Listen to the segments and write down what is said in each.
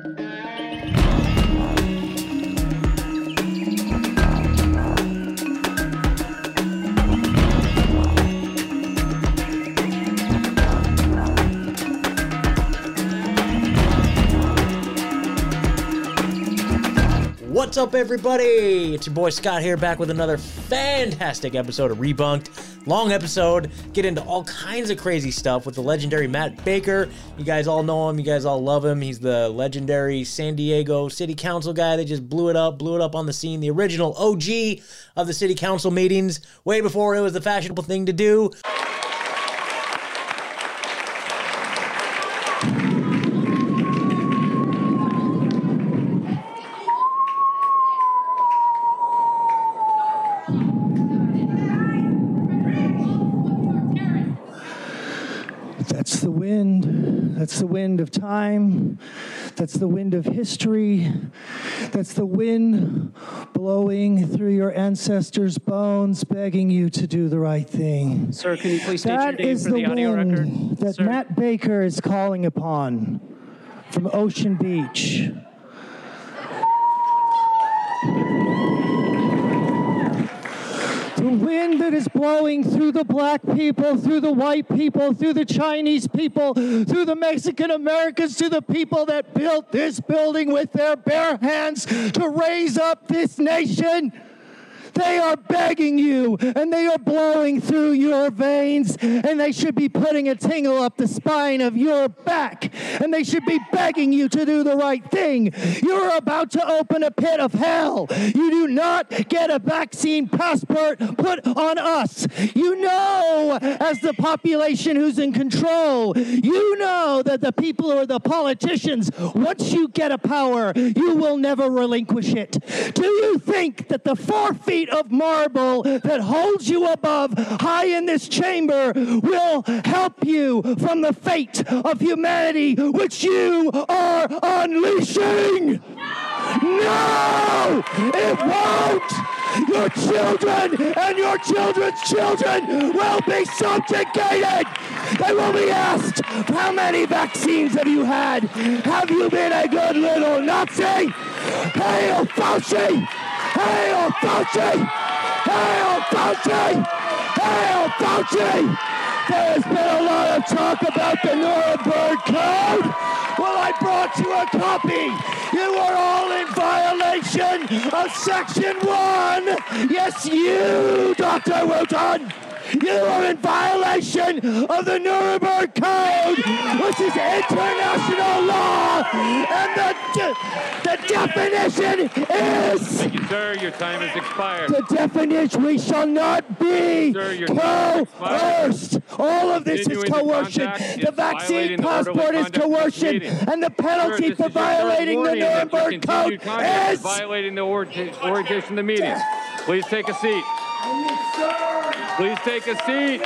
What's up, everybody? It's your boy Scott here, back with another fantastic episode of Rebunked. Long episode, get into all kinds of crazy stuff with the legendary Matt Baker. You guys all know him, you guys all love him. He's the legendary San Diego City Council guy that just blew it up, blew it up on the scene. The original OG of the City Council meetings, way before it was the fashionable thing to do. Of time. That's the wind of history. That's the wind blowing through your ancestors' bones, begging you to do the right thing. Sir, can you please state your That name is for the the audio wind record? that Sir? Matt Baker is calling upon from Ocean Beach. Wind that is blowing through the black people, through the white people, through the Chinese people, through the Mexican Americans, to the people that built this building with their bare hands to raise up this nation. They are begging you and they are blowing through your veins and they should be putting a tingle up the spine of your back and they should be begging you to do the right thing. You're about to open a pit of hell. You do not get a vaccine passport put on us. You know, as the population who's in control, you know that the people or the politicians, once you get a power, you will never relinquish it. Do you think that the four of marble that holds you above high in this chamber will help you from the fate of humanity which you are unleashing? No, it won't. Your children and your children's children will be subjugated. They will be asked, how many vaccines have you had? Have you been a good little Nazi? Hail Fauci! Hail Fauci! Hail Fauci! Hail Fauci! There's been a lot of talk about the Nuremberg Code. Well, I brought you a copy. You are all in violation of Section 1. Yes, you, Dr. Wooten. You are in violation of the Nuremberg Code, which is international law. And the, de- the definition is Thank you, sir. Your time has expired. the definition we shall not be Sir, coerced. All of this is Continuing coercion. The vaccine violating the orderly passport is conduct of this coercion. And the penalty this for is your third violating the Nuremberg Code is. violating the orientation of the meeting. Please take a seat. Please take a seat.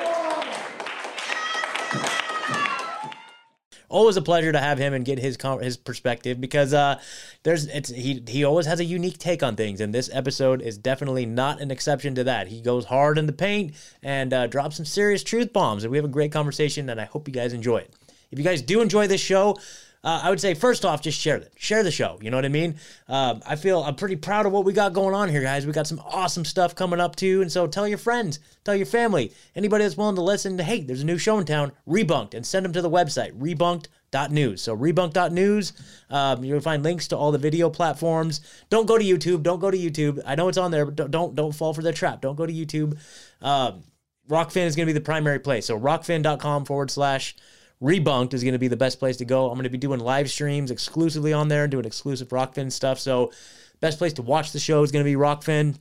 Always a pleasure to have him and get his his perspective because uh, there's it's he he always has a unique take on things, and this episode is definitely not an exception to that. He goes hard in the paint and uh, drops some serious truth bombs, and we have a great conversation, and I hope you guys enjoy it. If you guys do enjoy this show. Uh, I would say first off, just share it. Share the show. You know what I mean? Um, I feel I'm pretty proud of what we got going on here, guys. We got some awesome stuff coming up too, and so tell your friends, tell your family, anybody that's willing to listen. Hey, there's a new show in town, Rebunked, and send them to the website rebunked.news. So rebunked.news. Um, you'll find links to all the video platforms. Don't go to YouTube. Don't go to YouTube. I know it's on there, but don't don't, don't fall for the trap. Don't go to YouTube. Um, Rokfin is going to be the primary place. So rokfin.com forward slash rebunked is going to be the best place to go. I'm going to be doing live streams exclusively on there and doing exclusive Rokfin stuff. So best place to watch the show is going to be Rokfin.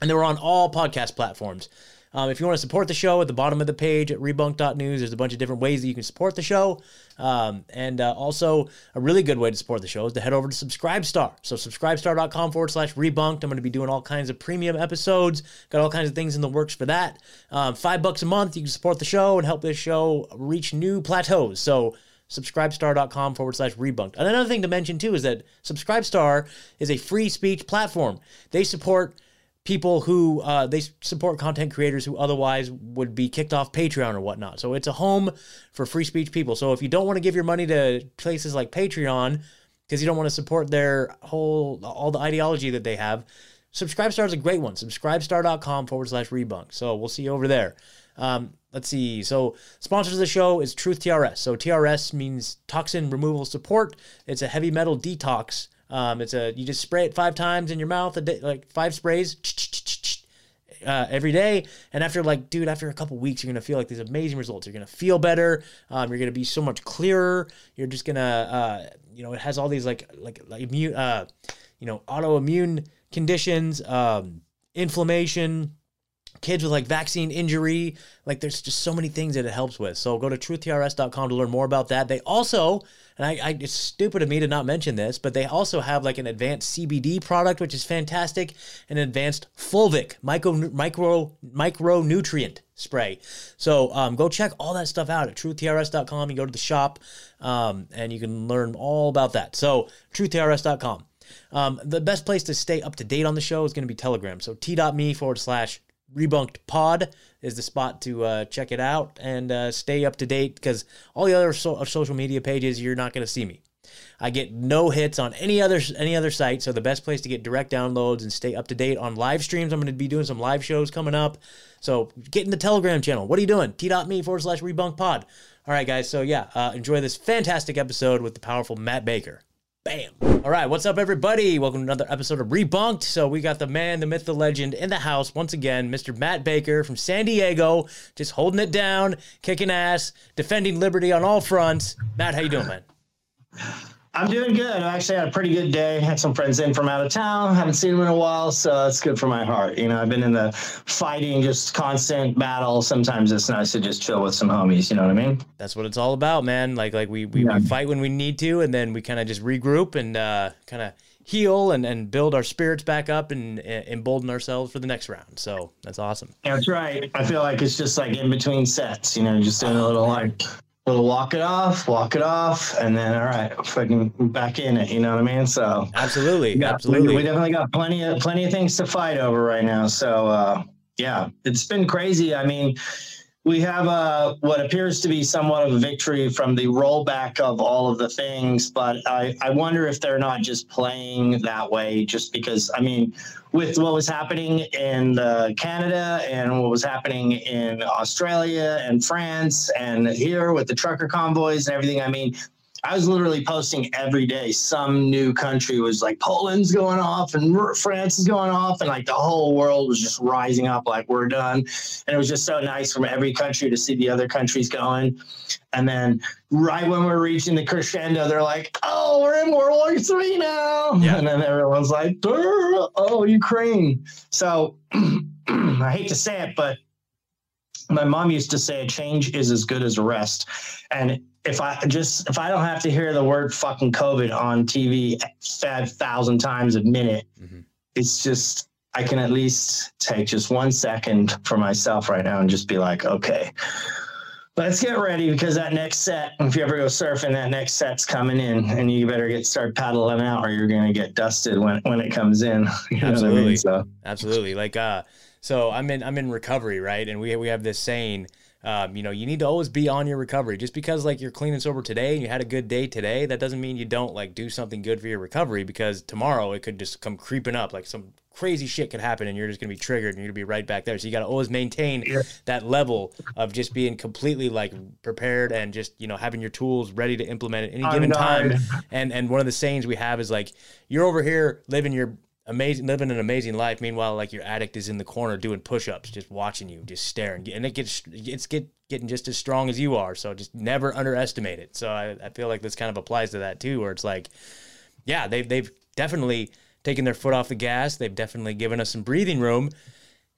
And then we're on all podcast platforms. Um, if you want to support the show, at the bottom of the page at rebunk.news, there's a bunch of different ways that you can support the show. Um, and uh, also, a really good way to support the show is to head over to Subscribestar. So, subscribestar.com forward slash rebunked. I'm going to be doing all kinds of premium episodes, got all kinds of things in the works for that. Um, five bucks a month, you can support the show and help this show reach new plateaus. So, subscribestar.com forward slash rebunked. And another thing to mention too is that Subscribestar is a free speech platform. They support people who uh, they support content creators who otherwise would be kicked off Patreon or whatnot. So it's a home for free speech people. So if you don't want to give your money to places like Patreon, because you don't want to support their whole all the ideology that they have, Subscribestar is a great one. Subscribestar.com forward slash rebunk. So we'll see you over there. Um, let's see. So sponsors of the show is Truth TRS. So TRS means toxin removal support. It's a heavy metal detox. Um, it's a you just spray it five times in your mouth a day, like five sprays. Uh, every day. And after like, dude, after a couple weeks, you're gonna feel like these amazing results. You're gonna feel better. Um, you're gonna be so much clearer. You're just gonna, uh, you know, it has all these like like like immune, uh, you know, autoimmune conditions, um, inflammation, kids with like vaccine injury. Like there's just so many things that it helps with. So go to truthtrs.com to learn more about that. They also, and I, I, it's stupid of me to not mention this, but they also have like an advanced CBD product, which is fantastic, an advanced fulvic micro micro micronutrient spray. So um, go check all that stuff out at truthtrs.com. You go to the shop, um, and you can learn all about that. So truthtrs.com. Um, the best place to stay up to date on the show is going to be Telegram. So t.me forward slash rebunked pod is the spot to uh, check it out and uh, stay up to date because all the other so- social media pages you're not going to see me. I get no hits on any other any other site, so the best place to get direct downloads and stay up to date on live streams. I'm going to be doing some live shows coming up, so get in the Telegram channel. What are you doing? T.me forward slash rebunk pod. All right, guys. So yeah, uh, enjoy this fantastic episode with the powerful Matt Baker. Bam. All right, what's up, everybody? Welcome to another episode of Rebunked. So we got the man, the myth, the legend in the house once again, Mr. Matt Baker from San Diego, just holding it down, kicking ass, defending liberty on all fronts. Matt, how you doing, man? I'm doing good. I actually had a pretty good day. Had some friends in from out of town. Haven't seen them in a while, so it's good for my heart. You know, I've been in the fighting, just constant battle. Sometimes it's nice to just chill with some homies. You know what I mean? That's what it's all about, man. Like like we we, yeah. we fight when we need to, and then we kind of just regroup and uh, kind of heal and, and build our spirits back up and, and embolden ourselves for the next round. So that's awesome. That's right. I feel like it's just like in between sets, you know, just doing a little like little walk it off, walk it off, and then all right, fucking back in it. You know what I mean? So absolutely, got, absolutely. We, we, definitely got plenty of plenty of things to fight over right now. So uh, yeah, it's been crazy. I mean, we have a what appears to be somewhat of a victory from the rollback of all of the things, but I, I wonder if they're not just playing that way just because I mean, with what was happening in uh, Canada and what was happening in Australia and France and here with the trucker convoys and everything, I mean, I was literally posting every day. Some new country was like Poland's going off and France is going off, and like the whole world was just rising up like we're done. And it was just so nice from every country to see the other countries going. And then right when we're reaching the crescendo, they're like, "Oh, we're in World War Three now," yeah. and then everyone's like, "Oh, Ukraine." So I hate to say it, but my mom used to say a change is as good as a rest and if I just if I don't have to hear the word fucking COVID on TV five thousand times a minute, mm-hmm. it's just I can at least take just one second for myself right now and just be like, okay, let's get ready because that next set, if you ever go surfing, that next set's coming in, and you better get start paddling out, or you're gonna get dusted when when it comes in. Absolutely, I mean? so. absolutely. Like, uh, so I'm in I'm in recovery, right? And we we have this saying um, you know, you need to always be on your recovery. Just because like you're clean and sober today and you had a good day today, that doesn't mean you don't like do something good for your recovery because tomorrow it could just come creeping up. Like some crazy shit could happen and you're just gonna be triggered and you're gonna be right back there. So you gotta always maintain yeah. that level of just being completely like prepared and just, you know, having your tools ready to implement at any given time. And and one of the sayings we have is like, you're over here living your amazing living an amazing life. Meanwhile like your addict is in the corner doing push-ups just watching you just staring and it gets it's get getting just as strong as you are so just never underestimate it. So I, I feel like this kind of applies to that too where it's like yeah they've, they've definitely taken their foot off the gas. They've definitely given us some breathing room.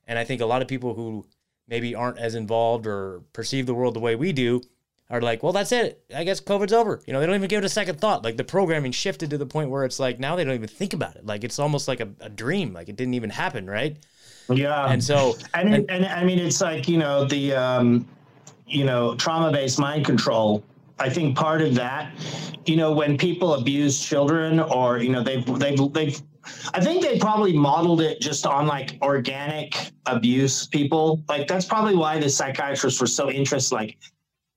And i think a lot of people who maybe aren't as involved or perceive the world the way we do are like, well, that's it. I guess COVID's over. You know, they don't even give it a second thought. Like the programming shifted to the point where it's like now they don't even think about it. Like it's almost like a, a dream. Like it didn't even happen, right? Yeah. And so, and, and, and I mean, it's like you know the um, you know trauma based mind control. I think part of that, you know, when people abuse children or you know they've they've they've I think they probably modeled it just on like organic abuse people. Like that's probably why the psychiatrists were so interested. Like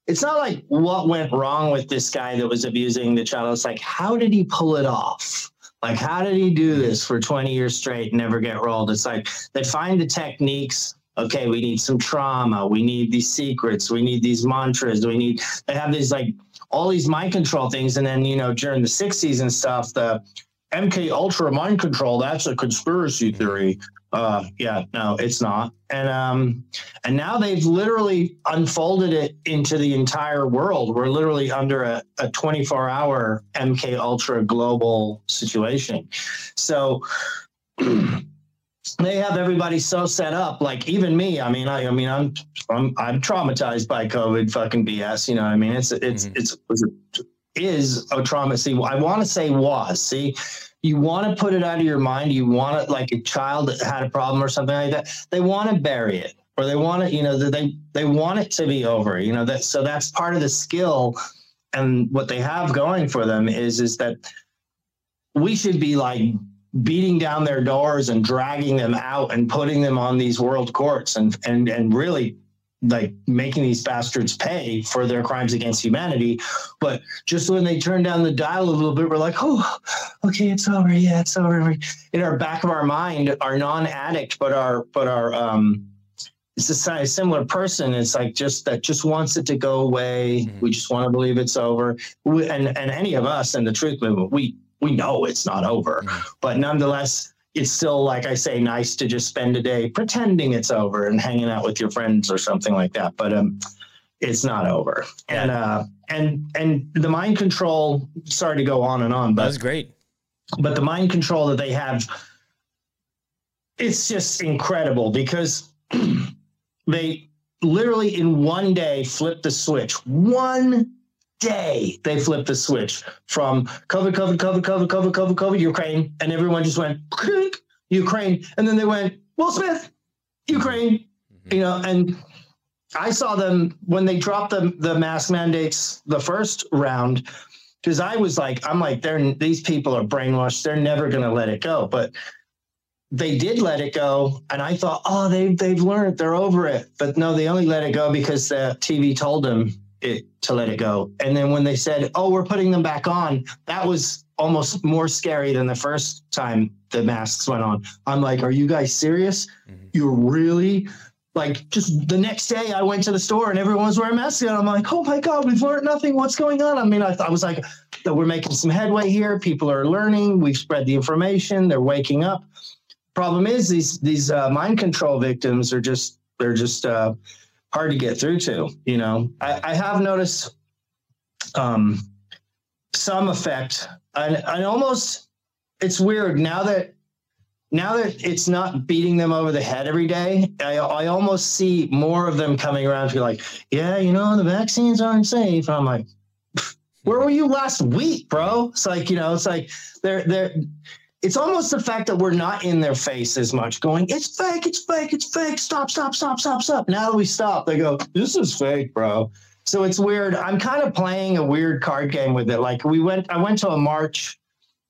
it's not like what went wrong with this guy that was abusing the child. It's like, how did he pull it off? Like, how did he do this for 20 years straight and never get rolled? It's like they find the techniques. Okay, we need some trauma. We need these secrets. We need these mantras. We need, they have these like all these mind control things. And then, you know, during the 60s and stuff, the MK Ultra mind control, that's a conspiracy theory. Uh, yeah, no, it's not. And um, and now they've literally unfolded it into the entire world. We're literally under a, a 24 hour MK Ultra global situation. So they have everybody so set up. Like even me. I mean, I, I mean, I'm I'm I'm traumatized by COVID fucking BS. You know, what I mean, it's it's mm-hmm. it's, it's is a trauma. See, I want to say was. See, you want to put it out of your mind. You want it like a child that had a problem or something like that. They want to bury it, or they want it. You know, they they want it to be over. You know that. So that's part of the skill, and what they have going for them is is that we should be like beating down their doors and dragging them out and putting them on these world courts and and and really like making these bastards pay for their crimes against humanity. But just when they turn down the dial a little bit, we're like, oh, okay, it's over. Yeah, it's over. In our back of our mind, our non-addict, but our but our um it's a similar person. It's like just that just wants it to go away. Mm-hmm. We just want to believe it's over. We, and and any of us in the truth movement, we we know it's not over, mm-hmm. but nonetheless, it's still like I say, nice to just spend a day pretending it's over and hanging out with your friends or something like that. But um, it's not over. And uh, and and the mind control. Sorry to go on and on, but that's great. But the mind control that they have, it's just incredible because they literally in one day flip the switch. One day they flipped the switch from COVID, COVID, COVID, COVID, COVID, COVID, COVID, Ukraine, and everyone just went Ukraine, and then they went Will Smith, Ukraine, mm-hmm. you know, and I saw them when they dropped the the mask mandates the first round because I was like, I'm like, they're these people are brainwashed. They're never going to let it go, but they did let it go, and I thought, oh, they they've learned, they're over it. But no, they only let it go because the TV told them it, to let it go. And then when they said, "Oh, we're putting them back on," that was almost more scary than the first time the masks went on. I'm like, "Are you guys serious? Mm-hmm. You're really?" Like just the next day, I went to the store and everyone was wearing masks, and I'm like, "Oh my god, we've learned nothing. What's going on?" I mean, I, I was like, that "We're making some headway here. People are learning. We've spread the information. They're waking up." Problem is, these these uh, mind control victims are just they're just uh, hard to get through to. You know, I, I have noticed um, some effect, and, and almost it's weird now that now that it's not beating them over the head every day, I, I almost see more of them coming around to be like, yeah, you know, the vaccines aren't safe. And I'm like, where were you last week, bro? It's like, you know, it's like they're they're it's almost the fact that we're not in their face as much going, it's fake, it's fake, it's fake. Stop, stop, stop, stop, stop. Now that we stop, they go, this is fake, bro. So it's weird. I'm kind of playing a weird card game with it. Like we went, I went to a march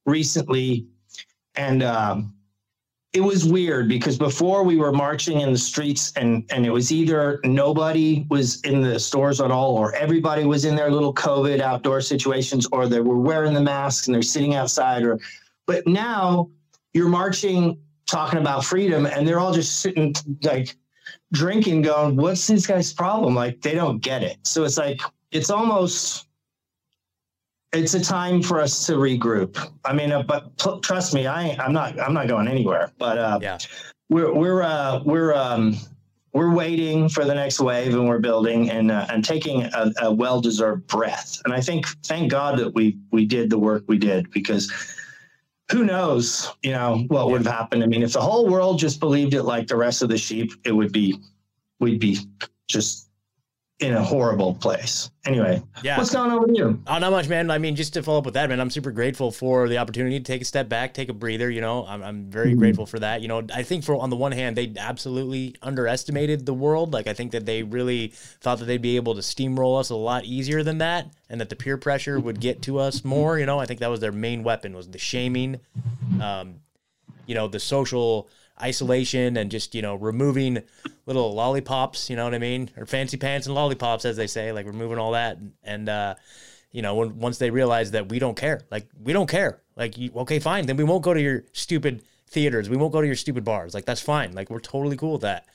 recently and um, it was weird because before we were marching in the streets and and it was either nobody was in the stores at all or everybody was in their little covid outdoor situations or they were wearing the masks and they're sitting outside or but now you're marching, talking about freedom, and they're all just sitting like drinking, going, "What's this guy's problem?" Like they don't get it. So it's like it's almost it's a time for us to regroup. I mean, uh, but t- trust me, I I'm not I'm not going anywhere. But uh, yeah, we're we're uh, we're um, we're waiting for the next wave, and we're building and uh, and taking a, a well deserved breath. And I think thank God that we we did the work we did because who knows, you know, what would have happened. I mean, if the whole world just believed it like the rest of the sheep, it would be, we'd be just in a horrible place. Anyway, yeah. What's going on with you? Oh, not much, man. I mean, just to follow up with that, man, I'm super grateful for the opportunity to take a step back, take a breather. You know, I'm, I'm very mm-hmm. grateful for that. You know, I think for on the one hand, they absolutely underestimated the world. Like, I think that they really thought that they'd be able to steamroll us a lot easier than that, and that the peer pressure would get to us more. You know, I think that was their main weapon was the shaming, um, you know, the social isolation and just you know removing little lollipops. You know what I mean, or fancy pants and lollipops, as they say, like removing all that and. uh you know, when, once they realize that we don't care, like we don't care, like you, okay, fine, then we won't go to your stupid theaters, we won't go to your stupid bars, like that's fine, like we're totally cool with that,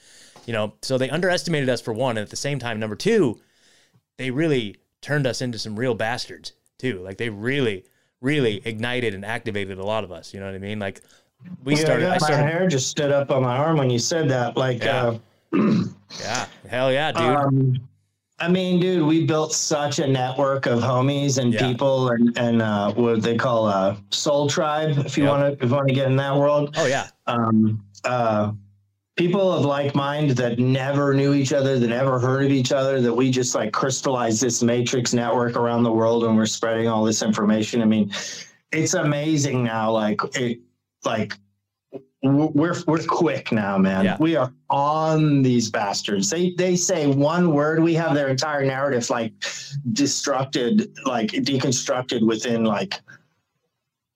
you know. So they underestimated us for one, and at the same time, number two, they really turned us into some real bastards too. Like they really, really ignited and activated a lot of us. You know what I mean? Like we Yeah, started. I I got my hair just stood up on my arm when you said that. Like, Yeah. uh, Yeah, hell yeah, dude. Um, I mean, dude, we built such a network of homies and Yeah. people, and and uh, what they call a soul tribe. If you Yep. want to, if you want to get in that world, oh yeah, um, uh, people of like mind that never knew each other, that never heard of each other, that we just like crystallized this matrix network around the world, and we're spreading all this information. I mean, it's amazing now. Like it, like we're we're quick now, man. Yeah. We are on these bastards. They they say one word, we have their entire narrative like destructed, like deconstructed within like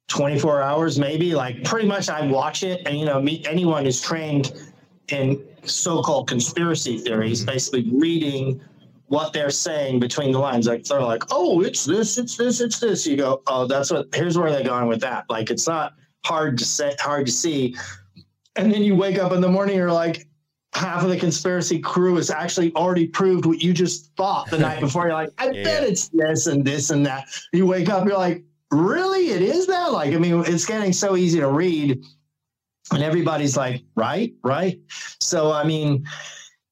24 hours, maybe. Like pretty much, I watch it, and you know, me, anyone who's trained in so-called conspiracy theories, mm-hmm. basically reading what they're saying between the lines. Like they're like, "Oh, it's this, it's this, it's this." You go, "Oh, that's what." Here's where they're going with that. Like it's not hard to say, hard to see, and then you wake up in the morning, you're like. Half of the conspiracy crew has actually already proved what you just thought the night before. You're like, I Yeah. bet it's this and this and that. You wake up, you're like, really it is that like i mean it's getting so easy to read and everybody's like right right so i mean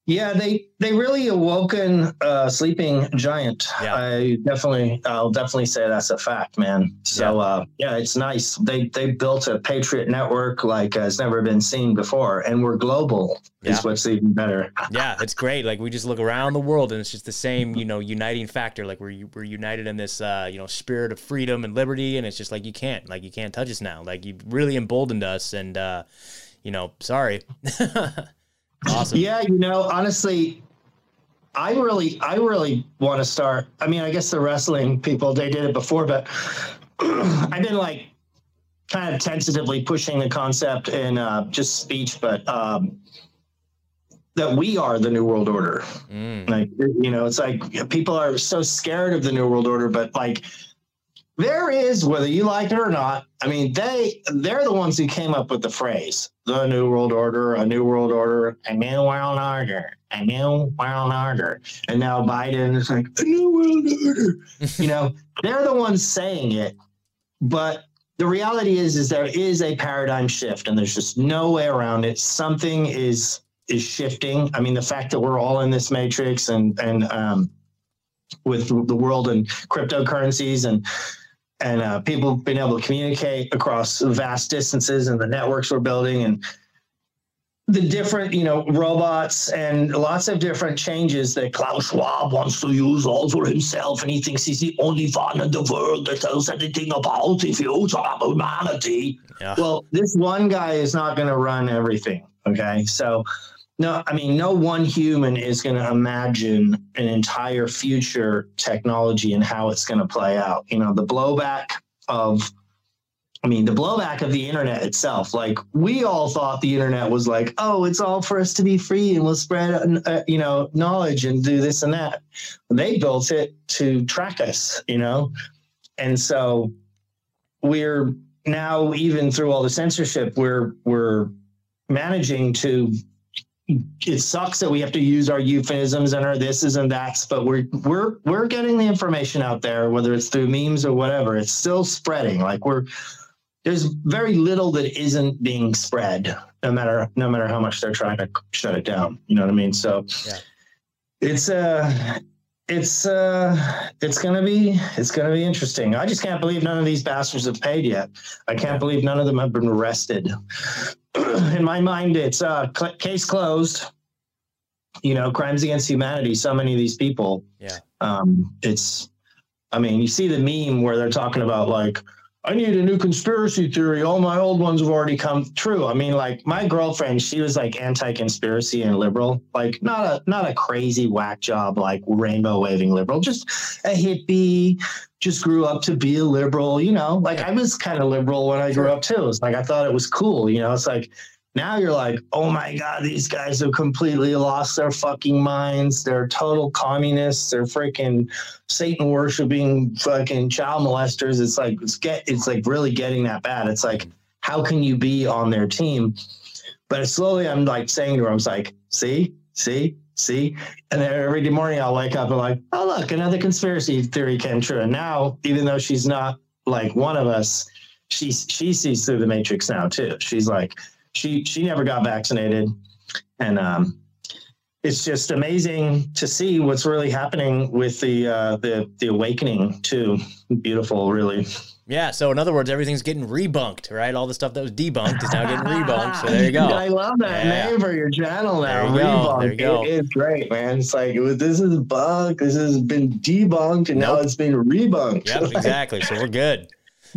yeah they they really awoken a sleeping giant Yeah. i definitely i'll definitely say that's a fact man so uh yeah it's nice they they built a patriot network like has never been seen before and we're global Yeah. is what's even better yeah, it's great. Like we just look around the world, and it's just the same, you know, uniting factor. Like we're we're united in this, uh, you know, spirit of freedom and liberty, and it's just like you can't, like you can't touch us now. Like you really emboldened us, and uh, you know, sorry. awesome. Yeah, you know, honestly, I really, I really want to start. I mean, I guess the wrestling people they did it before, but I've been like kind of tentatively pushing the concept in uh, just speech, but um, that we are the new world order. Mm, Like, you know, it's like people are so scared of the new world order, but like there is, whether you like it or not, I mean, they they're the ones who came up with the phrase, the new world order, a new world order, a new world order, a new world order. And now Biden is like, a new world order. you know, they're the ones saying it, but the reality is is there is a paradigm shift and there's just no way around it. Something is is shifting. I mean, the fact that we're all in this matrix and and um, with the world and cryptocurrencies and and uh, people being able to communicate across vast distances and the networks we're building and the different, you know, robots and lots of different changes that Klaus Schwab wants to use all for himself, and he thinks he's the only one in the world that knows anything about the future of humanity. Yeah. Well, this one guy is not going to run everything. Okay. So, no, I mean, no one human is going to imagine an entire future technology and how it's going to play out. You know, the blowback of, I mean, the blowback of the internet itself. Like, we all thought the internet was like, oh, it's all for us to be free and we'll spread, uh, you know, knowledge and do this and that. They built it to track us, you know? And so we're now, even through all the censorship, we're, we're, managing to it sucks that we have to use our euphemisms and our thises and that's but we're we're we're getting the information out there whether it's through memes or whatever. It's still spreading. Like we're there's very little that isn't being spread no matter no matter how much they're trying to shut it down. You know what i mean? So Yeah. it's uh it's uh it's gonna be it's gonna be interesting i just can't believe none of these bastards have paid yet i can't believe none of them have been arrested in my mind, it's uh, cl- case closed. You know, crimes against humanity. So many of these people. Yeah. Um, it's. I mean, you see the meme where they're talking about like, I need a new conspiracy theory. All my old ones have already come true. I mean, like my girlfriend, she was like anti-conspiracy and liberal, like not a not a crazy whack job like rainbow waving liberal, just a hippie. Just grew up to be a liberal, you know. Like I was kind of liberal when I grew up too. It's like I thought it was cool, you know. It's like Now you're like, oh my God, these guys have completely lost their fucking minds. They're total communists. They're freaking Satan worshiping fucking child molesters. It's like it's get it's like really getting that bad. It's like, how can you be on their team? But slowly I'm like saying to her, I'm like, see, see, see. And then every morning I'll wake up and like, oh look, another conspiracy theory came true. And now, even though she's not like one of us, she she sees through the matrix now too. She's like, she she never got vaccinated, and um, it's just amazing to see what's really happening with the uh, the the awakening too. Beautiful, really. Yeah. So in other words, everything's getting rebunked, right? All the stuff that was debunked is now getting rebunked. So there you go. I love that Yeah. name for your channel now. There you go. There you go. It is great, man. It's like it was, this is bunk. This has been debunked, and now Nope. it's been rebunked. Yep. Exactly. So we're good.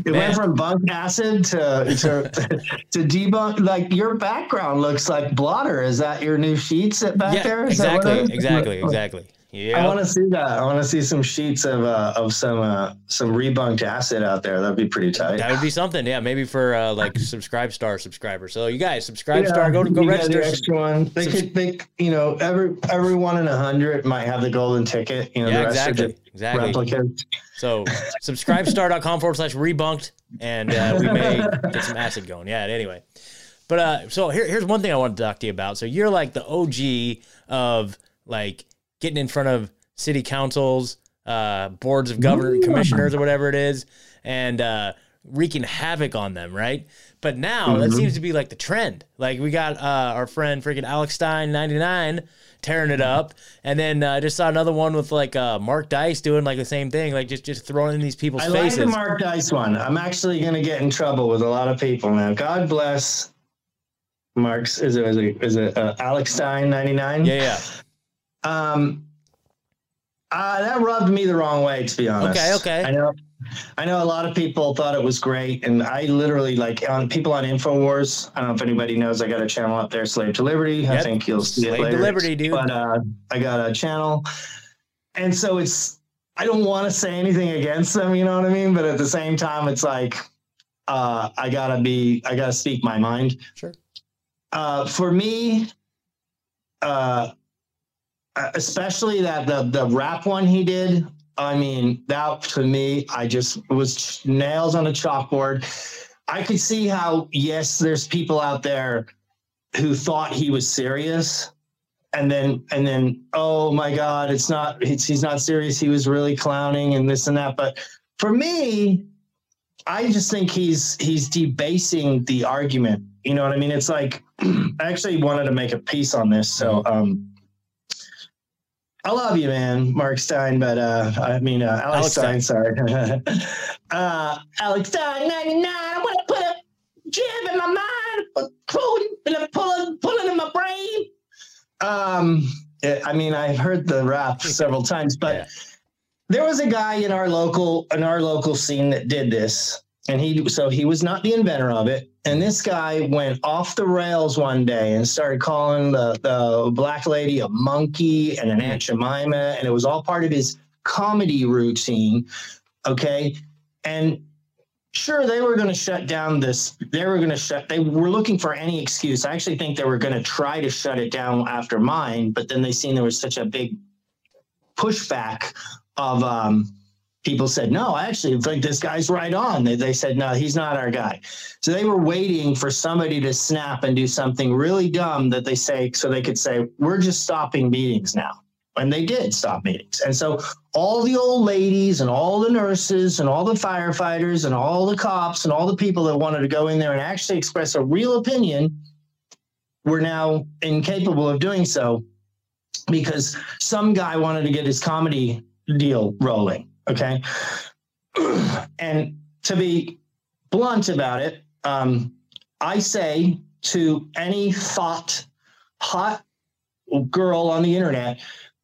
It Man. went from bunk acid to to to debunk. Like your background looks like blotter. Is that your new sheets back Yeah. there? Is Exactly. Exactly. Exactly. Yeah. I want to see that. I want to see some sheets of uh, of some uh, some rebunked acid out there. That'd be pretty tight. That would be something, yeah. Maybe for uh, like subscribe star subscribers. So you guys, subscribe Yeah, star, go to go register. the extra one. They subs- could, they, you know, every every one in a hundred might have the golden ticket. You know, Yeah, the rest exactly, are just exactly. replicas. So subscribestar.com forward slash rebunked, and uh, we may get some acid going. Yeah. Anyway, but uh, so here, here's one thing I want to talk to you about. So you're like the OG of like getting in front of city councils, uh, boards of government commissioners, or whatever it is, and uh, wreaking havoc on them, right? But now that seems to be like the trend. Like we got uh, our friend freaking Alex Stein 99 tearing it up, and then uh, I just saw another one with like uh, Mark Dice doing like the same thing, like just just throwing in these people's I like faces. the Mark Dice one. I'm actually going to get in trouble with a lot of people now. God bless Mark's. Is it is it, is it uh, Alex Stein 99? yeah, yeah. Um, uh, that rubbed me the wrong way, to be honest. Okay, okay. I know, I know a lot of people thought it was great, and I literally like on people on Infowars. I don't know if anybody knows. I got a channel up there, Slave to Liberty. I think you'll see Slave it to. Liberty, dude. But uh, I got a channel, and so it's. I don't want to say anything against them, you know what I mean. But at the same time, it's like uh, I gotta be. I gotta speak my mind Sure. uh, for me, uh, especially that the the rap one he did. I mean, that to me, I just was nails on a chalkboard. I could see how yes, there's people out there who thought he was serious, and then and then oh my god, it's not it's, he's not serious. He was really clowning and this and that. But for me, I just think he's he's debasing the argument. You know what I mean? It's like I actually wanted to make a piece on this. So um I love you, man, Mark Stein, but uh I mean uh, Alex, Alex Stein, sorry. uh Alex Stein 99, I want to put a jib in my mind, a quote and a pulling pulling in my brain. Um it- I mean I've heard the rap several times, but Yeah. there was a guy in our local in our local scene that did this and he so he was not the inventor of it. And this guy went off the rails one day and started calling the, the black lady a monkey and an aunt jemima. And it was all part of his comedy routine okay? And sure they were going to shut down this they were going to shut they were looking for any excuse. I actually think they were going to try to shut it down after mine but then they seen there was such a big pushback of um, people said, no, actually think this guy's right on. They, they said, no, he's not our guy. So they were waiting for somebody to snap and do something really dumb that they say, so they could say, we're just stopping meetings now. And they did stop meetings. And so all the old ladies and all the nurses and all the firefighters and all the cops and all the people that wanted to go in there and actually express a real opinion were now incapable of doing so because some guy wanted to get his comedy deal rolling. Okay. and to be blunt about it, um, I say to any thought hot girl on the internet,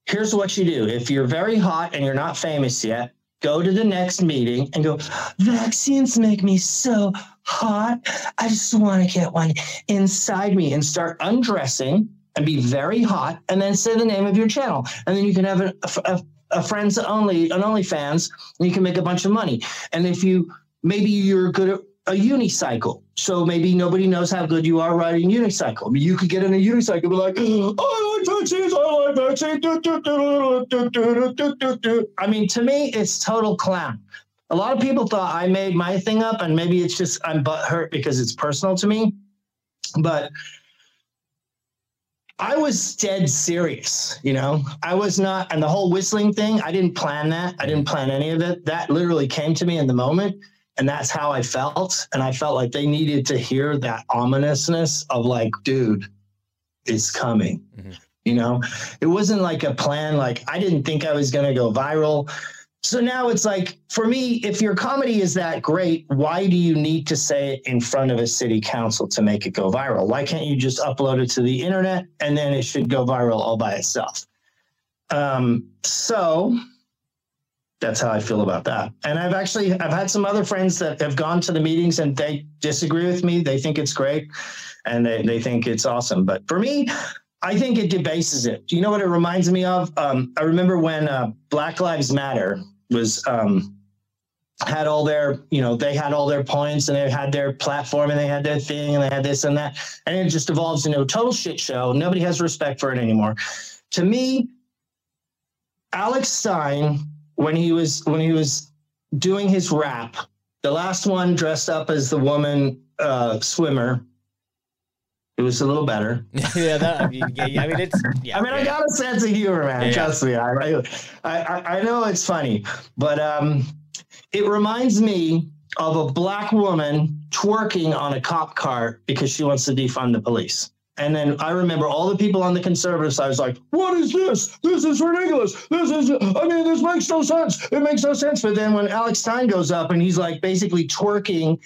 here's what you do. If you're very hot and you're not famous yet, go to the next meeting and go, vaccines make me so hot. I just want to get one inside me and start undressing and be very hot and then say the name of your channel. And then you can have a, a, a friends only, an OnlyFans, and you can make a bunch of money. And if you, maybe you're good at a unicycle. So maybe nobody knows how good you are riding unicycle. I mean, you could get in a unicycle, and be like, I like vaccines, I like vaccines. do, do, do, do, do, do, do, do." I mean, to me, it's total clown. A lot of people thought I made my thing up, and maybe it's just I'm butthurt because it's personal to me. But I was dead serious, you know. I was not, and the whole whistling thing, I didn't plan that. I didn't plan any of it. That literally came to me in the moment, and that's how I felt. And I felt like they needed to hear that ominousness of like, dude, it's coming. Mhm. You know, it wasn't like a plan. Like I didn't think I was going to go viral. So now it's like, for me, if your comedy is that great, why do you need to say it in front of a city council to make it go viral? Why can't you just upload it to the internet and then it should go viral all by itself? Um, so that's how I feel about that. And I've actually I've had some other friends that have gone to the meetings and they disagree with me. They think it's great and they, they think it's awesome. But for me, I think it debases it. Do you know what it reminds me of? Um, I remember when uh, Black Lives Matter was um, had all their, you know, they had all their points and they had their platform and they had their thing and they had this and that, and it just evolves into a total shit show. Nobody has respect for it anymore. To me, Alex Stein, when he was when he was doing his rap, the last one dressed up as the woman uh, swimmer. It was a little better. yeah, that, I mean, yeah, I mean, it's. Yeah, I mean, I got a sense of humor, man. Yeah. Trust me. I, I, I, I know it's funny, but um, it reminds me of a black woman twerking on a cop car because she wants to defund the police. And then I remember all the people on the conservative side was like, "What is this? This is ridiculous. This is. I mean, this makes no sense. It makes no sense." But then when Alex Stein goes up and he's like basically twerking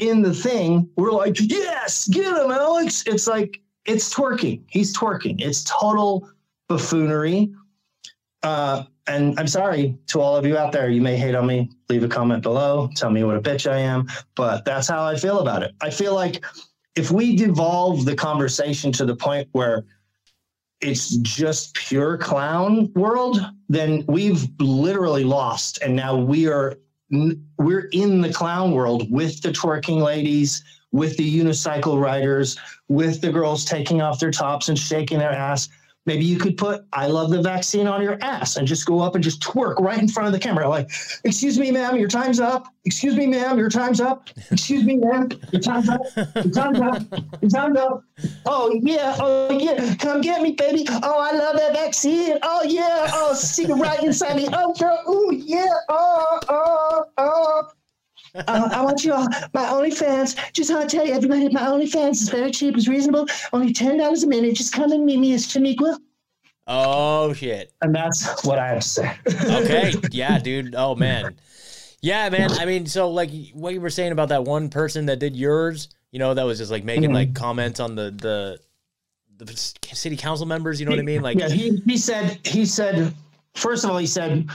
in the thing, we're like, "Yes, get him, Alex!" It's like it's twerking. He's twerking. It's total buffoonery. Uh, and I'm sorry to all of you out there. You may hate on me. Leave a comment below. Tell me what a bitch I am. But that's how I feel about it. I feel like if we devolve the conversation to the point where it's just pure clown world, then we've literally lost. And now we are we're in the clown world with the twerking ladies, with the unicycle riders, with the girls taking off their tops and shaking their ass. Maybe you could put I love the vaccine on your ass and just go up and just twerk right in front of the camera. Like, excuse me, ma'am, your time's up. Excuse me, ma'am, your time's up. Excuse me, ma'am, your time's up. Your time's up. Your time's up. Oh, yeah. Oh, yeah. Come get me, baby. Oh, I love that vaccine. Oh, yeah. Oh, see you right inside me. Oh, girl. Oh, yeah. Oh, oh, oh. Uh, I want you all, my OnlyFans. Just want to tell you, everybody, my OnlyFans is very cheap, it's reasonable, only ten dollars a minute. Just come and meet me as Shaniqua. Oh shit. And that's what I have to say. Okay. yeah, dude. Oh man. Yeah, man. I mean, so like what you were saying about that one person that did yours, you know, that was just like making Mhm. like comments on the the the city council members. You know what I mean? Like, yeah, he, he said, he said, first of all, he said,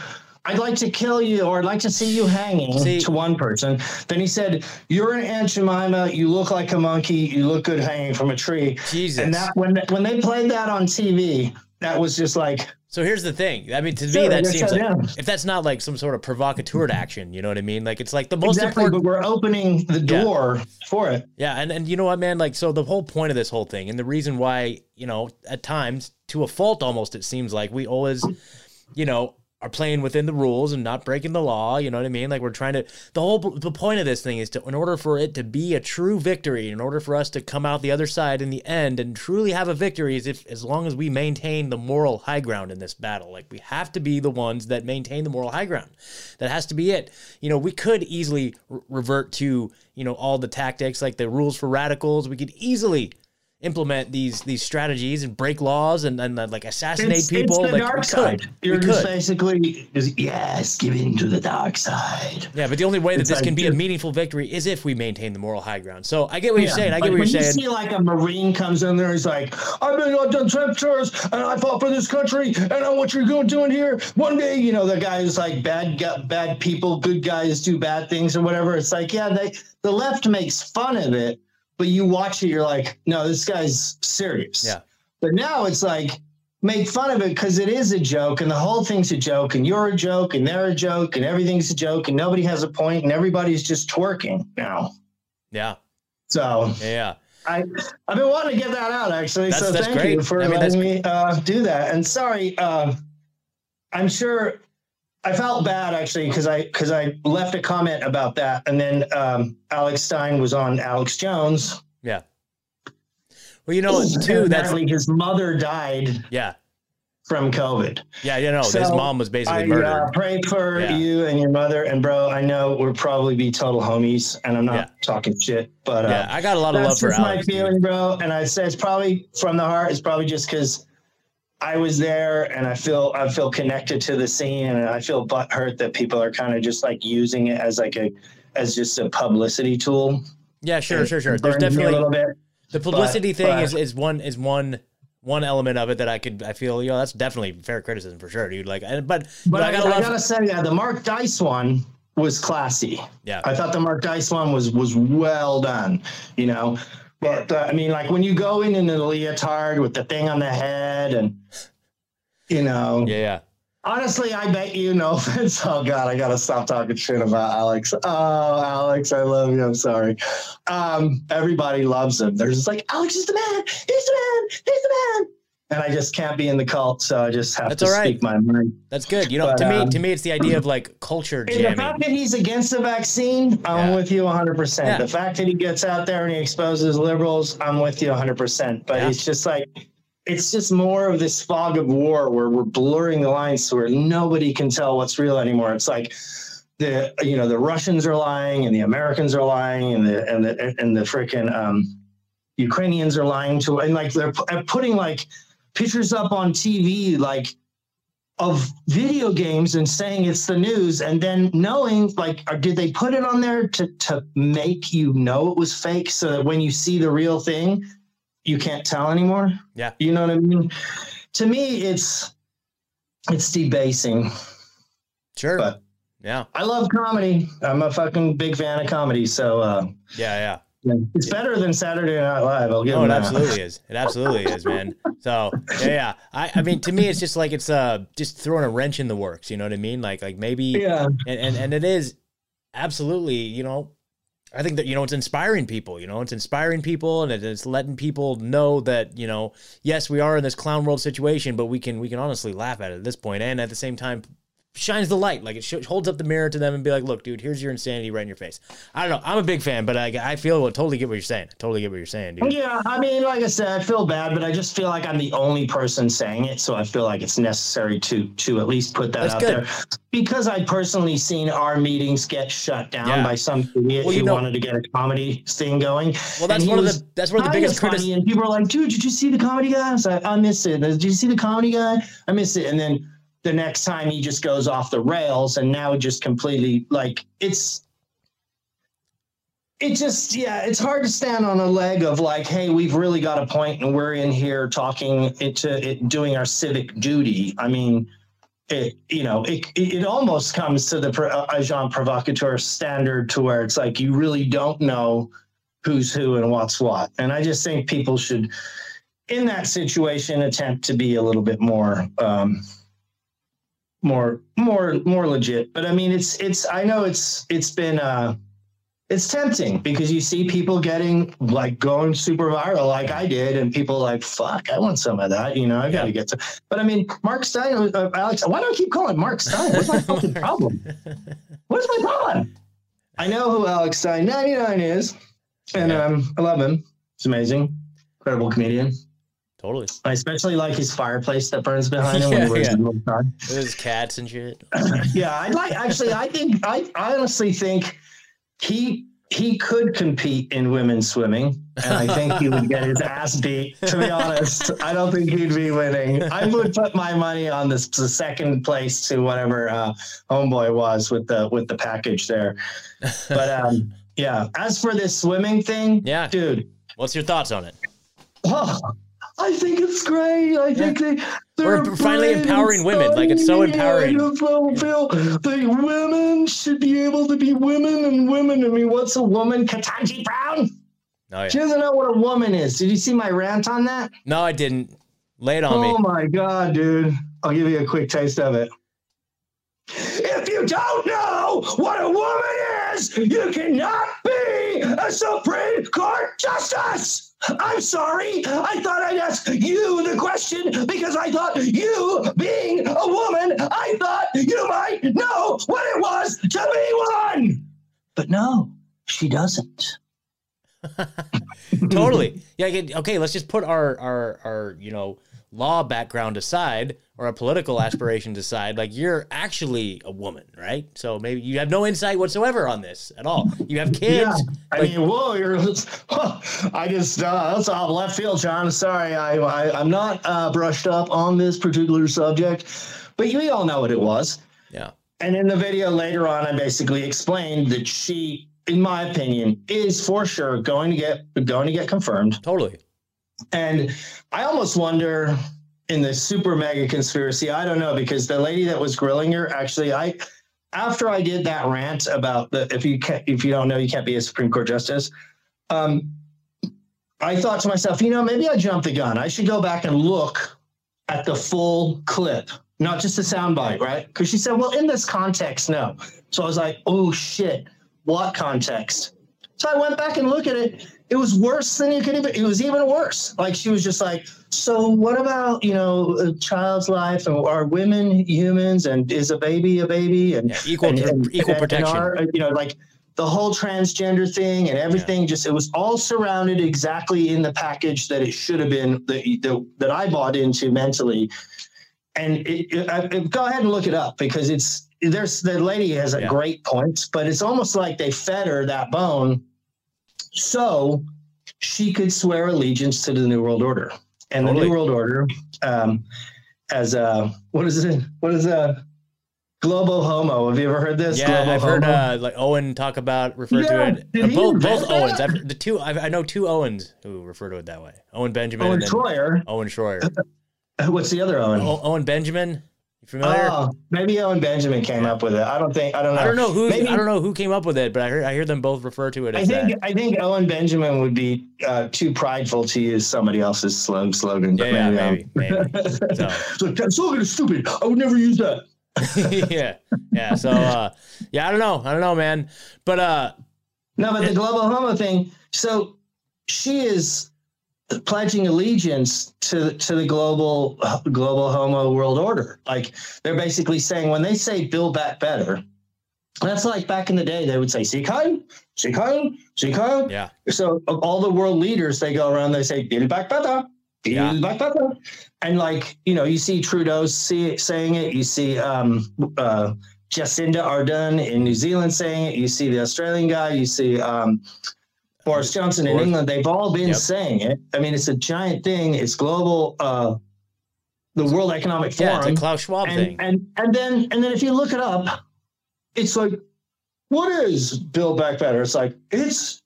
I'd like to kill you or I'd like to see you hanging See- to one person. Then he said, You're an Aunt Jemima. You look like a monkey. You look good hanging from a tree. Jesus. And that when when they played that on TV, that was just like, So here's the thing. I mean, to me, that seems like down. if that's not like some sort of provocateur action, you know what I mean? Like it's like the most exactly, important. but we're opening the Yeah. door for it. Yeah, and and you know what, man? Like, so the whole point of this whole thing, and the reason why, you know, at times, to a fault, almost, it seems like we always, you know, are playing within the rules and not breaking the law. You know what I mean? Like we're trying to. The whole the point of this thing is to, in order for it to be a true victory, in order for us to come out the other side in the end and truly have a victory, is if as long as we maintain the moral high ground in this battle. Like we have to be the ones that maintain the moral high ground. That has to be it. You know, we could easily re- revert to you know all the tactics like the rules for radicals. We could easily implement these these strategies and break laws and, and uh, like assassinate It's, people. it's the like dark side. could. You're just basically, is, yes, give in to the dark side. Yeah, but the only way that It's this like, can be a meaningful victory is if we maintain the moral high ground. So I get what you're saying. I get Like, what you're saying. when. You see like a Marine comes in there, he's like, I've been I've done temp tours and I fought for this country and I know what you're going doing here. One day, you know, the guy is like bad bad people, good guys do bad things or whatever. It's like, yeah, they the left makes fun of it, but you watch it, you're like, no, this guy's serious. Yeah. But now it's like make fun of it because it is a joke and the whole thing's a joke and you're a joke and they're a joke and everything's a joke and nobody has a point and everybody's just twerking now. Yeah. So Yeah. I I've been wanting to get that out actually. That's- so that's thank great. you for I mean, letting me uh, do that. And sorry, uh, I'm sure I felt bad actually because I because I left a comment about that, and then um, Alex Stein was on Alex Jones. Yeah. Well, you know, too, that's, his mother died yeah. from COVID. Yeah. You know, his mom was basically I murdered. uh, pray for Yeah. you and your mother, and bro. I know we'll probably be total homies, and I'm not Yeah. talking shit, but uh, yeah. I got a lot of love that's for my Alex. dude. feeling, bro. And I say it's probably from the heart. It's probably just because I was there and I feel I feel connected to the scene, and I feel butthurt that people are kind of just like using it as like a as just a publicity tool. Yeah, sure, It sure, sure. There's me a definitely little bit. the publicity thing but- is, is one is one one element of it that I could I feel you know that's definitely fair criticism for sure, dude. Like, and, but But I, I got a I gotta say, yeah, the Mark Dice one was classy. yeah, I thought the Mark Dice one was was well done, you know. But uh, I mean, like when you go in in the leotard with the thing on the head, and you know, yeah, yeah. honestly, I bet you, no offense. Oh God, I gotta stop talking shit about Alex. Oh, Alex, I love you. I'm sorry. Um, everybody loves him. They're just like, Alex is the man. He's the man. He's the man. And I just can't be in the cult, so I just have That's to all right. speak my mind. That's good. You know, But, to me, um, to me, it's the idea of like culture the fact that he's against the vaccine, I'm Yeah. with you 100%. The fact that he gets out there and he exposes liberals, I'm with you 100%. But Yeah. it's just like, it's just more of this fog of war where we're blurring the lines to where nobody can tell what's real anymore. It's like the you know the Russians are lying and the Americans are lying and the and the and the freaking um, Ukrainians are lying to and like they're pu- putting like pictures up on TV like of video games and saying it's the news and then knowing like or did they put it on there to to make you know it was fake so that when you see the real thing you can't tell anymore Yeah. you know what i mean to me it's it's debasing Sure. but- yeah, i love comedy i'm a fucking big fan of comedy so uh yeah, yeah. It's better than saturday night live i'll give Oh, it that. absolutely is. It absolutely is, man. So yeah, yeah. I, I mean, to me, it's just like it's uh just throwing a wrench in the works. You know what I mean? Like, like maybe, yeah and and, and it is absolutely. You know, I think that you know it's inspiring people. You know, it's inspiring people, and it's letting people know that you know, yes, we are in this clown world situation, but we can we can honestly laugh at it at this point, and at the same time. Shines the light, like it sh- holds up the mirror to them and be like, "Look, dude, here's your insanity right in your face." I don't know. I'm a big fan, but I, I feel well, totally get what you're saying. Totally get what you're saying, dude. Yeah, I mean, like I said, I feel bad, but I just feel like I'm the only person saying it, so I feel like it's necessary to to at least put that That's out good. there. Because I personally seen our meetings get shut down Yeah. by some idiot Well, you who know- wanted to get a comedy thing going. Well, that's one of the that's one of the biggest criticisms. And people are like, "Dude, did you see the comedy guy?" I was like, "I missed it." Did you see the comedy guy? I missed it. And then the next time he just goes off the rails, and now just completely like it's it just yeah it's hard to stand on a leg of like hey we've really got a point and we're in here talking it to it doing our civic duty. I mean it you know it it almost comes to the uh, agent provocateur standard to where it's like you really don't know who's who and what's what. And i just think people should in that situation attempt to be a little bit more um more more more legit but i mean it's it's i know it's it's been uh it's tempting because you see people getting like going super viral like I did, and people like, fuck, I want some of that. You know, I got to get some. But I mean, Mark Stein, uh, Alex, why do I keep calling Mark Stein? What's my fucking problem? What's my problem? I know who Alex Stein 99 is, and um, I love him. It's amazing. Incredible comedian. Totally. I especially like his fireplace that burns behind him when Yeah, he wears yeah. his little tie cats and shit. yeah, I like actually. I think I, I honestly think he he could compete in women's swimming, and I think he would get his ass beat. To be honest, I don't think he'd be winning. I would put my money on this the second place to whatever uh, homeboy was with the with the package there. But um, yeah, as for this swimming thing, Yeah. dude. What's your thoughts on it? Oh, I think it's great. I think they they're We're finally empowering women. Like, it's so empowering. I just don't feel that women should be able to be women and women. I mean, what's a woman? Ketanji Brown. Oh yeah. She doesn't know what a woman is. Did you see my rant on that? No, I didn't. Lay it on Oh me. Oh my god, dude! I'll give you a quick taste of it. If you don't know what a woman is, you cannot be a Supreme Court justice. I'm sorry. I thought I'd ask you the question because I thought you, being a woman, I thought you might know what it was to be one. But no, she doesn't. totally. Yeah. Okay. Let's just put our our our you know law background aside or a political aspiration aside, like you're actually a woman, right? So maybe you have no insight whatsoever on this at all. You have kids. Yeah, I like, mean, whoa, you're. I just uh, that's off left field, John. Sorry, I, I am not uh, brushed up on this particular subject, but you all know what it was. Yeah. And in the video later on, I basically explained that she, in my opinion, is for sure going to get going to get confirmed. Totally. And I almost wonder in the super mega conspiracy, I don't know, because the lady that was grilling her, actually, I after I did that rant about the if you can't if you don't know you can't be a Supreme Court justice, um, I thought to myself, you know, maybe I jumped the gun. I should go back and look at the full clip, not just a soundbite, right? Because she said, well, in this context, no. So I was like, oh shit, what context? So I went back and looked at it it was worse than you could even. It was even worse. Like she was just like, so what about you know a child's life and are women humans and is a baby a baby and yeah, equal and, and, equal and, protection. Our, you know, like the whole transgender thing and everything. Yeah. Just it was all surrounded exactly in the package that it should have been that that, that I bought into mentally. And it, it, I, go ahead and look it up because it's there's the lady has a yeah. great point, but it's almost like they fed her that bone so she could swear allegiance to the New World Order. And totally. the New World Order, um, as a, what is it? What is a global Homo? Have you ever heard this? Yeah, Globo I've Homo? heard uh, like Owen talk about refer Yeah, to it. Uh, both both? Owens. I've, the two I, I know two Owens who refer to it that way. Owen Benjamin Owen Troyer. Owen Shroyer. What's the other Owen? O- Owen Benjamin. You familiar? Oh, maybe Owen Benjamin came up with it. I don't think. I don't know. I don't know who Maybe, I don't know who came up with it, but I hear I hear them both refer to it I think that. I think Owen Benjamin would be uh, too prideful to use somebody else's slog, slogan. But Yeah, yeah, maybe, maybe, um, maybe. So. that slogan is stupid. I would never use that. yeah, yeah. So uh, yeah, I don't know, I don't know, man. But uh, No, but the global homo thing. So she is pledging allegiance to to the global global homo world order. Like they're basically saying when they say "build back better," that's like back in the day they would say "Sieg Heil, Sikheim, Sieg Heil." yeah, So all the world leaders, they go around, they say "Build back better." Build Yeah. back better. And like, you know, you see Trudeau see, saying it, you see um, uh, Jacinda Ardern in New Zealand saying it, you see the Australian guy, you see um, Boris Johnson in England. They've all been Yep. saying it. I mean, it's a giant thing. It's global. Uh, the World Economic Forum. yeah. It's a Klaus Schwab and, thing. and and then and then if you look it up, it's like, what is Build Back Better? It's like it's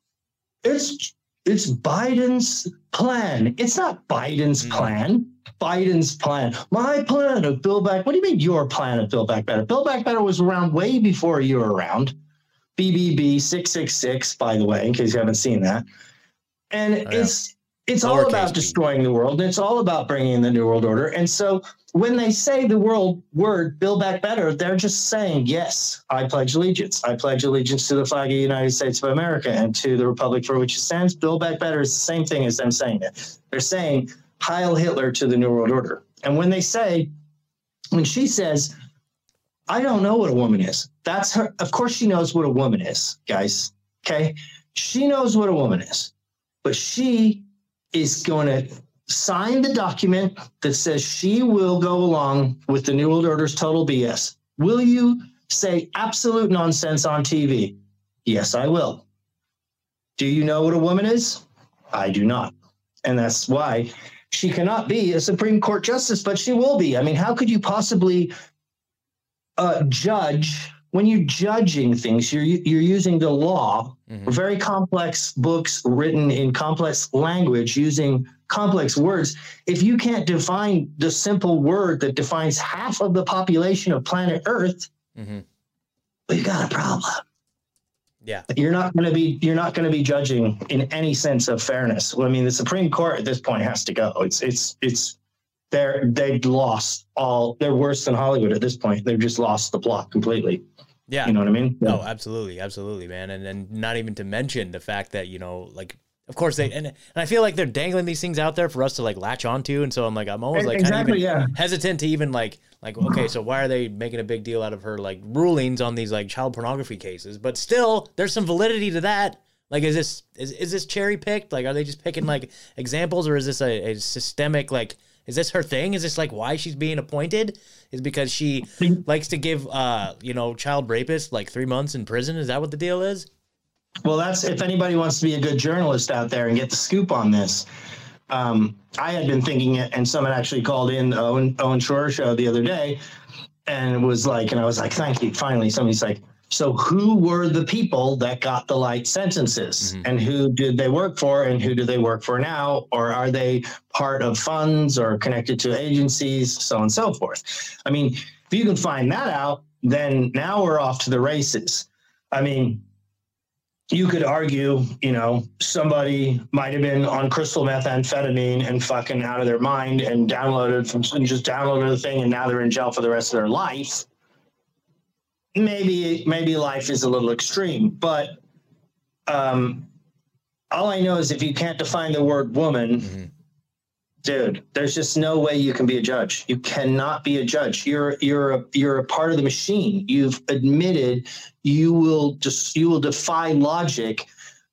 it's it's Biden's plan. It's not Biden's Mm. plan. Biden's plan. My plan of Build Back. What do you mean your plan of Build Back Better? Build Back Better was around way before you were around. BBB six six six, by the way, in case you haven't seen that. And Oh, yeah. it's it's all about destroying the world, and it's all about bringing in the new world order. And so when they say the world word "Build Back Better," they're just saying, "Yes, I pledge allegiance. I pledge allegiance to the flag of the United States of America and to the republic for which it stands." Build Back Better is the same thing as them saying it. They're saying Heil Hitler to the New World Order. And when they say, when she says, "I don't know what a woman is," that's her. Of course, she knows what a woman is, guys. Okay, she knows what a woman is, but she is going to sign the document that says she will go along with the New World Order's total BS. Will you say absolute nonsense on TV? Yes, I will. Do you know what a woman is? I do not. And that's why she cannot be a Supreme Court justice, but she will be. I mean, how could you possibly uh, judge when you're judging things? You're you're using the law Mhm. very complex books written in complex language using complex words. If you can't define the simple word that defines half of the population of planet Earth, Mhm. we got a problem. Yeah, You're not going to be you're not going to be judging in any sense of fairness. Well, I mean, the Supreme Court at this point has to go. It's it's it's they're they've lost all. They're worse than Hollywood at this point. They've just lost the plot completely. Yeah. You know what I mean? No, absolutely, absolutely, man. And and not even to mention the fact that you know, like, of course they and and I feel like they're dangling these things out there for us to like latch onto, and so I'm like, I'm always like Exactly, yeah. hesitant to even like like okay, so why are they making a big deal out of her like rulings on these like child pornography cases? But still, there's some validity to that. Like, is this is is this cherry picked? Like, are they just picking like examples, or is this a, a systemic like? Is this her thing? Is this like why she's being appointed? Is because she likes to give uh you know child rapists like three months in prison? Is that what the deal is? Well, that's if anybody wants to be a good journalist out there and get the scoop on this. Um, I had been thinking it, and someone actually called in the Owen, Owen Shroyer show the other day, and it was like, and I was like, thank you. Finally, somebody's like, so who were the people that got the light sentences, mm-hmm. and who did they work for, and who do they work for now, or are they part of funds or connected to agencies, so on and so forth? I mean, if you can find that out, then now we're off to the races. I mean, you could argue, you know, somebody might have been on crystal methamphetamine and fucking out of their mind and downloaded from and just downloaded the thing and now they're in jail for the rest of their life. Maybe maybe life is a little extreme, but um, all I know is if you can't define the word woman, dude, there's just no way you can be a judge. You cannot be a judge. You're you're a you're a part of the machine. You've admitted you will just you will defy logic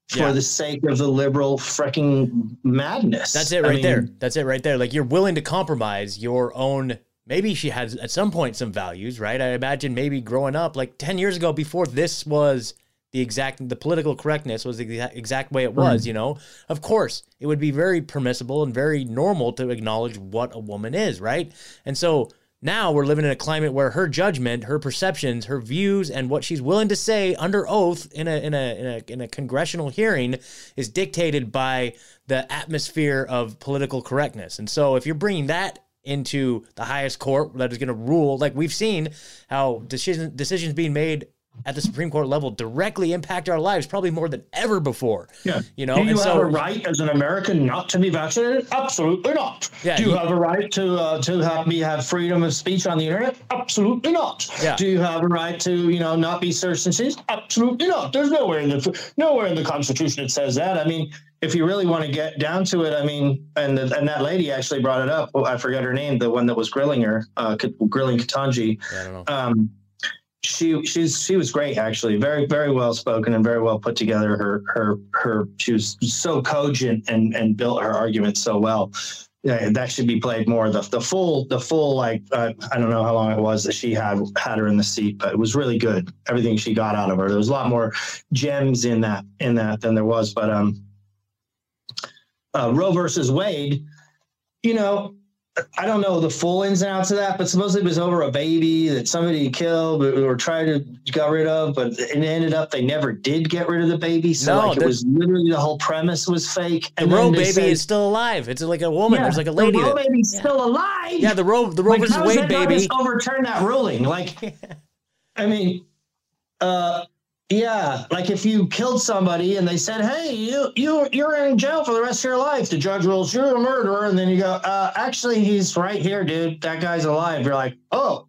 for Yeah. the sake of the liberal freaking madness. That's it I right mean, there. That's it right there. Like you're willing to compromise your own. Maybe she has at some point some values, right? I imagine maybe growing up, like ten years ago, before this was the exact, the political correctness was the exact, exact way it was. You know, of course, it would be very permissible and very normal to acknowledge what a woman is, right? And so now we're living in a climate where her judgment, her perceptions, her views, and what she's willing to say under oath in a in a in a, in a congressional hearing is dictated by the atmosphere of political correctness. And so if you're bringing that into the highest court that is going to rule, like we've seen how decision, decisions being made at the Supreme Court level directly impact our lives probably more than ever before. Yeah. You know, do you and have so a right as an American not to be vaccinated? Absolutely not. Yeah, do you, you- have a right to uh, to have me have freedom of speech on the internet? Absolutely not. Yeah. Do you have a right to you know not be searched and seized? Absolutely not. There's nowhere in the nowhere in the Constitution it says that. I mean. If you really want to get down to it, I mean, and the, and that lady actually brought it up. Oh, I forgot her name, the one that was grilling her, uh, grilling Ketanji. I um, she she's she was great actually very very well spoken and very well put together her her her she was so cogent and and built her argument so well. Yeah, that should be played more the the full the full like uh, I don't know how long it was that she had had her in the seat but it was really good everything she got out of her. There was a lot more gems in that in that than there was but um uh, Roe versus Wade you know I don't know the full ins and outs of that, but supposedly it was over a baby that somebody killed or, or tried to get rid of, but it ended up they never did get rid of the baby. So No, like it was literally the whole premise was fake. The Roe baby said, is still alive. It's like a woman. yeah, There's like a lady. The Roe that, baby's still alive. yeah, the Roe the Roe Like, versus Wade baby. just overturn that ruling. Like, I mean, uh, yeah, like if you killed somebody and they said, "Hey, you you you're in jail for the rest of your life," the judge rules you're a murderer, and then you go, uh, "Actually, he's right here, dude. That guy's alive." You're like, "Oh."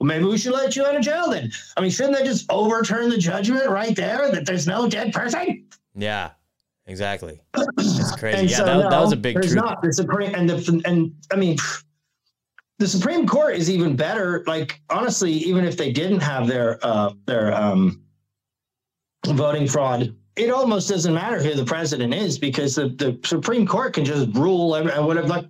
Well, maybe we should let you out of jail then. I mean, shouldn't they just overturn the judgment right there that there's no dead person? Yeah, exactly. It's crazy. And yeah, so, that, that was a big there's truth. not the Supreme and the and I mean the Supreme Court is even better. Like honestly, even if they didn't have their uh, their um, voting fraud, it almost doesn't matter who the president is because the, the Supreme Court can just rule and uh, whatever. Like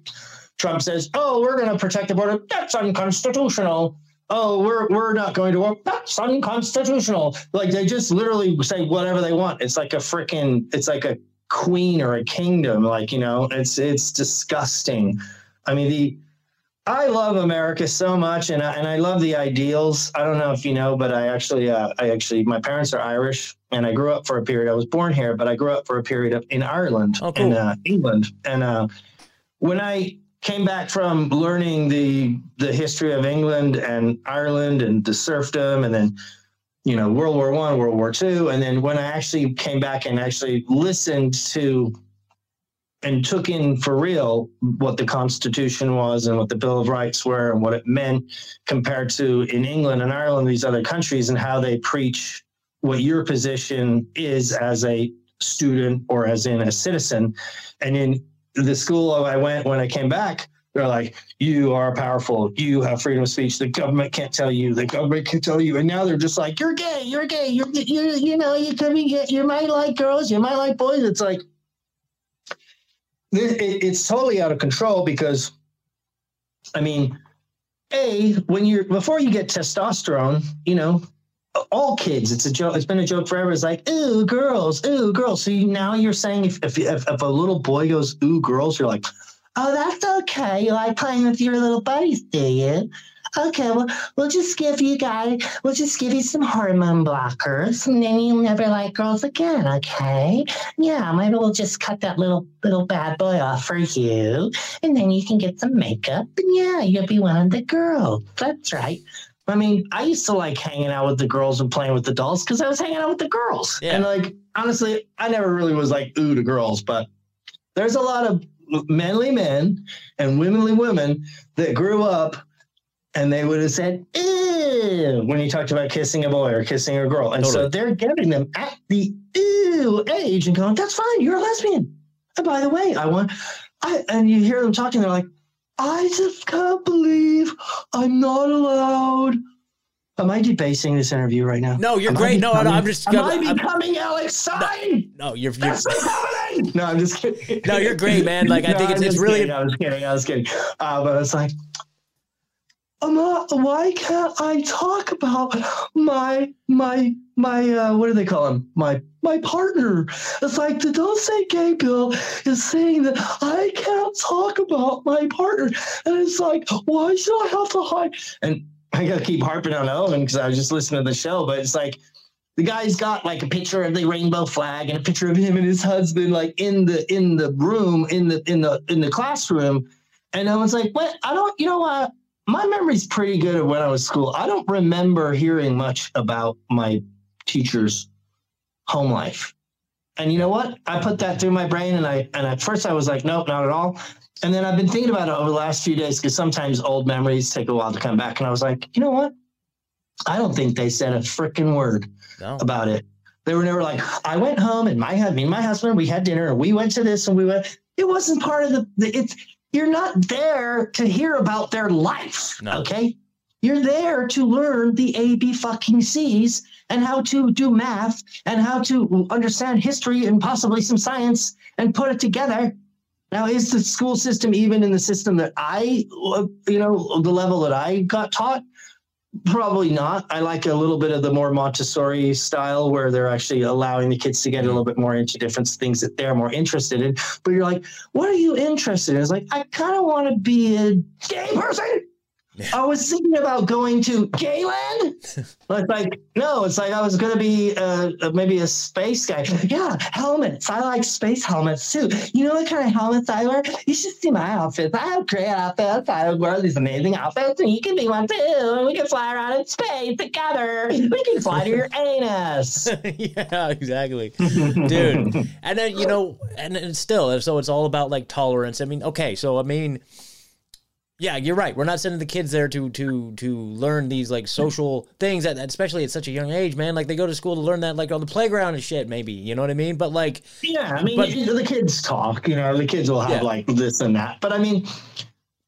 Trump says, "Oh, we're going to protect the border." That's unconstitutional. Oh, we're we're not going to work. That's unconstitutional. Like they just literally say whatever they want. It's like a freaking. It's like a queen or a kingdom. Like you know, it's it's disgusting. I mean the. I love America so much, and I, and I love the ideals. I don't know if you know, but I actually, uh, I actually, my parents are Irish, and I grew up for a period. I was born here, but I grew up for a period of, in Ireland, Oh, cool. in uh, England. And uh, when I came back from learning the the history of England and Ireland and the serfdom, and then you know World War One, World War Two, and then when I actually came back and actually listened to and took in for real what the Constitution was and what the Bill of Rights were and what it meant compared to in England and Ireland, these other countries, and how they preach what your position is as a student or as in a citizen. And in the school I went when I came back, they're like, you are powerful. You have freedom of speech. The government can't tell you. The government can tell you. And now they're just like, you're gay. You're gay. You're, you're you know, you can be gay. You might like girls. You might like boys. It's like, it's totally out of control because, I mean, a when you're before you get testosterone, you know, all kids. It's a joke. It's been a joke forever. It's like, ooh, girls, ooh, girls. So you, now you're saying if, if if if a little boy goes, ooh, girls, you're like, oh, that's okay. You like playing with your little buddies, do you? Okay, well, we'll just give you guys, we'll just give you some hormone blockers, and then you'll never like girls again. Okay? Yeah, maybe we'll just cut that little little bad boy off for you, and then you can get some makeup, and yeah, you'll be one of the girls. That's right. I mean, I used to like hanging out with the girls and playing with the dolls because I was hanging out with the girls. Yeah. And like, honestly, I never really was like, ooh, to girls, but there's a lot of manly men and womanly women that grew up and they would have said, ew, when you talked about kissing a boy or kissing a girl. And Totally. so they're getting them at the ew age and going, that's fine, you're a lesbian. And by the way, I want, I, and you hear them talking, they're like, I just can't believe I'm not allowed. Am I debasing this interview right now? No, you're Am great. No, no, I'm just- Am I I'm- becoming Alex Stein? No, you're, you're That's happening. No, I'm just kidding. No, you're great, man. Like, I think it's- I'm it's really- kidding. I was kidding. I was kidding. Uh, but it's like, Why can't I talk about my my my uh, what do they call him? My my partner. It's like the Don't Say Gay bill is saying that I can't talk about my partner, and it's like, why should I have to hide? And I gotta keep harping on Owen because I was just listening to the show, but it's like the guy's got like a picture of the rainbow flag and a picture of him and his husband like in the in the room in the in the in the classroom and i was like what i don't you know what my memory's pretty good of when i was school i don't remember hearing much about my teacher's home life and you know what i put that through my brain and i and at first i was like nope not at all and then i've been thinking about it over the last few days because sometimes old memories take a while to come back and i was like you know what i don't think they said a freaking word no. about it. They were never like, I went home and my me and my husband, we had dinner and we went to this and we went. It wasn't part of the. the it's you're not there to hear about their life. No. Okay, you're there to learn the A B fucking C's and how to do math and how to understand history and possibly some science and put it together. Now, is the school system even in the system that I, uh, you know, the level that I got taught? Probably not. I like a little bit of the more Montessori style where they're actually allowing the kids to get a little bit more into different things that they're more interested in. But you're like, what are you interested in? It's like, I kind of want to be a gay person. I was thinking about going to Gayland. It's like, no, it's like I was going to be uh, maybe a space guy. Yeah, helmets. I like space helmets too. You know what kind of helmets I wear? You should see my outfits. I have great outfits. I wear these amazing outfits, and you can be one too. And we can fly around in space together. We can fly to your anus. yeah, exactly, dude. And then you know, and, and still, so it's all about like tolerance. I mean, okay, so I mean, yeah, you're right. We're not sending the kids there to to to learn these like social things, that especially at such a young age, man. Like they go to school to learn that like on the playground and shit, maybe. You know what I mean? But like, Yeah, I mean, But- the kids talk. You know, the kids will have Yeah. like this and that. But I mean,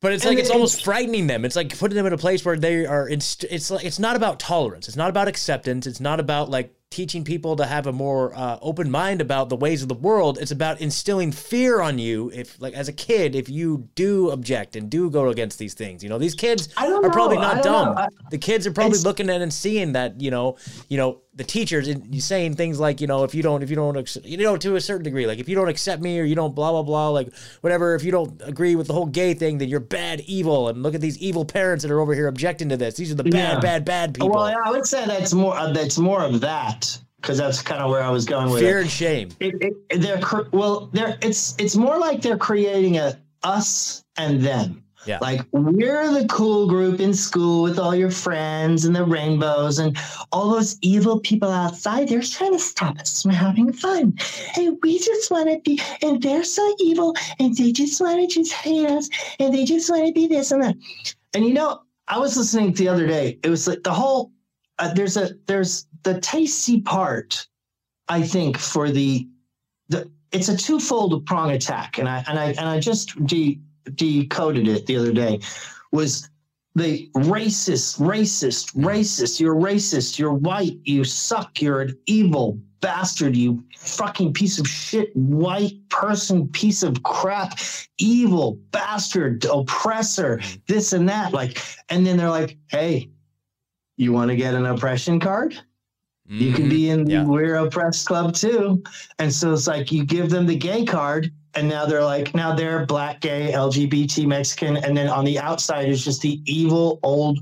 But it's like it's it- almost frightening them. It's like putting them in a place where they are. Inst- it's like it's not about tolerance. It's not about acceptance. It's not about like teaching people to have a more uh, open mind about the ways of the world. It's about instilling fear on you. If like as a kid, if you do object and do go against these things, you know these kids are probably know. not don't dumb. I- the kids are probably looking at and seeing that you know you know the teachers and you saying things like you know if you don't if you don't you know to a certain degree like if you don't accept me or you don't blah blah blah like whatever if you don't agree with the whole gay thing then you're bad evil and look at these evil parents that are over here objecting to this these are the bad Yeah. bad bad people well, I would say that's more. Uh, that's more of that because that's kind of where I was going with fear it. and shame it, it they're well they're it's it's more like they're creating a us and them Yeah. Like we're the cool group in school with all your friends and the rainbows and all those evil people outside. They're trying to stop us from having fun. And we just want to be, and they're so evil and they just want to just hate us and they just want to be this and that. And you know, I was listening the other day. It was like the whole, uh, there's a, there's the tasty part, I think, for the, the, it's a twofold prong attack. And I, and I, and I just de, decoded it the other day was the racist, racist, racist. You're racist. You're white. You suck. You're an evil bastard. You fucking piece of shit, white person, piece of crap, evil bastard, oppressor, this and that. Like, and then they're like, hey, you want to get an oppression card? You can be in the Mm-hmm. Yeah. We're Oppressed Club too. And so it's like you give them the gay card, and now they're like, now they're black, gay, LGBT, Mexican. And then on the outside is just the evil old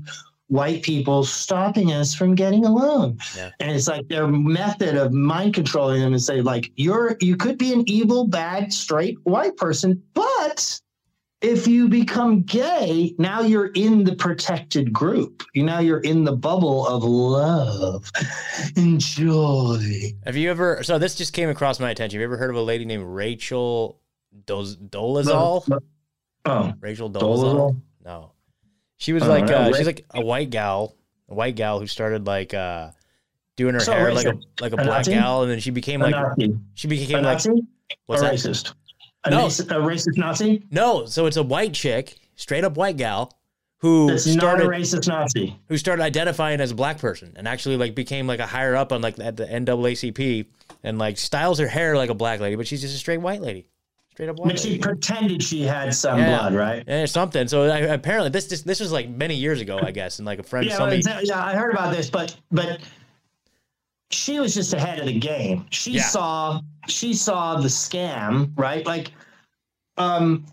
white people stopping us from getting along. Yeah. And it's like their method of mind controlling them and say, like, you're you could be an evil, bad, straight white person, but if you become gay, now you're in the protected group. You now you're in the bubble of love. Enjoy. Have you ever? So this just came across my attention. Have you ever heard of a lady named Rachel Doz, Dolezal? Oh, Rachel Dolezal? Dolezal? No, she was like uh, she's like a white gal, a white gal who started like uh doing her So hair like a like a A black Nazi? gal, and then she became like she A became like Nazi? what's a that? A, No. racist, a racist Nazi? No, so it's a white chick, straight up white gal, who That's not a racist Nazi. who started identifying as a black person and actually like became like a higher up on like at the NAACP and like styles her hair like a black lady, but she's just a straight white lady, straight up white. But she lady. pretended she had some Yeah. blood, right? Yeah, something. So I, apparently this, this this was like many years ago, I guess, and like a friend, Yeah, somebody. yeah, I heard about this, but but she was just ahead of the game. She Yeah. saw she saw the scam, right? Like, um,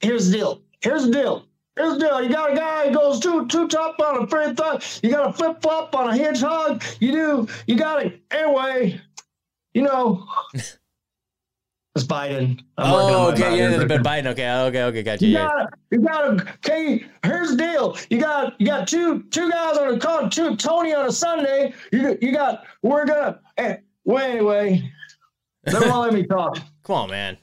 here's the deal. Here's the deal. Here's the deal. You got a guy who goes two two top on a fairy thought. You got a flip flop on a hedgehog. You do. You got it. Anyway, you know. It's Biden. I'm oh, okay, yeah, Biden. there's been Biden. Okay, okay, okay, gotcha. You Yeah. got you got a, okay. Here's the deal. You got you got two two guys on a call. Two Tony on a Sunday. You you got we're gonna. eh, well, anyway, they won't let me talk. Come on, man.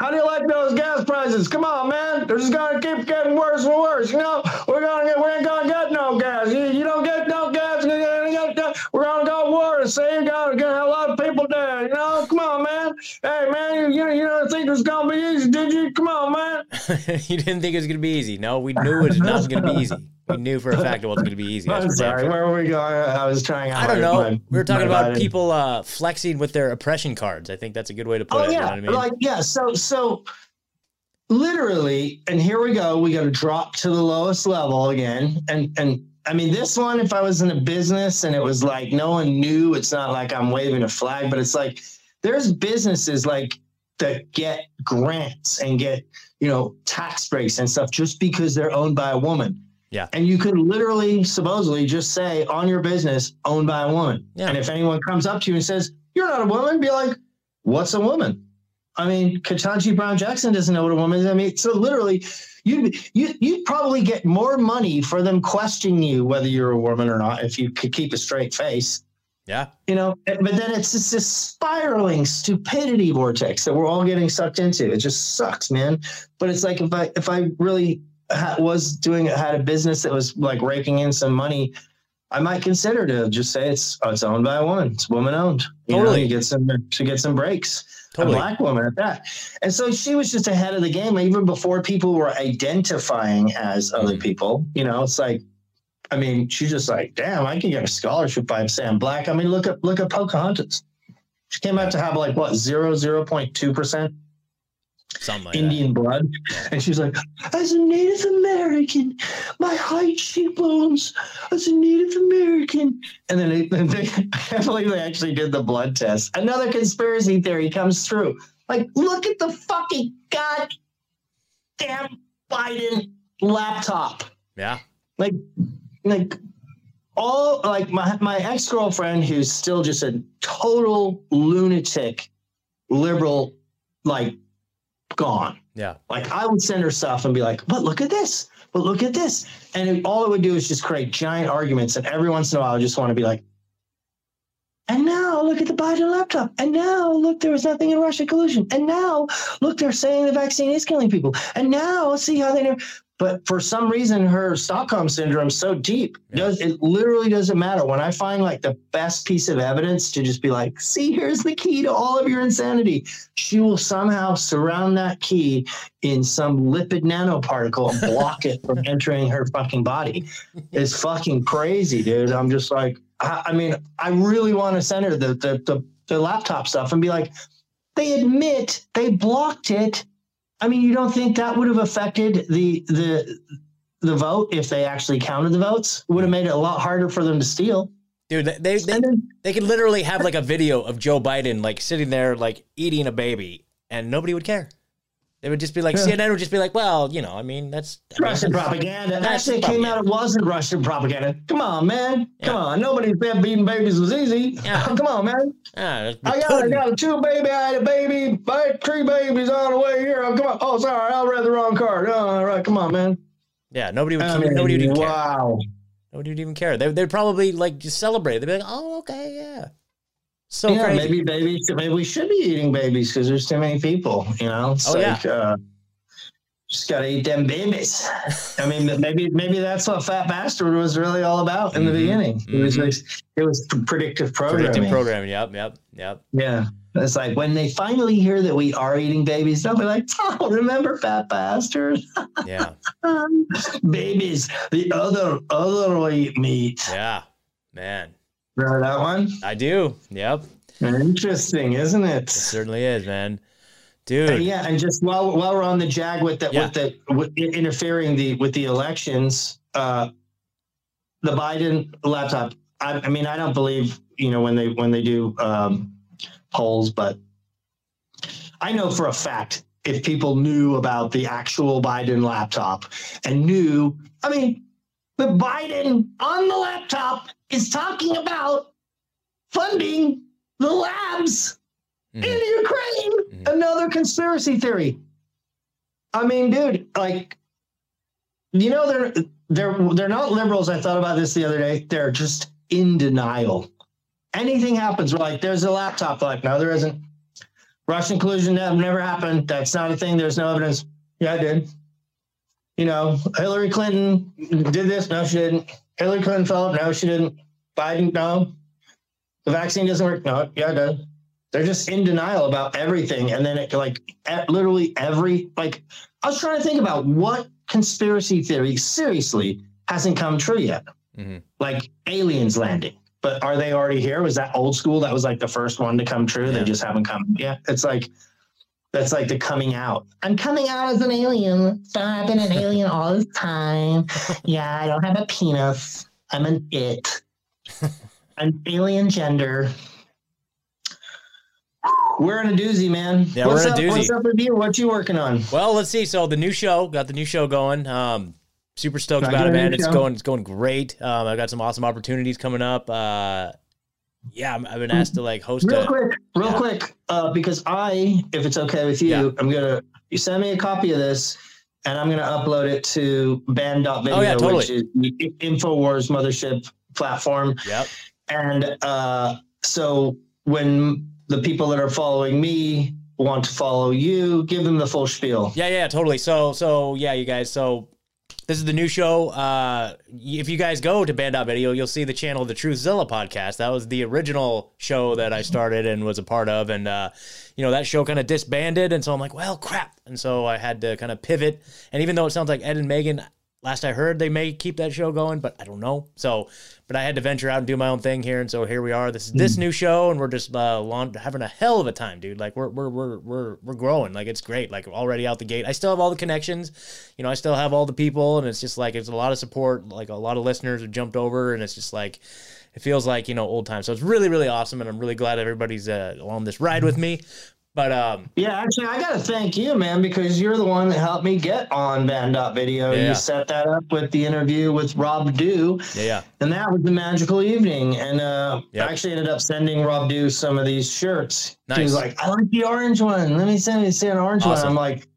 How do you like those gas prices? Come on, man. They're just gonna keep getting worse and worse. You know, we're gonna get we ain't gonna get no gas. You, you don't get no gas. You ain't gonna get- We're gonna go worse. See, you got gonna have a lot of people dead. You know, come on, man. Hey, man, you you don't think it's gonna be easy, did you? Come on, man. you didn't think it was gonna be easy. No, we knew it was not gonna be easy. We knew for a fact it wasn't gonna be easy. I'm sorry. sure. Where were we going? I was trying. I don't know. My, we were talking about Biden. people uh, flexing with their oppression cards. I think that's a good way to put Oh it. You know yeah, what I mean? like yeah. So so literally, and here we go. We got to drop to the lowest level again. And and I mean, this one, if I was in a business and it was like no one knew, it's not like I'm waving a flag, but it's like there's businesses like that get grants and get you know tax breaks and stuff just because they're owned by a woman. Yeah. And you could literally, supposedly, just say on your business, owned by a woman. Yeah. And if anyone comes up to you and says, You're not a woman, be like, What's a woman? I mean, Ketanji Brown Jackson doesn't know what a woman is. I mean, so literally, you you you'd probably get more money for them questioning you whether you're a woman or not if you could keep a straight face. yeah. You know, eh, but then it's just this spiraling stupidity vortex that we're all getting sucked into. It just sucks, man. But it's like if I if I really ha- was doing had a business that was like raking in some money, I might consider to just say it's it's owned by a woman. It's woman owned. You know, Totally. you get some to get some breaks. Totally. A black woman at that. And so she was just ahead of the game even before people were identifying as other Mhm. people. You know, it's like I mean, she's just like, damn, I can get a scholarship by saying black. I mean, look at look at Pocahontas. She came out to have like what zero zero point two percent Something like Indian blood, and she's like, as a Native American, my height cheekbones. As a Native American, and then they, they I believe they actually did the blood test. Another conspiracy theory comes through. Like, look at the fucking goddamn Biden laptop. Yeah. like like all like my my ex-girlfriend who's still just a total lunatic liberal like gone. Yeah. Like I would send her stuff and be like, "But look at this! But look at this!" And it, all it would do is just create giant arguments. And every once in a while, I just want to be like, "And now look at the Biden laptop. And now look, there was nothing in Russia collusion. And now look, they're saying the vaccine is killing people. And now see how they." But for some reason, her Stockholm syndrome is so deep. Does it literally doesn't matter when I find like the best piece of evidence to just be like, see, here's the key to all of your insanity. She will somehow surround that key in some lipid nanoparticle and block it from entering her fucking body. It's fucking crazy, dude. I'm just like, I, I mean, I really want to send her the, the the the laptop stuff and be like, they admit they blocked it I mean, you don't think that would have affected the the the vote if they actually counted the votes? It would have made it a lot harder for them to steal. Dude, they they, they, they could literally have like a video of Joe Biden like sitting there like eating a baby and nobody would care. They would just be like. CNN would just be like, well, you know, I mean, that's Russian propaganda. That's Actually, it came out, it wasn't Russian propaganda. Come on, man. Yeah. Come on. Nobody said beating babies was easy. Yeah. Come on, man. Yeah, I, got, I got a two baby, I had a baby, I had three babies on the way here. Oh, come on. Oh, sorry, I read the wrong card. Oh, all right, come on, man. Yeah, nobody would, I mean, nobody would even wow. care. Wow. Nobody would even care. They, they'd probably like just celebrate. They'd be like, oh, okay, yeah. So yeah, crazy. maybe babies, maybe we should be eating babies because there's too many people, you know? It's oh, like, yeah. Uh, just gotta eat them babies. I mean, maybe maybe that's what Fat Bastard was really all about in the mm-hmm. beginning. It mm-hmm. was it was predictive programming. Predictive programming. Yep. Yep. Yep. Yeah. It's like when they finally hear that we are eating babies, they'll be like, "Oh, remember Fat Bastard?" Yeah. babies, the other other white meat. Yeah, man. Remember that one? I do. Yep. Interesting, isn't it? It certainly is, man dude. Uh, yeah, and just while while we're on the jag with that yeah. with the with interfering the with the elections, uh, the Biden laptop. I, I, mean, I don't believe you know when they when they do um, polls, but I know for a fact if people knew about the actual Biden laptop and knew, I mean, the Biden on the laptop is talking about funding the labs mm-hmm. in Ukraine. Mm-hmm. Another conspiracy theory. I mean, dude, like, you know, they're they're they're not liberals. I thought about this the other day. They're just in denial. Anything happens, we're like, there's a laptop. They're like, no, there isn't. Russian collusion that never happened. That's not a thing. There's no evidence. Yeah, I did. You know, Hillary Clinton did this. No, she didn't. Hillary Clinton fell. No, she didn't. Biden, no. The vaccine doesn't work. No, yeah, it does they're just in denial about everything and then it like literally every like i was trying to think about what conspiracy theory seriously hasn't come true yet mm-hmm. like aliens landing but are they already here was that old school that was like the first one to come true yeah. they just haven't come yeah it's like that's like the coming out i'm coming out as an alien so i've been an alien all this time yeah i don't have a penis i'm an it an alien gender we're in a doozy, man. Yeah, what's we're in up, a doozy. What's up with you? What you working on? Well, let's see. So the new show, got the new show going. Um, super stoked about it, man. It's show. going, it's going great. Um, I've got some awesome opportunities coming up. Uh, yeah, I've been asked to like host. Real a, quick, real yeah. quick, uh, because I, if it's okay with you, yeah. I'm gonna you send me a copy of this, and I'm gonna upload it to banned.video, oh, yeah, totally. which is Infowars mothership platform. Yep. And uh, so when the people that are following me want to follow you, give them the full spiel. Yeah, yeah, totally. So, so yeah, you guys. So this is the new show. Uh, if you guys go to Banned Video, you'll see the channel, the Truthzilla podcast. That was the original show that I started and was a part of, and uh, you know that show kind of disbanded, and so I'm like, well, crap, and so I had to kind of pivot. And even though it sounds like Ed and Megan, last I heard, they may keep that show going, but I don't know. So but I had to venture out and do my own thing here, and so here we are. This is this mm. new show, and we're just uh, long, having a hell of a time, dude. Like we're we're we're we're we're growing. Like it's great. Like already out the gate. I still have all the connections, you know. I still have all the people, and it's just like it's a lot of support. Like a lot of listeners have jumped over, and it's just like it feels like you know old times. So it's really really awesome, and I'm really glad everybody's uh, on this ride with me. But um, Yeah, actually, I got to thank you, man, because you're the one that helped me get on Band Up Video. Yeah. You set that up with the interview with Rob Dew, yeah, yeah, and that was the magical evening. And uh, Yep. I actually ended up sending Rob Dew some of these shirts. He was like, "I like the orange one. Let me send you see an orange Awesome. one." I'm like.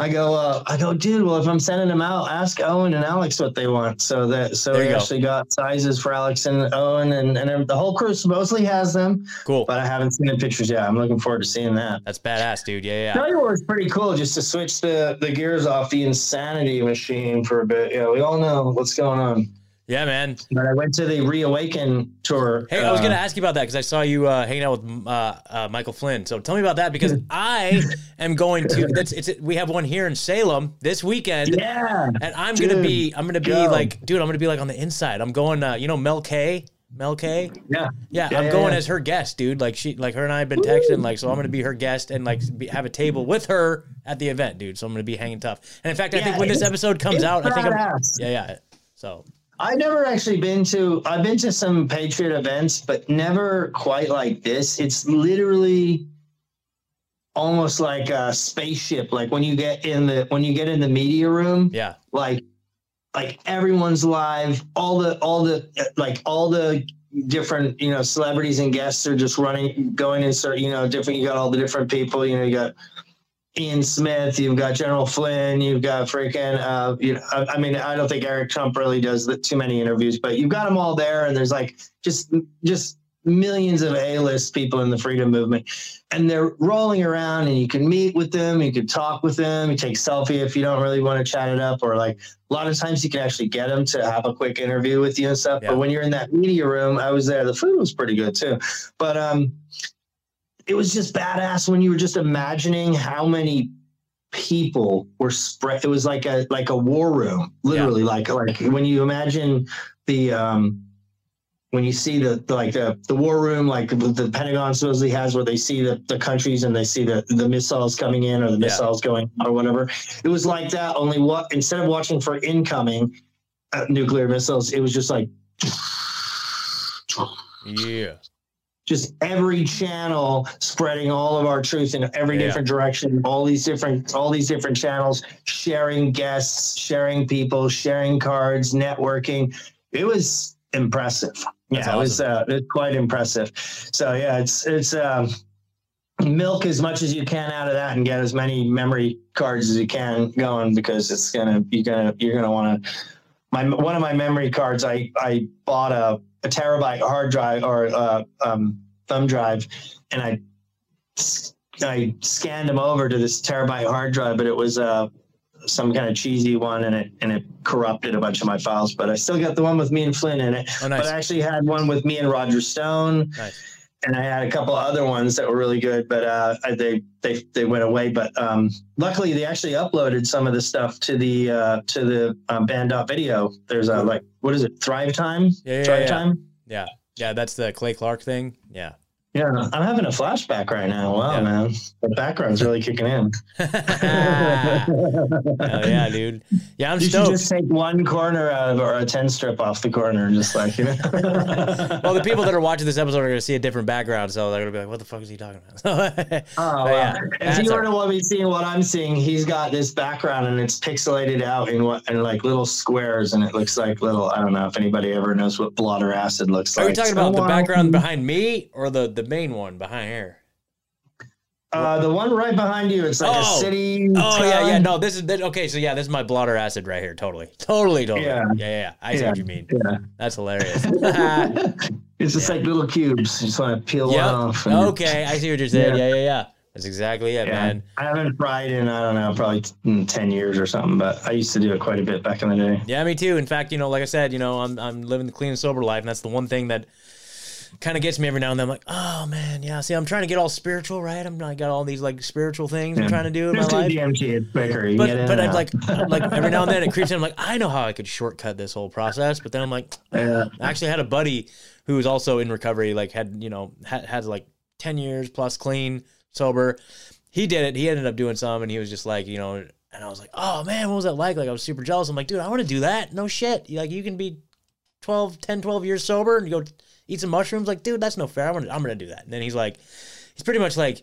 I go, uh, I go, dude. Well, if I'm sending them out, ask Owen and Alex what they want. So that, so we go. actually got sizes for Alex and Owen, and and the whole crew supposedly has them, cool. but I haven't seen the pictures yet. I'm looking forward to seeing that. That's badass, dude. Yeah, yeah. Tell you what was pretty cool, just to switch the the gears off the insanity machine for a bit. Yeah, we all know what's going on. Yeah, man. But I went to the Reawaken tour. Hey, I was uh, gonna ask you about that because I saw you uh, hanging out with uh, uh, Michael Flynn. So tell me about that because I am going to. That's it's. We have one here in Salem this weekend, Yeah, and I'm gonna be. I'm gonna be go. like, dude. I'm gonna be like on the inside. I'm going. Uh, you know, Mel K. Mel K. yeah, Yeah, Yeah, I'm yeah, going yeah. as her guest, dude. Like she, like her and I have been texting, like so. I'm gonna be her guest and like be, have a table with her at the event, dude. So I'm gonna be hanging tough. And in fact, I think when this episode comes out, I think I'm, yeah, yeah. So I've never actually been to. I've been to some Patriot events, but never quite like this. It's literally almost like a spaceship. Like when you get in the when you get in the media room, yeah, like like everyone's live all the all the like all the different you know celebrities and guests are just running going in certain you know different you got all the different people you know you got Ian Smith you've got General Flynn you've got freaking uh you know I, I mean I don't think Eric Trump really does the, too many interviews but you've got them all there and there's like just just millions of A-list people in the freedom movement and they're rolling around and you can meet with them you can talk with them you take selfie if you don't really want to chat it up or like a lot of times you can actually get them to have a quick interview with you and stuff Yeah. but when you're in that media room i was there the food was pretty good too but um it was just badass when you were just imagining how many people were spread it was like a like a war room literally like like when you imagine the um when you see the, the like the, the war room like the pentagon supposedly has where they see the, the countries and they see the, the missiles coming in or the Yeah. missiles going or whatever. It was like that only what instead of watching for incoming uh, nuclear missiles it was just like yeah, just every channel spreading all of our truth in every Yeah. different direction all these different all these different channels sharing guests sharing people sharing cards networking. It was impressive. That's yeah it was uh, it's quite impressive. So yeah it's it's um milk as much as you can out of that and get as many memory cards as you can going because it's gonna you're gonna you're gonna want to my one of my memory cards i i bought a, a terabyte hard drive or uh, um, thumb drive and i i scanned them over to this terabyte hard drive but it was uh some kind of cheesy one and it and it corrupted a bunch of my files but i still got the one with me and flynn in it Oh, nice. but i actually had one with me and roger stone nice. And I had a couple other ones that were really good, but uh, they they they went away. But um, luckily, they actually uploaded some of the stuff to the uh, to the um, Banned Video. There's a like what is it? Thrive Time. Yeah, yeah, Thrive yeah. Time. Yeah, yeah. That's the Clay Clark thing. Yeah. Yeah, I'm having a flashback right now. Wow, Yeah. man, the background's really kicking in. Hell yeah, dude. Yeah, I'm you should just take one corner out of or a ten strip off the corner, and just like you know. well, the people that are watching this episode are going to see a different background, so they're going to be like, "What the fuck is he talking about?" Oh, But yeah, if you were to want me seeing what I'm seeing, he's got this background and it's pixelated out in what in like little squares, and it looks like little. I don't know if anybody ever knows what blotter acid looks Are like. Are you talking So, about the background behind me or the the main one behind here? Uh, the one right behind you. It's like Oh. a city. Oh yeah, yeah. No, this is that, okay. So yeah, this is my blotter acid right here. Totally, totally, totally. Yeah, Yeah. yeah. yeah. I see what you mean. Yeah. That's hilarious. It's just like little cubes. You just want to peel one yep. off. and- Okay, I see what you're saying. Yeah. Yeah, yeah, yeah. That's exactly it, Yeah. man. I haven't fried in I don't know probably mm, ten years or something, but I used to do it quite a bit back in the day. Yeah, me too. In fact, you know, like I said, you know, I'm I'm living the clean and sober life, and that's the one thing that kind of gets me every now and then. I'm like, oh man, yeah. See, I'm trying to get all spiritual, right? I'm I got all these like spiritual things I'm trying to do in my Just do life. DMT. It's quicker. But but I'm like I'm like every now and then it creeps in. I'm like, I know how I could shortcut this whole process. But then I'm like, Yeah. I actually had a buddy who was also in recovery, like had you know had, had like ten years plus clean sober. He did it. He ended up doing some, and he was just like you know. And I was like, oh man, what was that like? Like I was super jealous. I'm like, dude, I want to do that. No shit. Like you can be 12, 10, 12 years sober and you go eat some mushrooms. Like, dude, that's no fair. I'm gonna I'm gonna do that. And then he's like, he's pretty much like,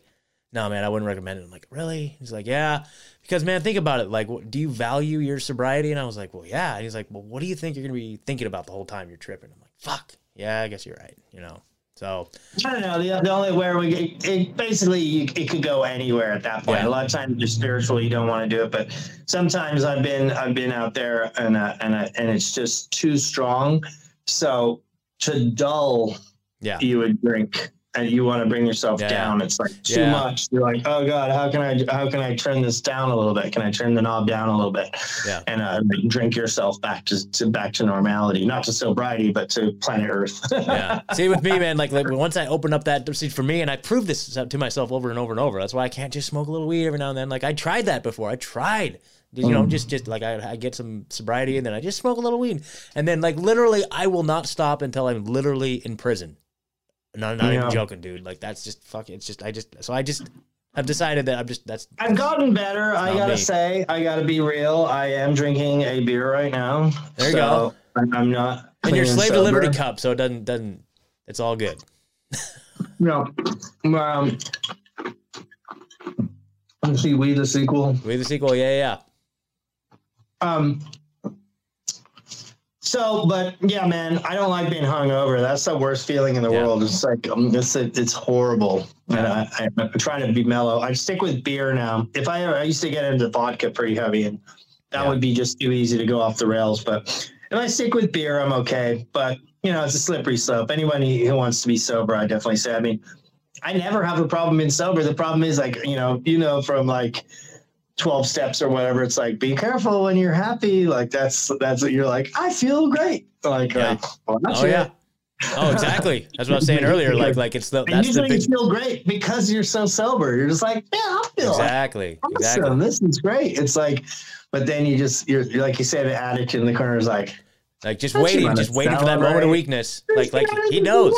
no, man, I wouldn't recommend it. I'm like, really? He's like, yeah, because man, think about it. Like, what, do you value your sobriety? And I was like, well, yeah. And he's like, well, what do you think you're gonna be thinking about the whole time you're tripping? I'm like, fuck, yeah, I guess you're right. You know, so I don't know. The, the only where we it, it basically you, it could go anywhere at that point. Yeah. A lot of times you're spiritual, you don't want to do it, but sometimes I've been I've been out there and uh, and uh, and it's just too strong. So to dull, yeah, you would drink and you want to bring yourself Yeah. down. It's like too Yeah. much. You're like, oh god, how can I how can I turn this down a little bit? Can I turn the knob down a little bit? Yeah. And uh, drink yourself back to, to back to normality, not to sobriety, but to planet Earth. yeah. See, with me, man, like, like once I open up that see for me, and I proved this to myself over and over and over. That's why I can't just smoke a little weed every now and then. Like I tried that before. I tried. You know, just just like I, I get some sobriety and then I just smoke a little weed, and then like literally I will not stop until I'm literally in prison. No, I'm not Yeah. even joking, dude. Like that's just fucking. It's just I just so I just have decided that I'm just that's I've gotten better. I gotta me. say, I gotta be real. I am drinking a beer right now. There you so go. I'm- I'm not. and you're clean slave to sober. liberty cup, so it doesn't doesn't. It's all good. No. Um, let's see, we the sequel. We the sequel, yeah, yeah, yeah. Um. So, but yeah, man, I don't like being hungover. That's the worst feeling in the Yeah. world. It's like um, it's it's horrible. And I, I, I try to be mellow. I stick with beer now. If I ever, I used to get into vodka pretty heavy, and that Yeah. would be just too easy to go off the rails. But if I stick with beer, I'm okay. But you know, it's a slippery slope. Anyone who wants to be sober, I definitely say. I mean, I never have a problem being sober. The problem is like you know, you know, from like 12 steps or whatever it's like be careful when you're happy like that's that's what you're like i feel great like, uh, Yeah. like well, Oh it. yeah. Oh, exactly. That's what I was saying earlier. Like, like it's the and that's the usually big you feel great because you're so sober you're just like yeah i feel exactly, awesome. exactly. this is great it's like but then you just you're, you're like you say the addict in the corner is like Like just waiting, just waiting for that moment of weakness. Like, like he knows.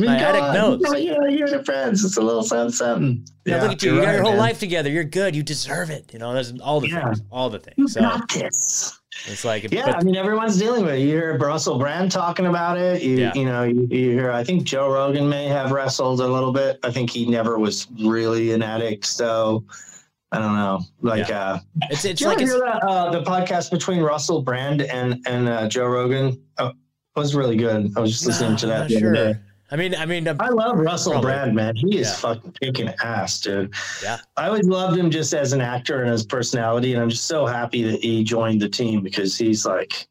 My addict knows. You know, you're the friends. It's a little something, something. Yeah, look at you. you're got right, your whole man. life together. You're good. You deserve it. You know, there's all the Yeah. things, all the You things. So got this. it's like, Yeah, but I mean, everyone's dealing with it. You hear Russell Brand talking about it. You, Yeah. you know, you, you hear. I think Joe Rogan may have wrestled a little bit. I think he never was really an addict, so I don't know. Like, uh, it's it's like it's, that uh, the podcast between Russell Brand and and uh, Joe Rogan? Oh, it was really good. I was just listening to that. not the other day. I mean, I mean, um, I love Russell Probably. Brand, man. He is Yeah. fucking kicking ass, dude. Yeah. I always loved him just as an actor and his personality, and I'm just so happy that he joined the team because he's like,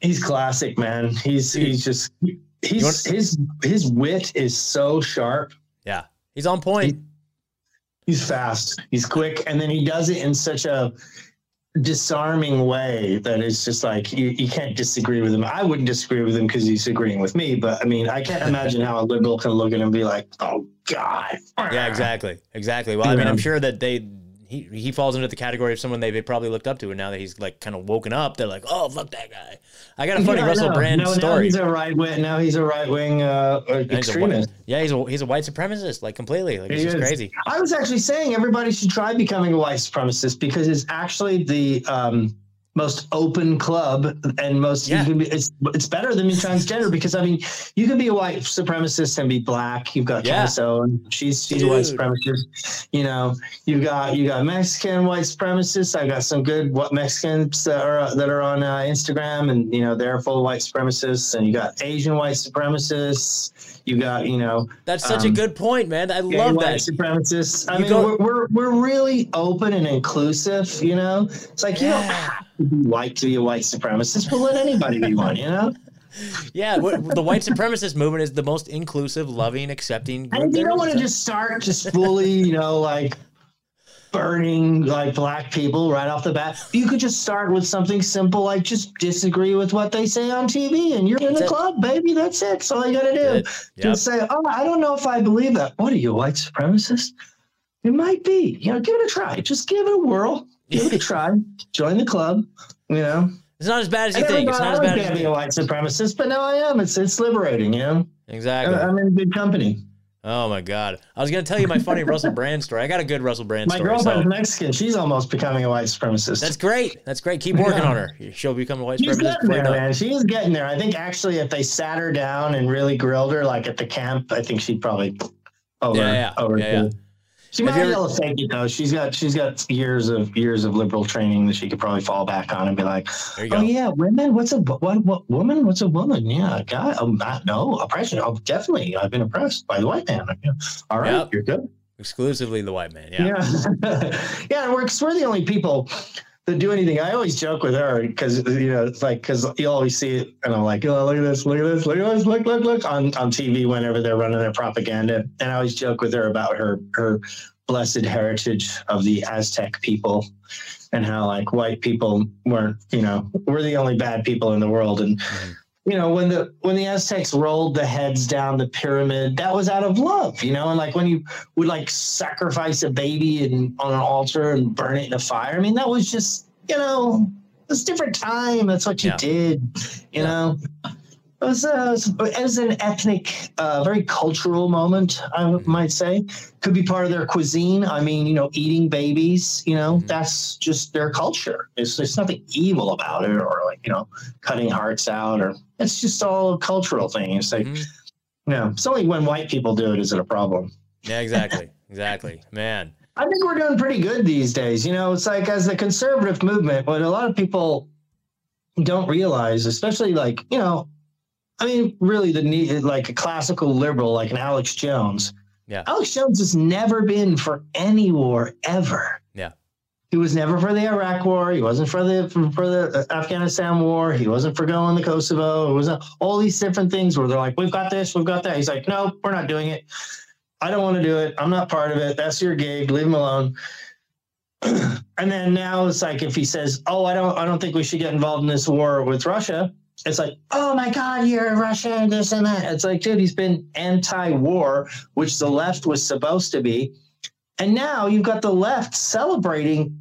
he's classic, man. He's he's just he's his his wit is so sharp. yeah, he's on point. He's fast. He's quick, and then he does it in such a disarming way that it's just like you, you can't disagree with him. I wouldn't disagree with him because he's agreeing with me, but I mean, I can't imagine how a liberal can look at him and be like, "Oh God." Yeah, exactly, exactly. Well, I mean, I'm sure that they. He, he falls into the category of someone they, they probably looked up to, and now that he's like kind of woken up, they're like, "Oh, fuck that guy." I got a funny Yeah, Russell. Brand no, Now story. he's a right wing. Now he's a right wing uh, And he's a extremist. yeah, he's a he's a white supremacist, like completely. Like it's He just is. crazy. I was actually saying everybody should try becoming a white supremacist because it's actually the um, most open club and most Yeah. you can be, it's it's better than being transgender because I mean you can be a white supremacist and be black. You've got Yeah. Candace Owen, she's she's a white supremacist. You know, You've got you got Mexican white supremacists. I got some good what Mexicans that are that are on uh, Instagram and you know they're full white supremacists and you got Asian white supremacists. You got you know That's such a Um, good point, man. I love white that. supremacists. I You mean, go- we're, we're we're really open and inclusive. You know, it's like you don't Yeah. have to be white to be a white supremacist, but let anybody be one. You know, Yeah, the white supremacist movement is the most inclusive, loving, accepting. group and you don't want to just start just fully, you know, like burning like black people right off the bat. You could just start with something simple, like just disagree with what they say on TV, and you're in the it. club, baby. That's it. That's all you got to do. Yep. Just say, "Oh, I don't know if I believe that." What are you, a white supremacist? It might be. You know, give it a try. Just give it a whirl. Give it a try. Join the club. You know, It's not as bad as you think. It's not as I was bad gonna as be a white supremacist, but now I am. It's it's liberating. You know, Exactly. I'm in good company. Oh my god. I was gonna tell you my funny Russell Brand story. I got a good Russell Brand My story. My girlfriend's So Mexican. She's almost becoming a white supremacist. that's great. That's great. Keep working Yeah. on her. She'll become a white She's supremacist. getting there, man. She's getting there. I think actually, if they sat her down and really grilled her, like at the camp, I think she'd probably over Yeah, yeah, over. yeah, yeah. She might be able to fake it though. She's got she's got years of years of liberal training that she could probably fall back on and be like, "Oh yeah, women. What's a what what woman? What's a woman? Yeah, guy. Oh, not, um, no oppression. Oh, definitely. I've been oppressed by the white man. All right, yep. you're good. Exclusively the white man. Yeah. Yeah. yeah. We're, we're the only people that do anything. I always joke with her because you know it's like because you always see it, and I'm like, oh look at this, look at this, look at this, look look look on on TV whenever they're running their propaganda, and I always joke with her about her her blessed heritage of the Aztec people and how like white people weren't you know we're the only bad people in the world and. You know when the when the aztecs rolled the heads down the pyramid that was out of love you know? And like when you would like sacrifice a baby and on an altar and burn it in a fire i mean that was just you know it's a different time. That's what you yeah. did you know it was, uh, it was an ethnic, uh, very cultural moment, I mm-hmm. might say. Could be part of their cuisine. I mean, you know, eating babies, you know, mm-hmm. that's just their culture. It's, there's nothing evil about it or like, you know, cutting hearts out or it's just all a cultural thing. It's like, mm-hmm. you know, it's only when white people do it is it a problem. Yeah, exactly. exactly. Man. I think we're doing pretty good these days. You know, it's like as the conservative movement, what a lot of people don't realize, especially like, you know, I mean, really, the need like a classical liberal like an Alex Jones. Yeah. Alex Jones has never been for any war ever. Yeah. He was never for the Iraq War. He wasn't for the for, for the uh, Afghanistan War. He wasn't for going to Kosovo. It was uh, all these different things where they're like, "We've got this, we've got that." He's like, "No, we're not doing it. I don't want to do it. I'm not part of it. That's your gig. Leave him alone." and then now it's like if he says, "Oh, I don't, I don't think we should get involved in this war with Russia," it's like, oh my God, you're a Russian. this and that. It's like, dude, he's been anti war, which the left was supposed to be. And now you've got the left celebrating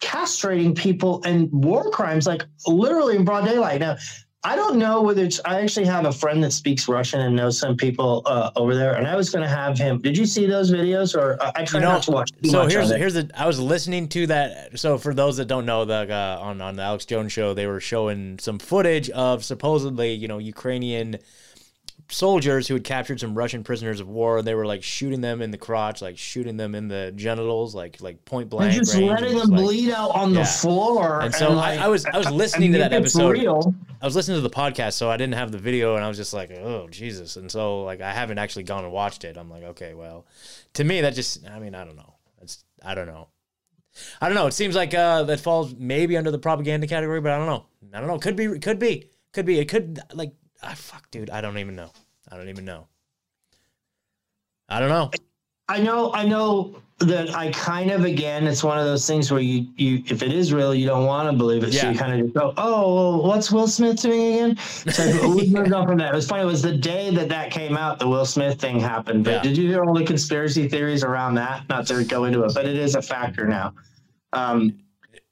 castrating people and war crimes, like literally in broad daylight. Now, I don't know whether it's. I actually have a friend that speaks Russian and knows some people uh, over there, and I was going to have him. Did you see those videos, or uh, I try you know, not to watch? so here's here's a. I was listening to that. So for those that don't know, the uh, on on the Alex Jones show, they were showing some footage of supposedly you know Ukrainian soldiers who had captured some Russian prisoners of war, and they were like shooting them in the crotch, like shooting them in the genitals, like like point blank. And just letting them like, bleed out on yeah. the floor. And so and like, I, I, was I was listening I mean, to that episode. Real. I was listening to the podcast, so I didn't have the video, and I was just like, oh Jesus! And so like I haven't actually gone and watched it. I'm like, okay, well, to me that just I mean I don't know. It's I don't know. I don't know. It seems like uh, that falls maybe under the propaganda category, but I don't know. I don't know. Could be. Could be. Could be. It could like Ah, fuck, dude. I don't even know. I don't even know. I don't know. I know. I know that I kind of again. It's one of those things where you, you, if it is real, you don't want to believe it. Yeah. So you kind of just go, "Oh, what's Will Smith doing again?" So we moved on from that. It was funny. It was the day that that came out, the Will Smith thing happened. But yeah. did you hear all the conspiracy theories around that? Not to go into it, but it is a factor now. Um,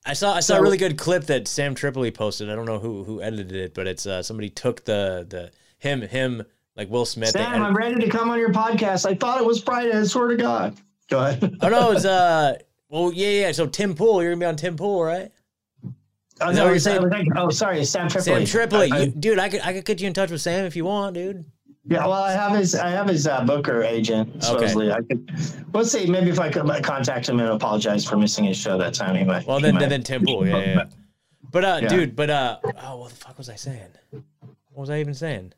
I saw I saw so, a really good clip that Sam Tripoli posted. I don't know who who edited it, but it's uh, somebody took the the him him like Will Smith. Sam, I'm ready to come on your podcast. I thought it was Friday. I swear to God. Go ahead. oh no, it's uh well yeah yeah. So Tim Pool, you're gonna be on Tim Pool, right? Oh, no, you're saying? oh, sorry, Sam Tripoli. Sam Tripoli, I, I, dude. I could I could get you in touch with Sam if you want, dude. Yeah, well, I have his I have his uh, Booker agent supposedly. Okay. I could let's see maybe if I could contact him and apologize for missing his show that time. He might. Well, then might, then Tim Pool, yeah, yeah. But uh, yeah. dude, but uh, oh, what the fuck was I saying? What was I even saying?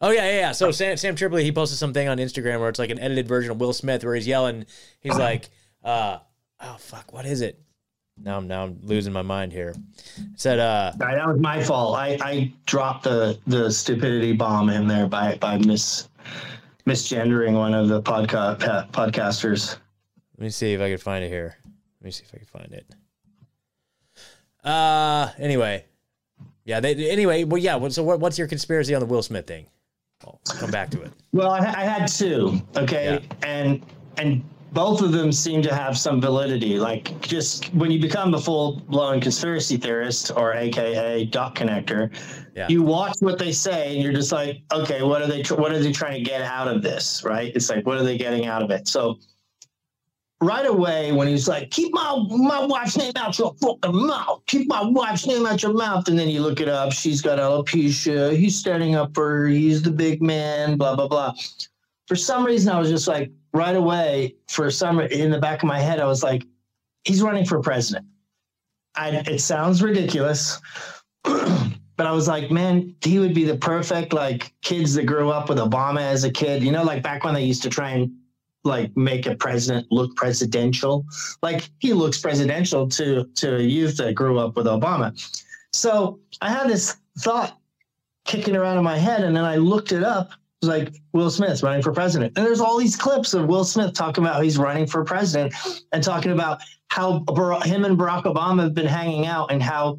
Oh yeah, yeah, yeah. So Sam, Sam Tripoli, he posted something on Instagram where it's like an edited version of Will Smith where he's yelling. He's like, uh, oh fuck, what is it? Now I'm now I'm losing my mind here. It said uh that was my fault. I, I dropped the the stupidity bomb in there by by mis misgendering one of the podcast podcasters. Let me see if I can find it here. Let me see if I can find it. Uh anyway. Yeah, they anyway, well yeah, so what, what's your conspiracy on the Will Smith thing? I'll come back to it. Well, I, I had two, okay? Yeah. And and both of them seem to have some validity. Like just when you become a full blown conspiracy theorist or AKA dot connector, yeah. you watch what they say and you're just like, okay, what are they? Tr- what are they trying to get out of this? Right? It's like, what are they getting out of it? So right away when he's like, keep my my wife's name out your fucking mouth. Keep my wife's name out your mouth. And then you look it up. She's got alopecia. He's standing up for her. He's the big man. Blah blah blah. For some reason, I was just like right away for some in the back of my head, I was like, he's running for president. I, it sounds ridiculous, but I was like, man, he would be the perfect like kids that grew up with Obama as a kid. You know, like back when they used to try and like make a president look presidential. Like he looks presidential to to a youth that grew up with Obama. So I had this thought kicking around in my head, and then I looked it up. Like Will Smith running for president, and there's all these clips of Will Smith talking about he's running for president and talking about how him and Barack Obama have been hanging out and how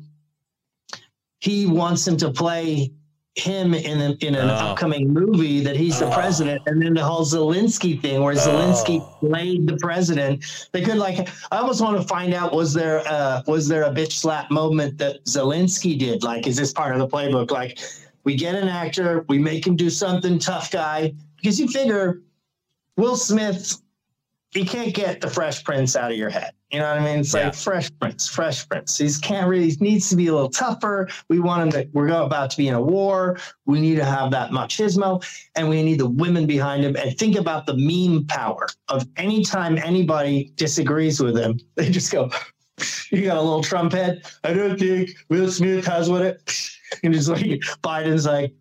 he wants him to play him in, a, in an oh. upcoming movie that he's the oh. president, and then the whole Zelensky thing where Zelensky oh. played the president. They could like, I almost want to find out was there uh, was there a bitch slap moment that Zelensky did? Like, is this part of the playbook? Like, we get an actor, we make him do something tough guy because you figure Will Smith you can't get the Fresh Prince out of your head. You know what I mean? It's yeah. like Fresh Prince, Fresh Prince. He can't really he needs to be a little tougher. We want him to. We're about to be in a war. We need to have that machismo, and we need the women behind him. And think about the meme power of anytime anybody disagrees with him, they just go. You got a little Trump head. I don't think Will Smith has what it. And just like Biden's like,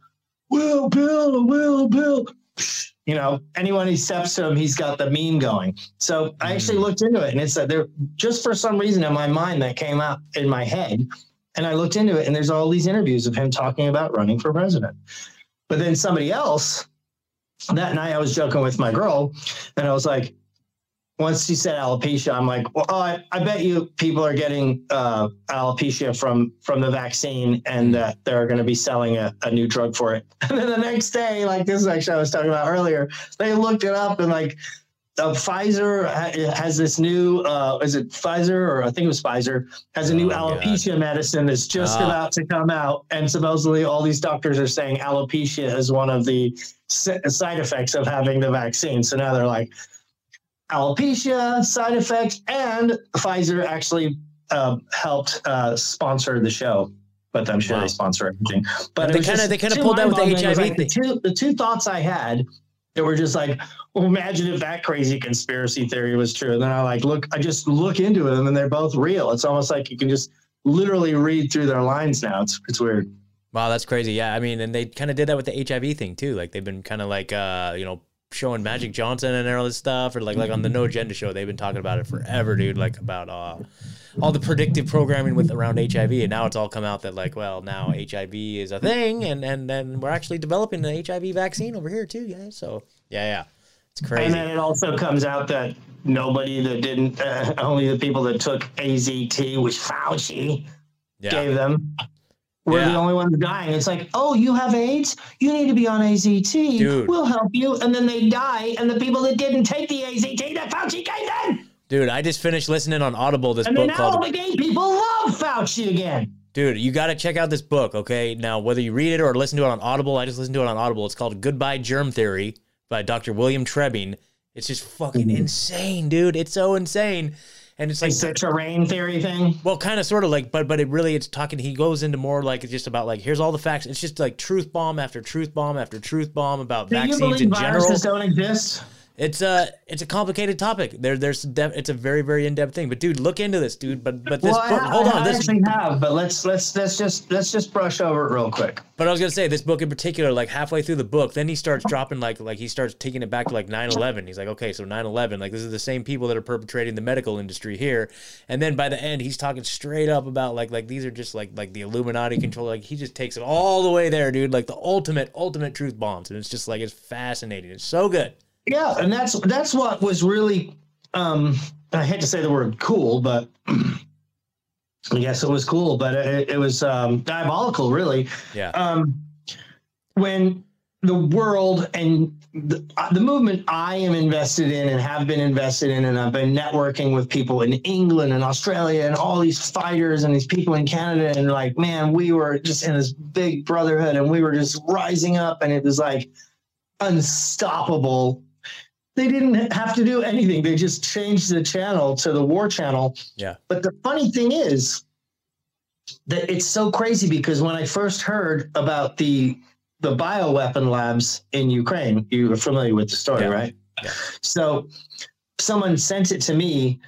Will Bill, Will Bill you know, anyone he steps to him, he's got the meme going. So I actually mm. looked into it and it's that there just for some reason in my mind that came out in my head. And I looked into it and there's all these interviews of him talking about running for president. But then somebody else that night I was joking with my girl and I was like, once she said alopecia, I'm like, well, oh, I, I, bet you people are getting uh, alopecia from from the vaccine, and that they're going to be selling a, a new drug for it. And then the next day, like this is actually I was talking about earlier, they looked it up and like uh, Pfizer has this new, uh, is it Pfizer or I think it was Pfizer has a new oh, alopecia God. medicine that's just ah. about to come out, and supposedly all these doctors are saying alopecia is one of the side effects of having the vaccine. So now they're like, alopecia side effects, and Pfizer actually uh, helped uh, sponsor the show. But I'm sure wow. they sponsor everything. But they kind of they kind of pulled out with the HIV like the two the two thoughts I had that were just like, well, imagine if that crazy conspiracy theory was true. And then I like look, I just look into them, and then they're both real. It's almost like you can just literally read through their lines now. It's it's weird. Wow, that's crazy. Yeah, I mean, and they kind of did that with the HIV thing too. Like they've been kind of like, uh, you know, showing Magic Johnson and all this stuff, or like like on the No Agenda show, they've been talking about it forever, dude. Like about uh, all the predictive programming with around HIV, and now it's all come out that like, well, now HIV is a thing, and and then we're actually developing an HIV vaccine over here too, guys. So yeah, yeah, it's crazy. And then it also comes out that nobody that didn't, uh, only the people that took AZT, which Fauci yeah. gave them, we're yeah. the only ones dying. It's like, oh, you have AIDS? You need to be on AZT. Dude. We'll help you. And then they die. And the people that didn't take the AZT that Fauci gave them. Dude, I just finished listening on Audible this and book now called. all the gay people love Fauci again. Dude, you got to check out this book, okay? Now, whether you read it or listen to it on Audible, I just listened to it on Audible. It's called Goodbye Germ Theory by Dr. William Trebing. It's just fucking mm-hmm. insane, dude. It's so insane and it's like it's a terrain theory thing. Well, kind of, sort of like, but but it really it's talking. He goes into more like it's just about like here's all the facts. It's just like truth bomb after truth bomb after truth bomb about Do vaccines you believe in general. Viruses don't exist. It's a it's a complicated topic. There there's def, it's a very very in depth thing. But dude, look into this, dude. But but this well, book, I, hold on, I this actually have. But let's let's let's just let's just brush over it real quick. But I was gonna say this book in particular, like halfway through the book, then he starts dropping like like he starts taking it back to like 9-11. He's like, okay, so 9-11, like this is the same people that are perpetrating the medical industry here. And then by the end, he's talking straight up about like like these are just like like the Illuminati control. Like he just takes it all the way there, dude. Like the ultimate ultimate truth bombs, and it's just like it's fascinating. It's so good. Yeah, and that's that's what was really um I hate to say the word cool, but I guess it was cool, but it, it was um, diabolical, really. Yeah. Um, when the world and the, uh, the movement I am invested in and have been invested in, and I've been networking with people in England and Australia and all these fighters and these people in Canada, and like, man, we were just in this big brotherhood, and we were just rising up, and it was like unstoppable they didn't have to do anything. They just changed the channel to the war channel. Yeah. But the funny thing is that it's so crazy because when I first heard about the the bioweapon labs in Ukraine, you are familiar with the story, yeah. right? Yeah. So someone sent it to me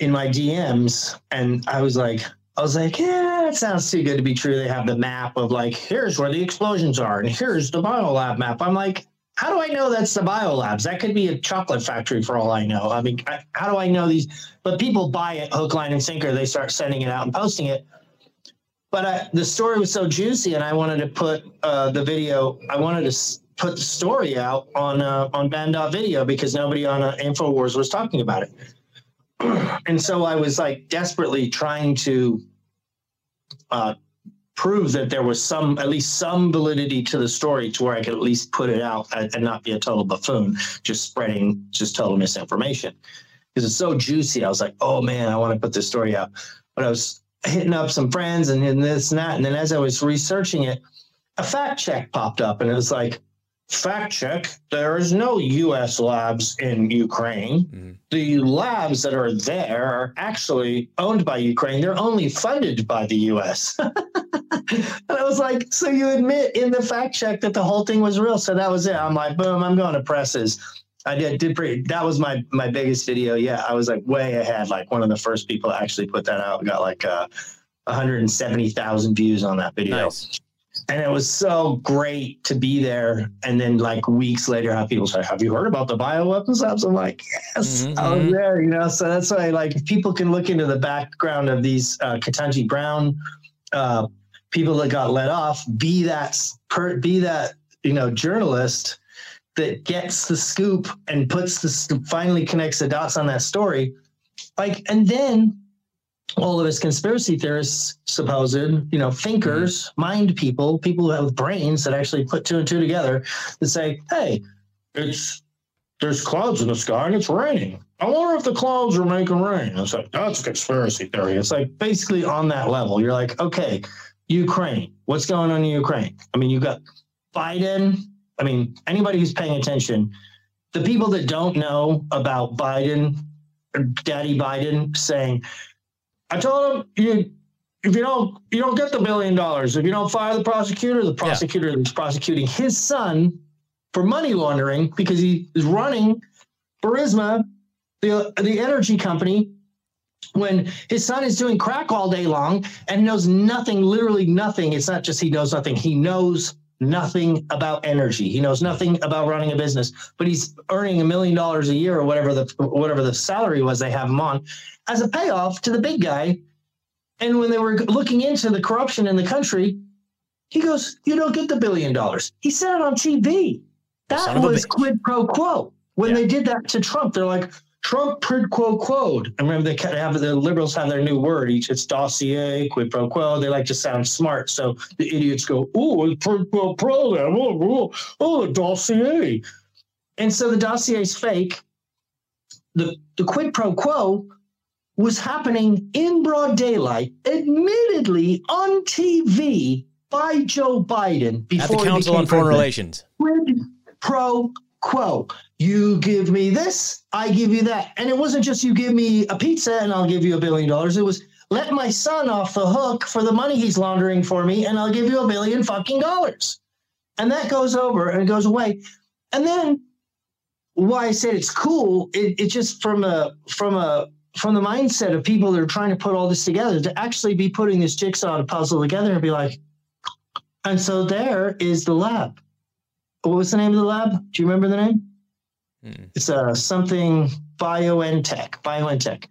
in my DMs, and I was like, I was like, yeah, it sounds too good to be true. They have the map of like, here's where the explosions are, and here's the biolab map. I'm like, how do I know that's the biolabs? That could be a chocolate factory for all I know. I mean, I, how do I know these? But people buy it hook, line, and sinker. They start sending it out and posting it. But I, the story was so juicy, and I wanted to put uh, the video. I wanted to put the story out on uh, on banned.video because nobody on uh, Infowars was talking about it. and so I was like desperately trying to uh, prove that there was some, at least some validity to the story, to where I could at least put it out and, and not be a total buffoon, just spreading just total misinformation. Because it's so juicy, I was like, oh man, I want to put this story out. But I was hitting up some friends and, and this and that, and then as I was researching it, a fact check popped up, and it was like, fact check, there is no U.S. labs in Ukraine. Mhm. The labs that are there are actually owned by Ukraine. They're only funded by the U.S. and I was like, so you admit in the fact check that the whole thing was real. So that was it. I'm like, boom, I'm going to presses. I did did pretty. That was my my biggest video. Yeah, I was like way ahead. Like one of the first people to actually put that out. Got like uh, 170,000 views on that video Nice. And it was so great to be there. And then like weeks later, have people say, "Have you heard about the bioweapons labs?" I'm like, "Yes, Mhm, I was there." You know, so that's why like people can look into the background of these uh, Ketanji Brown uh, people that got let off. Be that per, be that you know journalist that gets the scoop and puts the finally connects the dots on that story. Like, and then all of us conspiracy theorists, supposed, you know, thinkers, mm-hmm. mind people, people who have brains that actually put two and two together that say, hey, it's there's clouds in the sky and it's raining. I wonder if the clouds are making rain. It's like, that's a conspiracy theory. It's like basically on that level. You're like, okay, Ukraine, what's going on in Ukraine? I mean, you got Biden. I mean, anybody who's paying attention, the people that don't know about Biden, Daddy Biden saying, I told him you if you don't you don't get the billion dollars. If you don't fire the prosecutor, the prosecutor is prosecuting his son for money laundering because he is running Burisma, the the energy company, when his son is doing crack all day long and knows nothing, literally nothing. It's not just he knows nothing, he knows nothing about energy. He knows nothing about running a business, but he's earning a million dollars a year or whatever the whatever the salary was they have him on as a payoff to the big guy. And when they were looking into the corruption in the country, he goes, "You don't get the billion dollars." He said it on TV. That Son of a was quid pro quo. When Yeah. they did that to Trump, they're like, "Trump quid pro quo. I remember they have the liberals have their new word. Each it's dossier, quid pro quo. They like to sound smart, so the idiots go, "Oh, it's quid pro pro. Oh, oh, oh, the dossier." And so the dossier is fake. The the quid pro quo was happening in broad daylight, admittedly on TV by Joe Biden At before the he Council on Foreign. Relations. Quid pro quo. You give me this, I give you that. And it wasn't just you give me a pizza and I'll give you a billion dollars. It was let my son off the hook for the money he's laundering for me and I'll give you a billion fucking dollars. And that goes over and it goes away. And then why I said it's cool, it, it just from a from a from the mindset of people that are trying to put all this together to actually be putting this jigsaw puzzle together and be like, and so there is the lab. What was the name of the lab? Do you remember the name? Mm. It's uh, something BioNTech. BioNTech.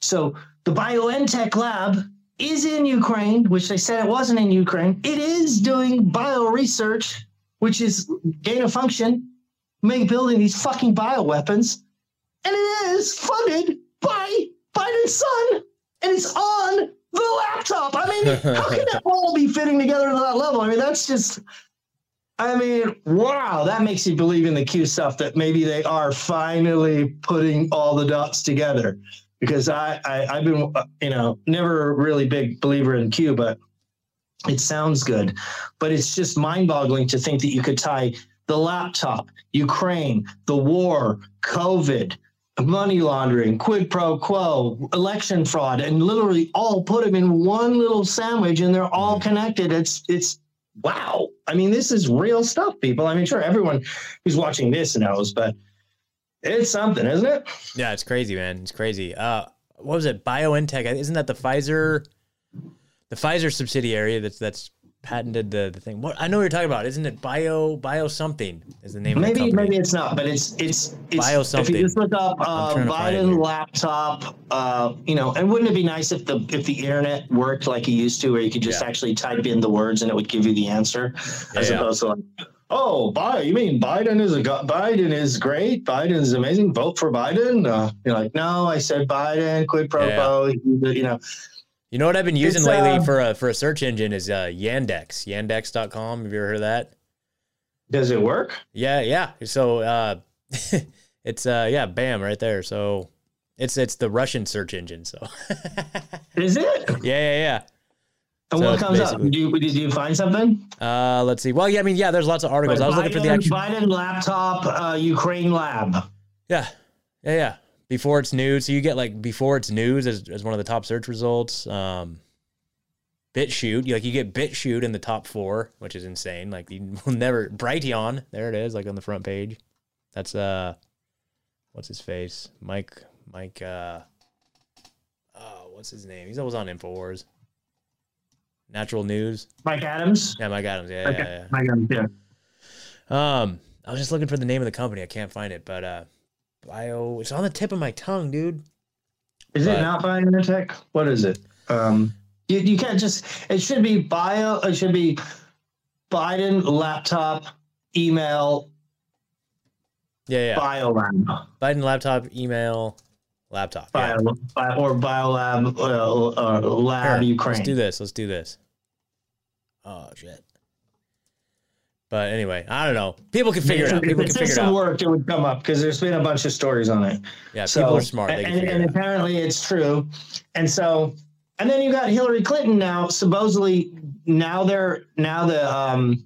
So the BioNTech lab is in Ukraine, which they said it wasn't in Ukraine. It is doing bio research, which is gain of function, make building these fucking bioweapons, and it is funded by Biden's son, and it's on the laptop. I mean, how can that all be fitting together to that level? I mean, that's just. I mean, wow, that makes you believe in the Q stuff that maybe they are finally putting all the dots together. Because I, I I've been, uh, you know, never a really big believer in Q, but it sounds good. But it's just mind-boggling to think that you could tie the laptop, Ukraine, the war, COVID, money laundering, quid pro quo, election fraud, and literally all put them in one little sandwich, and they're all connected. It's it's wow. I mean, this is real stuff, people. I mean, sure, everyone who's watching this knows, but It's something, isn't it? Yeah, it's crazy, man. It's crazy. Uh, what was it? BioNTech. Isn't that the Pfizer, the Pfizer subsidiary that's that's patented the, the thing? What I know what you're talking about. Isn't it Bio Bio something? Is the name? of the Maybe company. maybe it's not, but it's it's it's Bio something. If you just look up uh, trying to find it Biden laptop, uh, you know, and wouldn't it be nice if the if the internet worked like it used to, where you could just Yeah. actually type in the words and it would give you the answer, as Yeah, yeah. opposed to like, oh, Biden, you mean Biden is a Biden is great, Biden is amazing, vote for Biden. Uh, you're like, no, I said Biden, quid pro Yeah. quo, you know. You know what I've been using It's, lately uh, for a for a search engine is uh, Yandex. Yandex.com. Have you ever heard of that? Does it work? Yeah, yeah. So uh, it's uh, yeah, bam, right there. So it's it's the Russian search engine. So Is it? yeah, yeah, yeah. And So what comes up? Did you, did you find something? Uh, let's see. Well, yeah, I mean, yeah. There's lots of articles. I was looking for the Biden- actual. Biden laptop, uh, Ukraine lab. Yeah, yeah, yeah. Before it's news, so you get like before it's news as, as one of the top search results. Um, BitChute, you like you get BitChute in the top four, which is insane. Like you will never Brighteon, there it is, like on the front page. That's uh, what's his face? Mike, Mike. uh Oh, what's his name? He's always on Infowars. Natural News. Mike Adams. Yeah, Mike Adams. Yeah, Okay. yeah, Mike Adams. Yeah. yeah. Um, I was just looking for the name of the company. I can't find it, but uh, Bio. It's on the tip of my tongue, dude. Is But- it not BioNTech? What is it? Um, you, you can't just. It should be bio. It should be Biden laptop email Yeah, yeah. biolab Biden laptop, email, laptop. Yeah. bio, bio or biolab uh, uh, lab Here, Ukraine. Let's do this. Let's do this. Oh shit. But anyway, I don't know. People can figure it out. If People figure it system out. worked, it would come up because there's been a bunch of stories on it. Yeah, So, people are smart. They and, and it out. apparently it's true. And so, and then you got Hillary Clinton now. Supposedly, now they're now the um,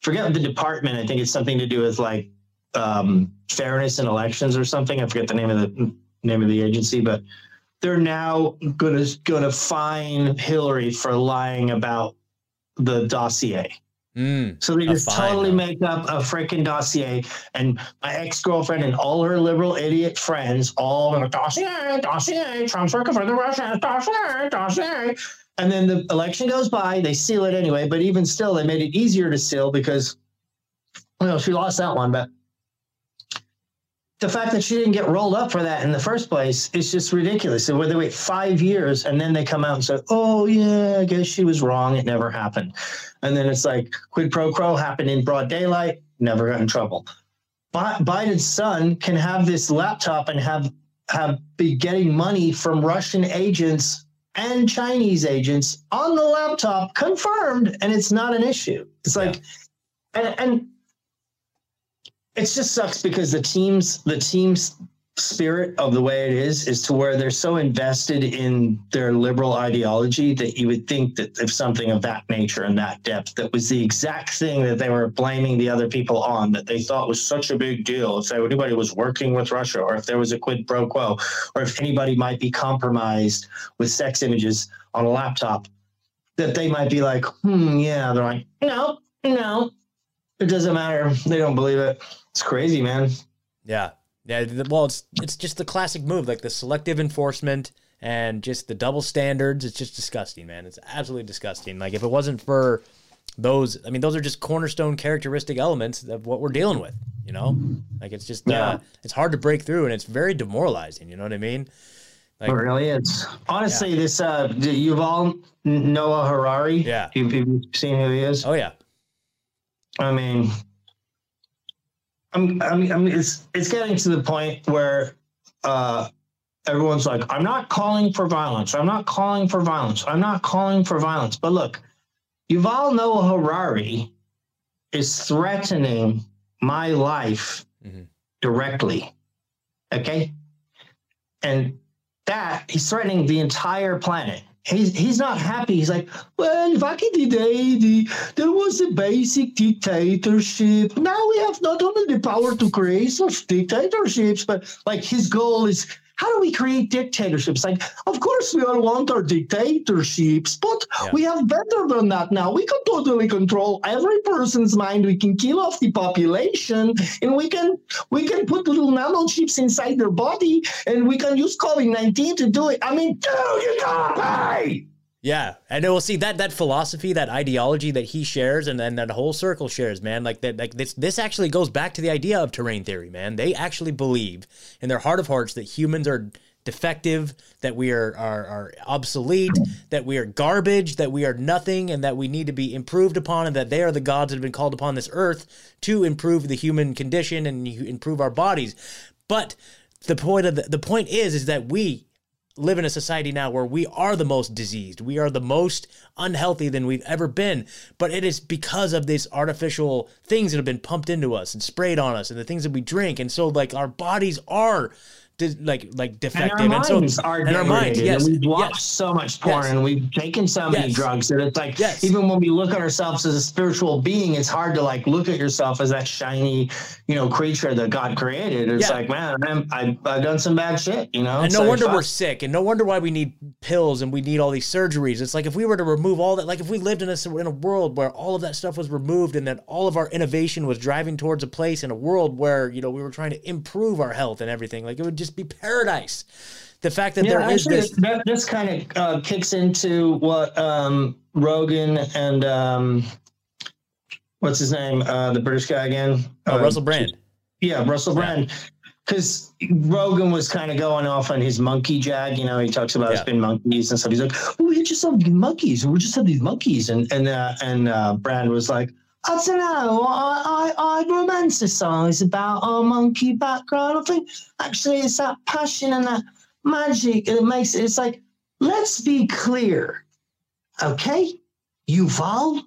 forget the department. I think it's something to do with like um, fairness in elections or something. I forget the name of the name of the agency, but they're now gonna gonna fine Hillary for lying about the dossier. Mm, So they just totally make up a freaking dossier. And my ex girlfriend and all her liberal idiot friends all are like, dossier, dossier, Trump's working for the Russians, dossier, dossier. And then the election goes by, they seal it anyway. But even still, they made it easier to seal because, you know, she lost that one. But the fact that she didn't get rolled up for that in the first place is just ridiculous. So where they wait five years and then they come out and say, oh, yeah, I guess she was wrong. It never happened. And then it's like quid pro quo happened in broad daylight, never got in trouble. Bi- Biden's son can have this laptop and have have be getting money from Russian agents and Chinese agents on the laptop, confirmed, and it's not an issue. It's like, and, and it just sucks because the team's the team's spirit of the way it is is to where they're so invested in their liberal ideology that you would think that if something of that nature and that depth that was the exact thing that they were blaming the other people on that they thought was such a big deal. If anybody was working with russia or if there was a quid pro quo or if anybody might be compromised with sex images on a laptop that they might be like hmm yeah they're like no no it doesn't matter. They don't believe it it's crazy man yeah, yeah. Well, it's it's just the classic move, like the selective enforcement and just the double standards. It's just disgusting, man. It's absolutely disgusting. Like if it wasn't for those, I mean, those are just cornerstone characteristic elements of what we're dealing with. You know, like it's just Yeah. uh, it's hard to break through, and it's very demoralizing. You know what I mean? Like- it really is. Honestly, this uh, Yuval Noah Harari. Yeah. You've, you've seen who he is. Oh yeah, I mean, I'm, I mean, I mean, it's it's getting to the point where uh, everyone's like, "I'm not calling for violence. I'm not calling for violence. I'm not calling for violence." But look, Yuval Noah Harari is threatening my life Mhm. directly. Okay, and that he's threatening the entire planet. He's he's not happy. He's like, well, back in the day, the, there was a basic dictatorship. Now we have not only the power to create such dictatorships, but like his goal is how do we create dictatorships? Like, of course we all want our dictatorships, but Yeah. We have better than that now. We can totally control every person's mind. We can kill off the population, and we can we can put little nanochips inside their body, and we can use COVID nineteen to do it. I mean, dude, you gotta pay. Yeah, and we'll see that that philosophy, that ideology that he shares, and then that whole circle shares, man. Like that, like this. This actually goes back to the idea of terrain theory, man. They actually believe in their heart of hearts that humans are defective, that we are, are, are obsolete, that we are garbage, that we are nothing, and that we need to be improved upon, and that they are the gods that have been called upon this earth to improve the human condition and improve our bodies. But the point of the, the point is, is that we live in a society now where we are the most diseased. We are the most unhealthy than we've ever been. But it is because of these artificial things that have been pumped into us and sprayed on us and the things that we drink. And so, like, our bodies are like like defective and, our minds so are and our minds yes and we've watched yes. so much porn yes. and we've taken so many yes. drugs that it's like even when we look at ourselves as a spiritual being it's hard to like look at yourself as that shiny you know creature that god created it's yeah. like man I'm, I've, I've done some bad shit you know and it's no like, wonder fuck. we're sick and no wonder why we need pills and we need all these surgeries it's like if we were to remove all that like if we lived in a, in a world where all of that stuff was removed and that all of our innovation was driving towards a place in a world where you know we were trying to improve our health and everything like it would just be paradise the fact that yeah, there is this that, this kind of uh, kicks into what um, Rogan and um, what's his name, uh, the British guy again, oh, uh, Russell Brand. Yeah, Russell Brand. Because Rogan was kind of going off on his monkey jag, you know, he talks about Yeah. spin monkeys and stuff. He's like, "Oh, we just have these monkeys. We just have these monkeys," and and uh, and uh, Brand was like, I don't know. I, I, I romanticize about our monkey background. I think actually it's that passion and that magic that makes it. It's like, let's be clear. Okay? Yuval,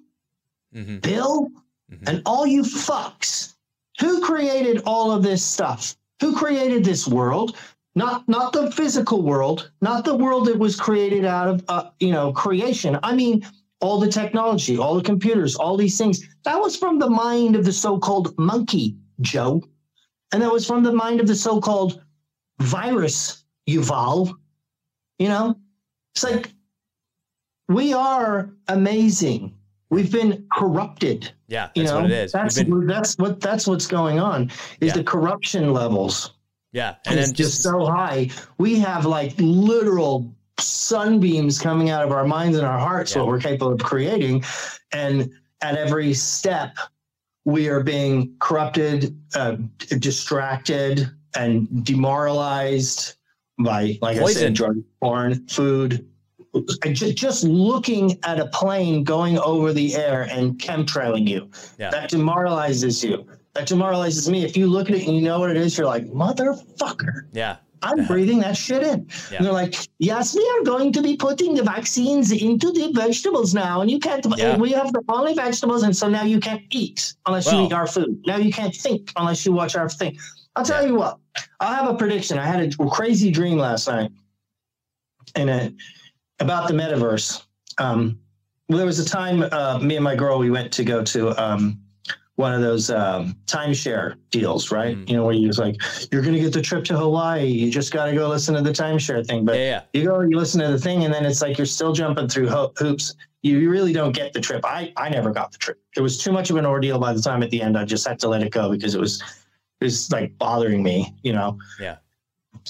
Mhm. Bill, Mhm. and all you fucks. Who created all of this stuff? Who created this world? Not not the physical world, not the world that was created out of uh, you know creation. I mean, all the technology, all the computers, all these things. That was from the mind of the so-called monkey, Joe. And that was from the mind of the so-called virus, Yuval. You know? It's like we are amazing. We've been corrupted. Yeah, You that's know, what it is. We've been- that's what that's what's going on. Is Yeah. the corruption levels yeah, and and it's just just so high. We have like literal sunbeams coming out of our minds and our hearts, Yeah. what we're capable of creating. And at every step, we are being corrupted, uh, distracted, and demoralized by, like I said, drug, porn, food. And ju- Just looking at a plane going over the air and chemtrailing you, Yeah. that demoralizes you. That demoralizes me. If you look at it and you know what it is, you're like, motherfucker. yeah, I'm breathing that shit in. Yeah. And they're like, yes, we are going to be putting the vaccines into the vegetables now. And you can't, Yeah. we have the only vegetables. And so now you can't eat unless Well- you eat our food. Now you can't think unless you watch our thing. I'll tell Yeah. you what, I have a prediction. I had a crazy dream last night and about the metaverse. Um, well, there was a time uh, me and my girl, we went to go to um, one of those um, timeshare deals, right? Mm. You know, where you was like, you're going to get the trip to Hawaii. You just got to go listen to the timeshare thing. But yeah, yeah. you go, you listen to the thing, and then it's like you're still jumping through ho- hoops. You, you really don't get the trip. I, I never got the trip. It was too much of an ordeal by the time at the end. I just had to let it go because it was, it was like bothering me, you know? Yeah.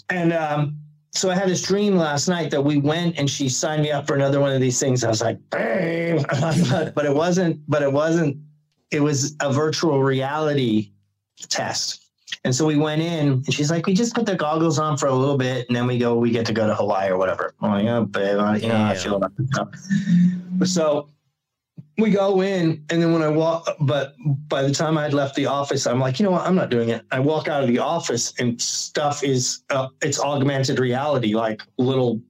And um, so I had this dream last night that we went and she signed me up for another one of these things. I was like, babe, but, but it wasn't, but it wasn't, it was a virtual reality test. And so we went in and she's like, we just put the goggles on for a little bit and then we go, we get to go to Hawaii or whatever. I'm like, oh, babe, I, you know, I feel about this stuff. So we go in and then when I walk, but by the time I'd left the office, I'm like, you know what? I'm not doing it. I walk out of the office and stuff is, uh, it's augmented reality, like little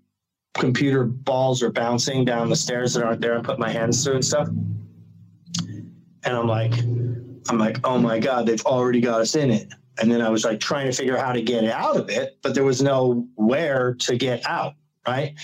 computer balls are bouncing down the stairs that aren't there. I put my hands through and stuff. And I'm like, I'm like, oh my God, they've already got us in it. And then I was like trying to figure out how to get out of it, but there was no where to get out, right?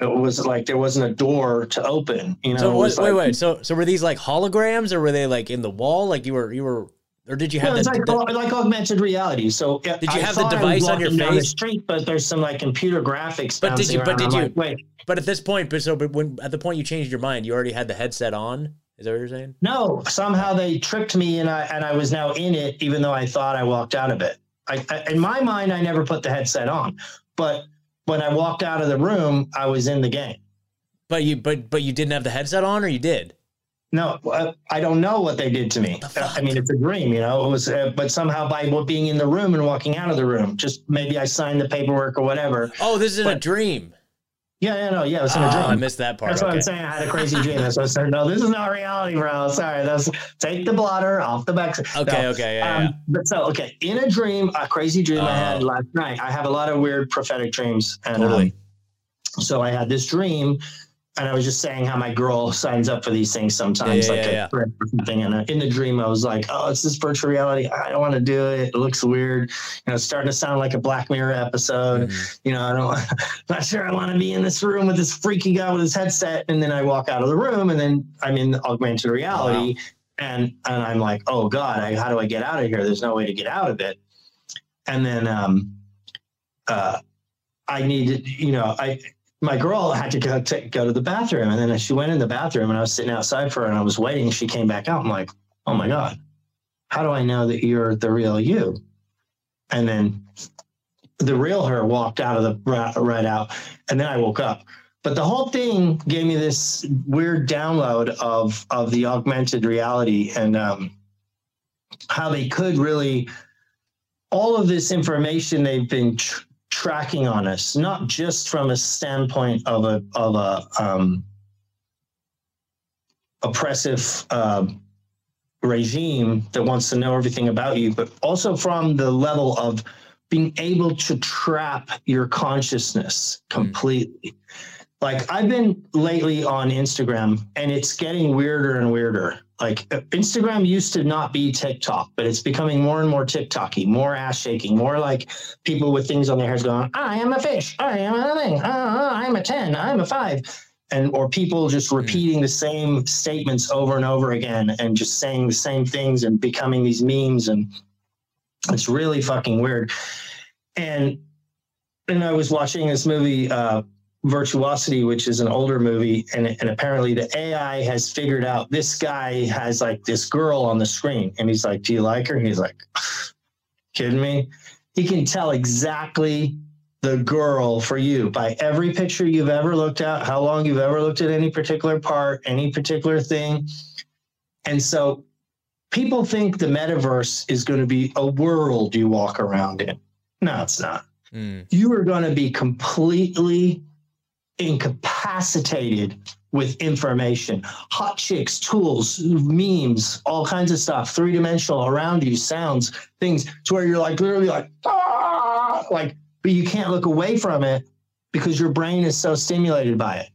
It was like there wasn't a door to open, you know. So it wait, was wait, like- wait. So so were these like holograms or were they like in the wall? Like you were you were or did you have it's the, like, like augmented reality. So Did you I have the thought I was device on your down the face? street, but there's some like computer graphics. But did you- but did I'm you- like, wait, but at this point, but so but when at the point you changed your mind, you already had the headset on. Is that what you're saying? no. Somehow they tricked me, and I and I was now in it, even though I thought I walked out of it. I, I in my mind, I never put the headset on, but when I walked out of the room, I was in the game. But you but but you didn't have the headset on, or you did? No, uh, I don't know what they did to me. I mean, it's a dream, you know. It was, uh, but somehow by being in the room and walking out of the room, just maybe I signed the paperwork or whatever. Oh, this is in a dream. Yeah, yeah, no, yeah, it was in a dream. I missed that part. That's what. I'm saying. I had a crazy dream. That's what I said. No, this is not reality, bro. Sorry. That's take the blotter off the back. Okay, No. okay, yeah, Um, yeah. But so, okay, in a dream, a crazy dream I had Oh. last night. I have a lot of weird prophetic dreams, and Totally. um, so I had this dream, and I was just saying how my girl signs up for these things sometimes, Yeah, like yeah, a yeah. something. And uh, in the dream, I was like, "Oh, it's this virtual reality. I don't want to do it. It looks weird. You know, it's starting to sound like a Black Mirror episode. Mhm. You know, I don't, I'm not sure I want to be in this room with this freaky guy with his headset. And then I walk out of the room, and then I'm in augmented reality, and and I'm like, oh god, I, how do I get out of here? There's no way to get out of it. And then, um, uh, I needed, you know, I my girl had to go to go to the bathroom, and then she went in the bathroom, and I was sitting outside for her, and I was waiting. She came back out. I'm like, oh my god, how do I know that you're the real you? And then the real her walked out of the right, right out, and then I woke up. But the whole thing gave me this weird download of of the augmented reality and um, how they could really all of this information they've been tr- tracking on us, not just from a standpoint of a of a um, oppressive uh, regime that wants to know everything about you, but also from the level of being able to trap your consciousness completely. Like I've been lately on Instagram and it's getting weirder and weirder. Like uh, Instagram used to not be TikTok, but it's becoming more and more TikToky, more ass shaking, more like people with things on their heads going, I am a fish, I am a thing, uh, I'm a 10, I'm a five. And or people just repeating the same statements over and over again and just saying the same things and becoming these memes and it's really fucking weird. And and I was watching this movie, uh, Virtuosity, which is an older movie, and, and apparently the AI has figured out this guy has like this girl on the screen, and he's like, "Do you like her?" And he's like, "Kidding me?" He can tell exactly the girl for you by every picture you've ever looked at, how long you've ever looked at any particular part, any particular thing, and so people think the metaverse is going to be a world you walk around in. No, it's not. Mm. You are going to be completely incapacitated with information, hot chicks, tools, memes, all kinds of stuff, three dimensional around you, sounds, things to where you're like literally like, ah, like, but you can't look away from it because your brain is so stimulated by it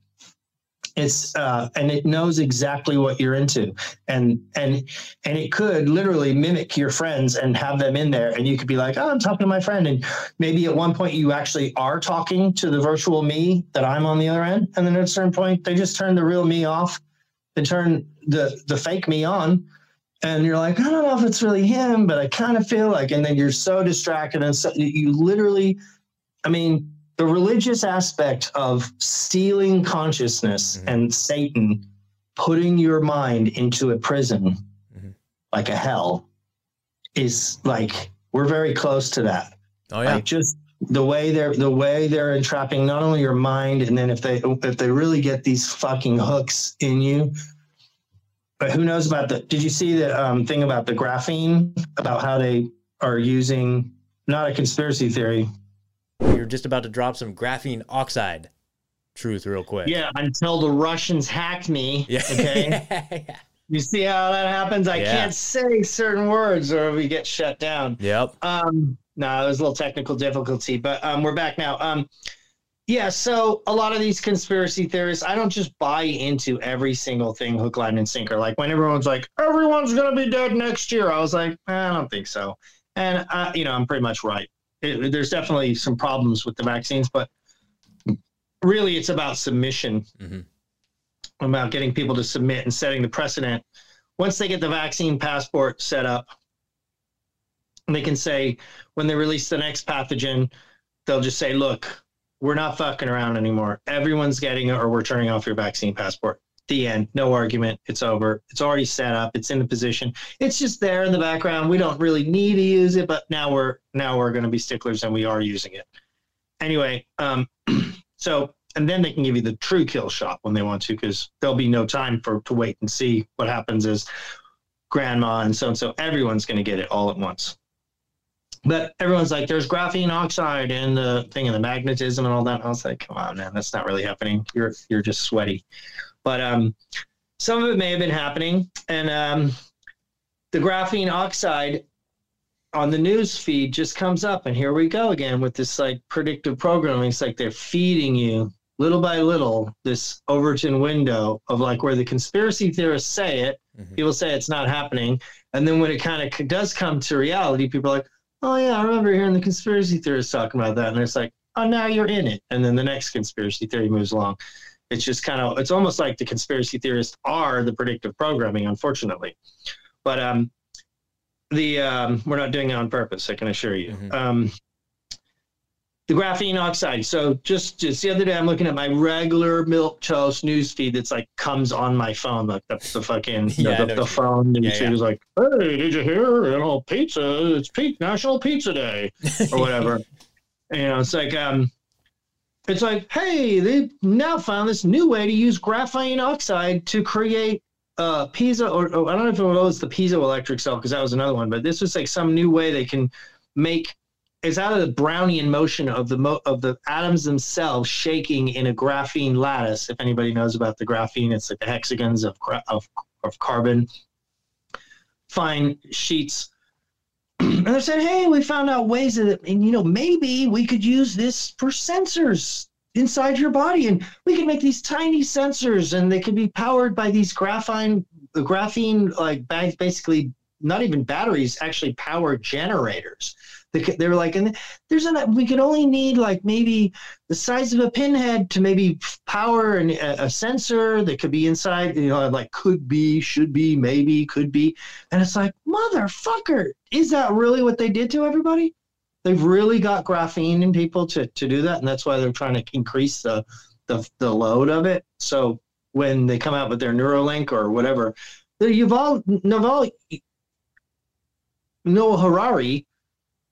it's uh, and it knows exactly what you're into. And and and it could literally mimic your friends and have them in there. And you could be like oh i'm talking to my friend. And maybe at one point you actually are talking to the virtual me that i'm on the other end. And then at a certain point they just turn the real me off. And turn the the fake me on. And you're like i don't know if it's really him but i kind of feel like and then you're so distracted and so you literally i mean the religious aspect of stealing consciousness Mhm. and Satan putting your mind into a prison Mhm. like a hell is like we're very close to that. Oh yeah. Like just the way they're the way they're entrapping not only your mind and then if they if they really get these fucking hooks in you but who knows about the did you see the um, thing about the graphene about how they are using not a conspiracy theory You're just about to drop some graphene oxide truth real quick. Yeah, until the Russians hack me. Yeah. Okay. you see how that happens? I Yeah. can't say certain words or we get shut down. yep. Um, no, was a little technical difficulty, but um, we're back now. Um, yeah, so a lot of these conspiracy theorists, I don't just buy into every single thing hook, line, and sinker. Like when everyone's like, everyone's going to be dead next year, I was like, I don't think so. And, uh, you know, I'm pretty much right. It, there's definitely some problems with the vaccines, but really it's about submission, Mhm. about getting people to submit and setting the precedent. Once they get the vaccine passport set up, they can say when they release the next pathogen, they'll just say, look, we're not fucking around anymore. Everyone's getting it, or we're turning off your vaccine passport. The end. No argument. It's over. It's already set up. It's in the position. It's just there in the background. We don't really need to use it, but now we're now we're going to be sticklers and we are using it. Anyway, um, so and then they can give you the true kill shot when they want to, because there'll be no time for to wait and see what happens as grandma and so and so. Everyone's going to get it all at once but everyone's like, there's graphene oxide in the thing and the magnetism and all that. And I was like, come on, man, that's not really happening. You're you're just sweaty. But um, some of it may have been happening, and um, the graphene oxide on the news feed just comes up, and here we go again with this like predictive programming. It's like they're feeding you little by little this Overton window of like where the conspiracy theorists say it, mm-hmm. people say it's not happening, and then when it kind of does come to reality, people are like oh yeah, I remember hearing the conspiracy theorists talking about that, and it's like, oh, now you're in it, and then the next conspiracy theory moves along. It's just kind of, it's almost like the conspiracy theorists are the predictive programming, unfortunately. But um, the um, we're not doing it on purpose. I can assure you. Mm-hmm. Um, the graphene oxide. So just just the other day, I'm looking at my regular milk toast news feed that's like comes on my phone, like the, the fucking yeah, the, the phone and yeah, yeah. like, "Hey, did you hear? You know, pizza. It's peak National Pizza Day or whatever." you know, it's like um, it's like, hey, they now found this new way to use graphene oxide to create uh, piezo, or, or I don't know if it was the piezoelectric cell because that was another one, but this was like some new way they can make it's out of the Brownian motion of the mo- of the atoms themselves shaking in a graphene lattice. If anybody knows about the graphene, it's like the hexagons of of, of carbon, fine sheets. and they said, "Hey, we found out ways that, and you know, maybe we could use this for sensors inside your body, and we could make these tiny sensors, and they could be powered by these graphene, graphene, like bags, basically not even batteries, actually power generators." They, they were like, and there's an we could only need like maybe the size of a pinhead to maybe power an, a, sensor that could be inside. You know, like could be, should be, maybe, could be, and it's like motherfucker, is that really what they did to everybody? They've really got graphene in people to to do that, and that's why they're trying to increase the the, the load of it. So when they come out with their Neuralink or whatever, Yuval Naval Noah Harari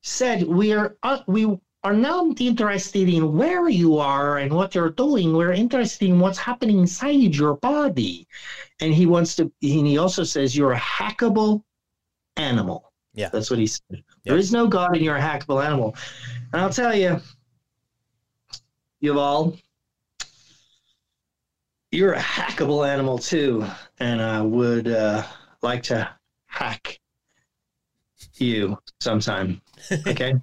said we are uh, we are not interested in where you are and what you're doing. We're interested in what's happening inside your body. And he wants to. And he also says you're a hackable animal. Yeah, that's what he said. Yep. There is no God, and you're a hackable animal. And I'll tell you, Yuval, you're a hackable animal too, and I would uh, like to hack you sometime. Okay.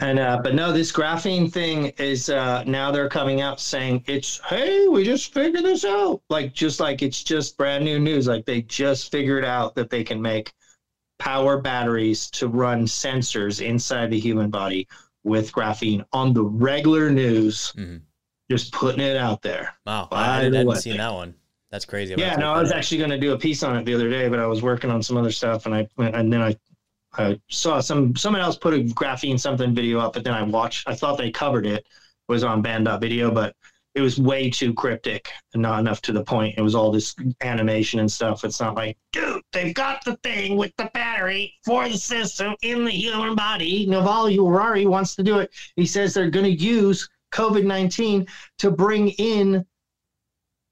and uh, but no, this graphene thing is uh, now they're coming out saying it's hey, we just figured this out. Like just like it's just brand new news. Like they just figured out that they can make power batteries to run sensors inside the human body with graphene on the regular news. Mm-hmm. Just putting it out there. Wow, I, I hadn't seen that one. That's crazy. Yeah, no, I was actually going to do a piece on it the other day, but I was working on some other stuff, and I and then I I saw some someone else put a graphene something video up, but then I watched. I thought they covered it was on Banned Video, but it was way too cryptic and not enough to the point. It was all this animation and stuff. It's not like, dude, they've got the thing with the battery for the system in the human body. Naval Urari wants to do it. He says they're going to use COVID 19 to bring in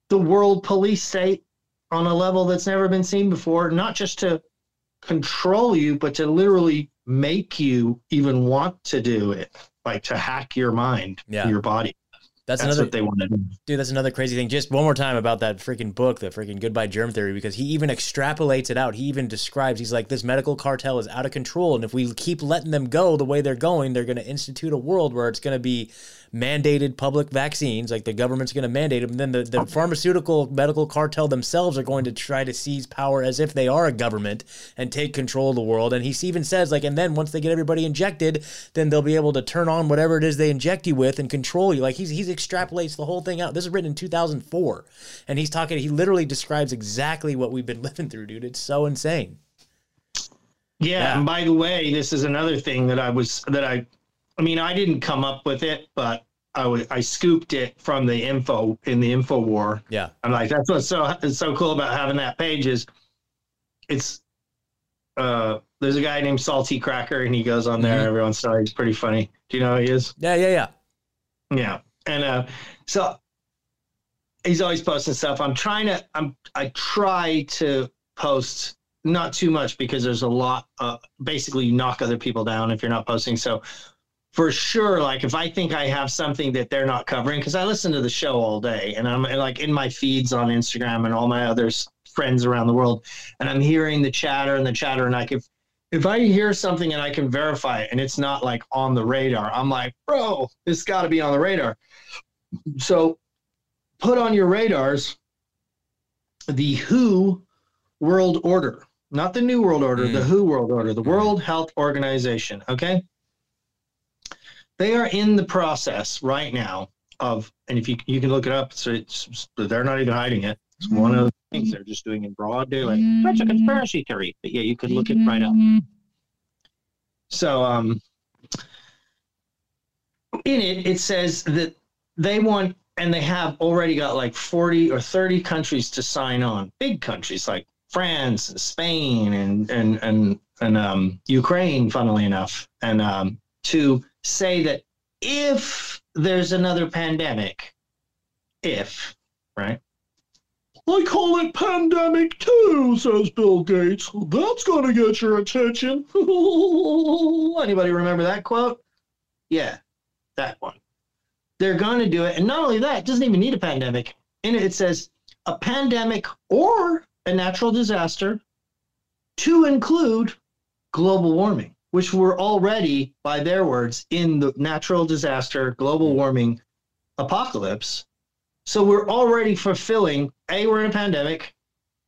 the world police state on a level that's never been seen before, not just to control you, but to literally make you even want to do it, like to hack your mind, yeah. your body. That's, that's another, what they want to do. Dude, that's another crazy thing. Just one more time about that freaking book, the freaking Goodbye Germ Theory, because he even extrapolates it out. He even describes, he's like, this medical cartel is out of control. And if we keep letting them go the way they're going, they're going to institute a world where it's going to be mandated public vaccines, like the government's going to mandate them. And then the, the pharmaceutical medical cartel themselves are going to try to seize power as if they are a government and take control of the world. And he even says, like, and then once they get everybody injected, then they'll be able to turn on whatever it is they inject you with and control you. Like he's he's extrapolates the whole thing out. This is written in 2004, and he's talking. He literally describes exactly what we've been living through, dude. It's so insane. Yeah, Yeah. And by the way, this is another thing that I was that I, I mean, I didn't come up with it, but I wa- I scooped it from the info in the info war. Yeah. I'm like, that's what's so so cool about having that page is, it's, uh, there's a guy named Salty Cracker and he goes on there Mhm. every once in a while. He's pretty funny. Do you know who he is? Yeah. Yeah. Yeah. Yeah. And uh so he's always posting stuff. I'm trying to I'm I try to post not too much because there's a lot uh basically you knock other people down if you're not posting. So for sure, like if I think I have something that they're not covering, because I listen to the show all day and I'm like in my feeds on Instagram and all my other friends around the world, and I'm hearing the chatter and the chatter, and like if if I hear something and I can verify it and it's not like on the radar, I'm like, bro, it's got to be on the radar. So put on your radars the WHO World Order, not the New World Order, the Mm. WHO World Order, the World Health Organization. Okay. They are in the process right now of, and if you you can look it up, so it's, they're not even hiding it. It's one of the things they're just doing in broad daylight. That's a conspiracy theory, but yeah, you could look it right up. So, um, in it, it says that they want, and they have already got like 40 or 30 countries to sign on, big countries like France and Spain and, and, and, and um, Ukraine, funnily enough, and um, to say that if there's another pandemic, if, right? I call it pandemic two, says Bill Gates. That's gonna get your attention. Anybody remember that quote? Yeah, that one. They're gonna do it, and not only that, it doesn't even need a pandemic. In it, it says a pandemic or a natural disaster to include global warming, which we're already, by their words, in the natural disaster, global warming apocalypse. So we're already fulfilling A, we're in a pandemic,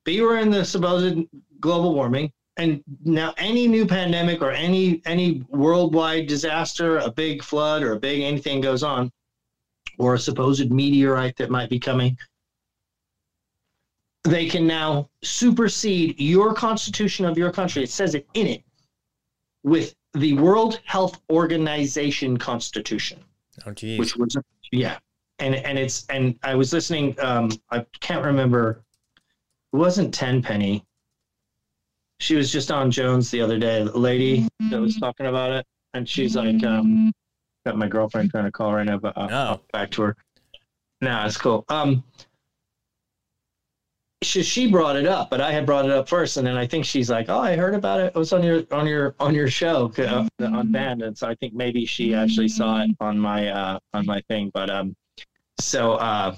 B, we're in the supposed global warming. And now any new pandemic or any any worldwide disaster, a big flood or a big anything goes on, or a supposed meteorite that might be coming, they can now supersede your constitution of your country. It says it in it with the World Health Organization Constitution Oh, geez. which was yeah. And and it's and i was listening um i can't remember it wasn't tenpenny. She was just on jones the other day the lady that was talking about it and she's like um got my girlfriend trying to call right now but I'll, Oh. I'll back to her. No it's cool. Um she, she brought it up but i had brought it up first and then i think she's like oh i heard about it. It was on your on your on your show uh, on Banned and so i think maybe she actually saw it on my uh on my thing but um so uh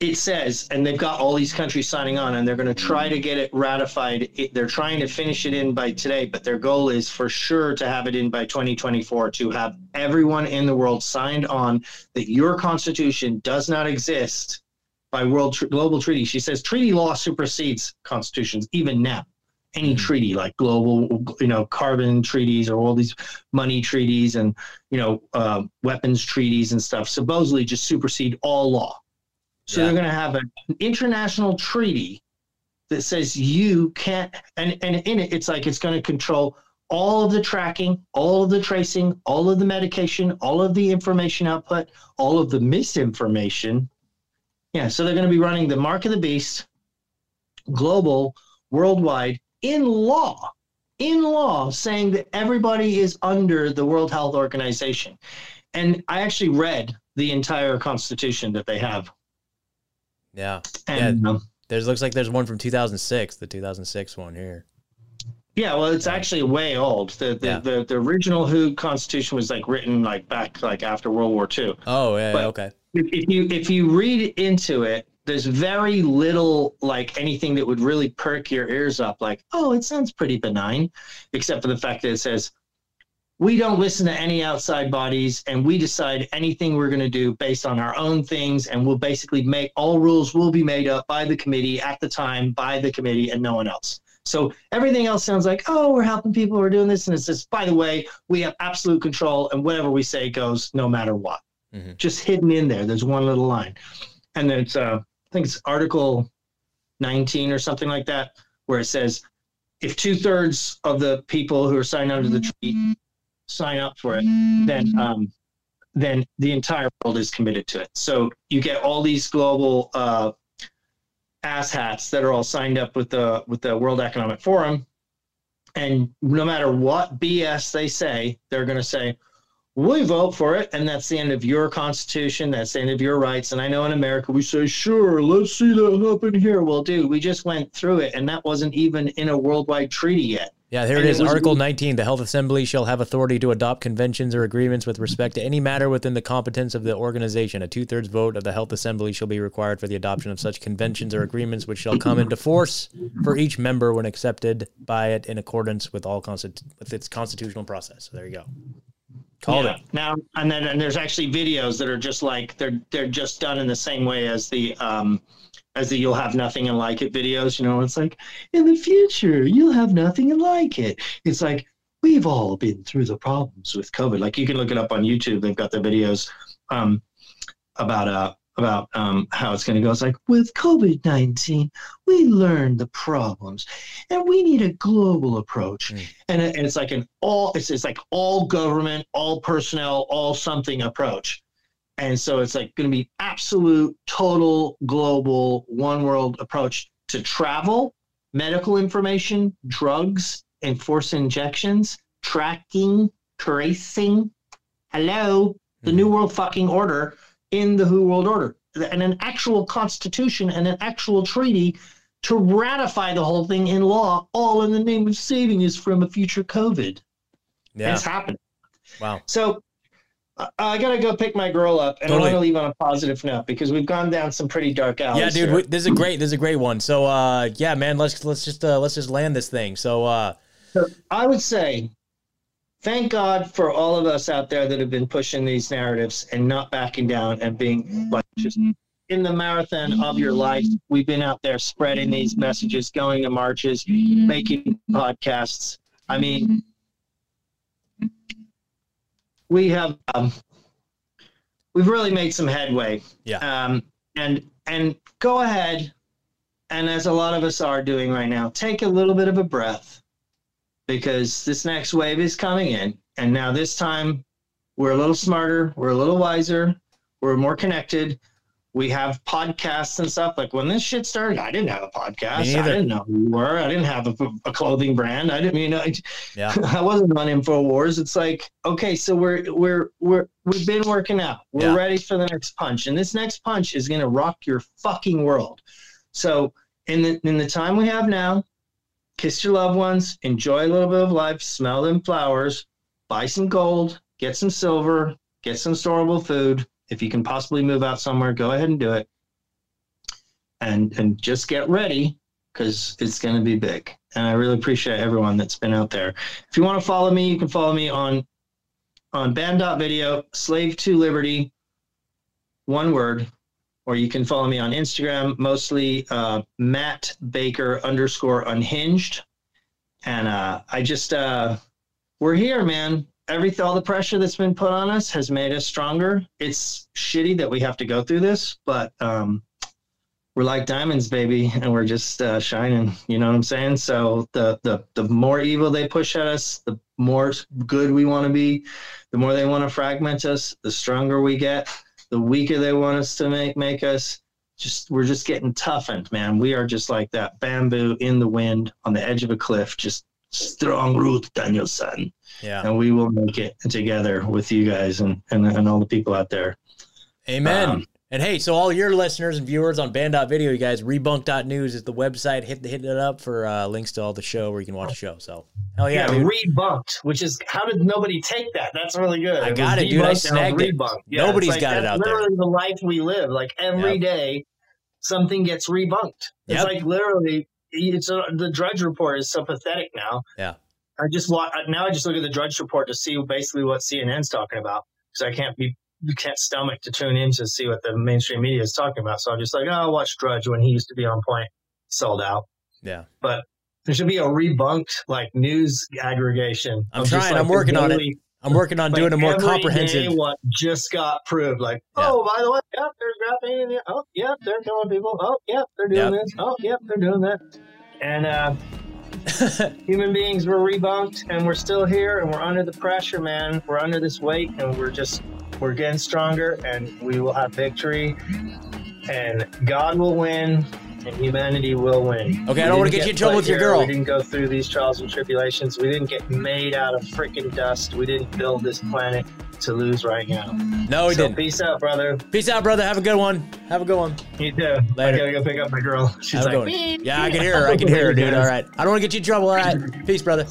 it says and they've got all these countries signing on and they're going to try to get it ratified. It, they're trying to finish it in by today but their goal is for sure to have it in by 2024 to have everyone in the world signed on that your constitution does not exist by world tr- global treaty. She says treaty law supersedes constitutions even now. Any Mhm. treaty like global, you know, carbon treaties or all these money treaties and you know uh, weapons treaties and stuff supposedly just supersede all law. So Yeah. they're going to have an international treaty that says you can't, and and in it it's like it's going to control all of the tracking, all of the tracing, all of the medication, all of the information output, all of the misinformation. Yeah, so they're going to be running the mark of the beast, global, worldwide, in law, in law, saying that everybody is under the World Health Organization. And I actually read the entire constitution that they have. yeah. And um, There's looks like there's one from 2006, the 2006 one here. yeah, well, it's actually way old. The the, Yeah. the the original WHO constitution was like written like back like after World War II. Oh, yeah. But- okay. If you if you read into it there's very little like anything that would really perk your ears up like oh it sounds pretty benign except for the fact that it says we don't listen to any outside bodies and we decide anything we're going to do based on our own things and we'll basically make all rules will be made up by the committee at the time by the committee and no one else. So everything else sounds like oh we're helping people we're doing this and it says by the way we have absolute control and whatever we say goes no matter what Mhm. just hidden in there there's one little line and then it's uh, i think it's article 19 or something like that where it says if two thirds of the people who are signed under the treaty sign up for it, then um, then the entire world is committed to it. So you get all these global uh, asshats that are all signed up with the with the World Economic Forum, and no matter what BS they say, they're going to say, "We vote for it," and that's the end of your constitution. That's the end of your rights. And I know in America we say, "Sure, let's see that happen here." Well, dude, we just went through it, and that wasn't even in a worldwide treaty yet. Yeah, here And it is. Article 19. The Health Assembly shall have authority to adopt conventions or agreements with respect to any matter within the competence of the organization. A two thirds vote of the Health Assembly shall be required for the adoption of such conventions or agreements, which shall come into force for each member when accepted by it in accordance with all constit- with its constitutional process. So there you go. Called Yeah. it. Now and then and there's actually videos that are just like they're they're just done in the same way as the um as the you'll have nothing and like it videos, you know, it's like in the future you'll have nothing and like it. It's like we've all been through the problems with COVID. Like you can look it up on YouTube. They've got the videos um about uh about um, how it's going to go. It's like with COVID 19, we learned the problems and we need a global approach. Mm. And, and it's like an all, it's, it's like all government, all personnel, all something approach. And so it's like going to be absolute, total, global, one world approach to travel, medical information, drugs, enforced injections, tracking, tracing. Hello, the New World fucking order in the WHO World Order, and an actual constitution and an actual treaty to ratify the whole thing in law, all in the name of saving us from a future COVID. Yeah. It's happening. Wow. So uh, I gotta go pick my girl up, and Totally. I want to leave on a positive note because we've gone down some pretty dark alleys. Yeah, dude, here. this is a great, this is a great one. So, uh, yeah, man, let's let's just uh, let's just land this thing. So, uh, I would say, thank God for all of us out there that have been pushing these narratives and not backing down and being like just in the marathon of your life. We've been out there spreading these messages, going to marches, making podcasts. I mean, we have um, we've really made some headway. Yeah. Um, and and go ahead, and as a lot of us are doing right now, take a little bit of a breath because this next wave is coming in. And now this time we're a little smarter, we're a little wiser, we're more connected. We have podcasts and stuff. Like when this shit started, I didn't have a podcast. I didn't know who you were. I didn't have a, a clothing brand. I didn't, know, I, yeah, I wasn't on Infowars. It's like, okay, so we're we're we're we've been working out. We're Yeah. ready for the next punch, and this next punch is gonna rock your fucking world. So in the in the time we have now, kiss your loved ones, enjoy a little bit of life, smell them flowers, buy some gold, get some silver, get some storable food. If you can possibly move out somewhere, go ahead and do it. And and just get ready because it's going to be big. And I really appreciate everyone that's been out there. If you want to follow me, you can follow me on on banned.video, slave to liberty, one word, or you can follow me on Instagram, mostly uh, Matt Baker underscore unhinged. And uh, I just, uh, we're here, man. Every all the pressure that's been put on us has made us stronger. It's shitty that we have to go through this, but um, we're like diamonds, baby, and we're just uh, shining. You know what I'm saying? So the the the more evil they push at us, the more good we want to be. The more they want to fragment us, the stronger we get. The weaker they want us to make make us. Just we're just getting toughened, man. We are just like that bamboo in the wind on the edge of a cliff, just strong root, Daniel-san yeah. and we will make it together with you guys and, and, and all the people out there. Amen. Um, and hey, so all your listeners and viewers on banned.video, you guys, rebunked.news is the website. Hit, hit it up for uh, links to all the show where you can watch the show. So, hell yeah, dude. rebunked, which is how did nobody take that? That's really good. I got it, dude. I snagged it. rebunked. Nobody's like, got it out there. Literally the life we live. Like every Yep. day, something gets rebunked. It's Yep. like literally, it's a, the Drudge Report is so pathetic now. Yeah. I just now I just look at the Drudge Report to see basically what CNN's talking about because I can't be you can't stomach to tune in to see what the mainstream media is talking about. So I'm just like, oh, I'll watch Drudge when he used to be on point, sold out. Yeah. But there should be a rebunked like news aggregation. I'm of just, trying. like, I'm working on it. I'm working on like, doing a more comprehensive. day what just got proved? Like, Yeah. oh, by the way, yep, there's graphene in the. Oh, yep, they're killing people. Oh, yep, they're doing Yep. this. Oh, yep, they're doing that. And uh, human beings were rebunked, and we're still here, and we're under the pressure, man. We're under this weight, and we're just we're getting stronger, and we will have victory, and God will win. And humanity will win. Okay, I don't wanna didn't get you in trouble with your girl. We didn't go through these trials and tribulations. We didn't get made out of freaking dust. We didn't build this planet to lose right now. No, he so didn't. peace out, brother. Peace out, brother. Have a good one. Have a good one. You too. Later. I gotta go pick up my girl. She's Have like. Yeah, I can hear her. I can hear her, dude. All right. I don't want to get you in trouble. All right. Peace, brother.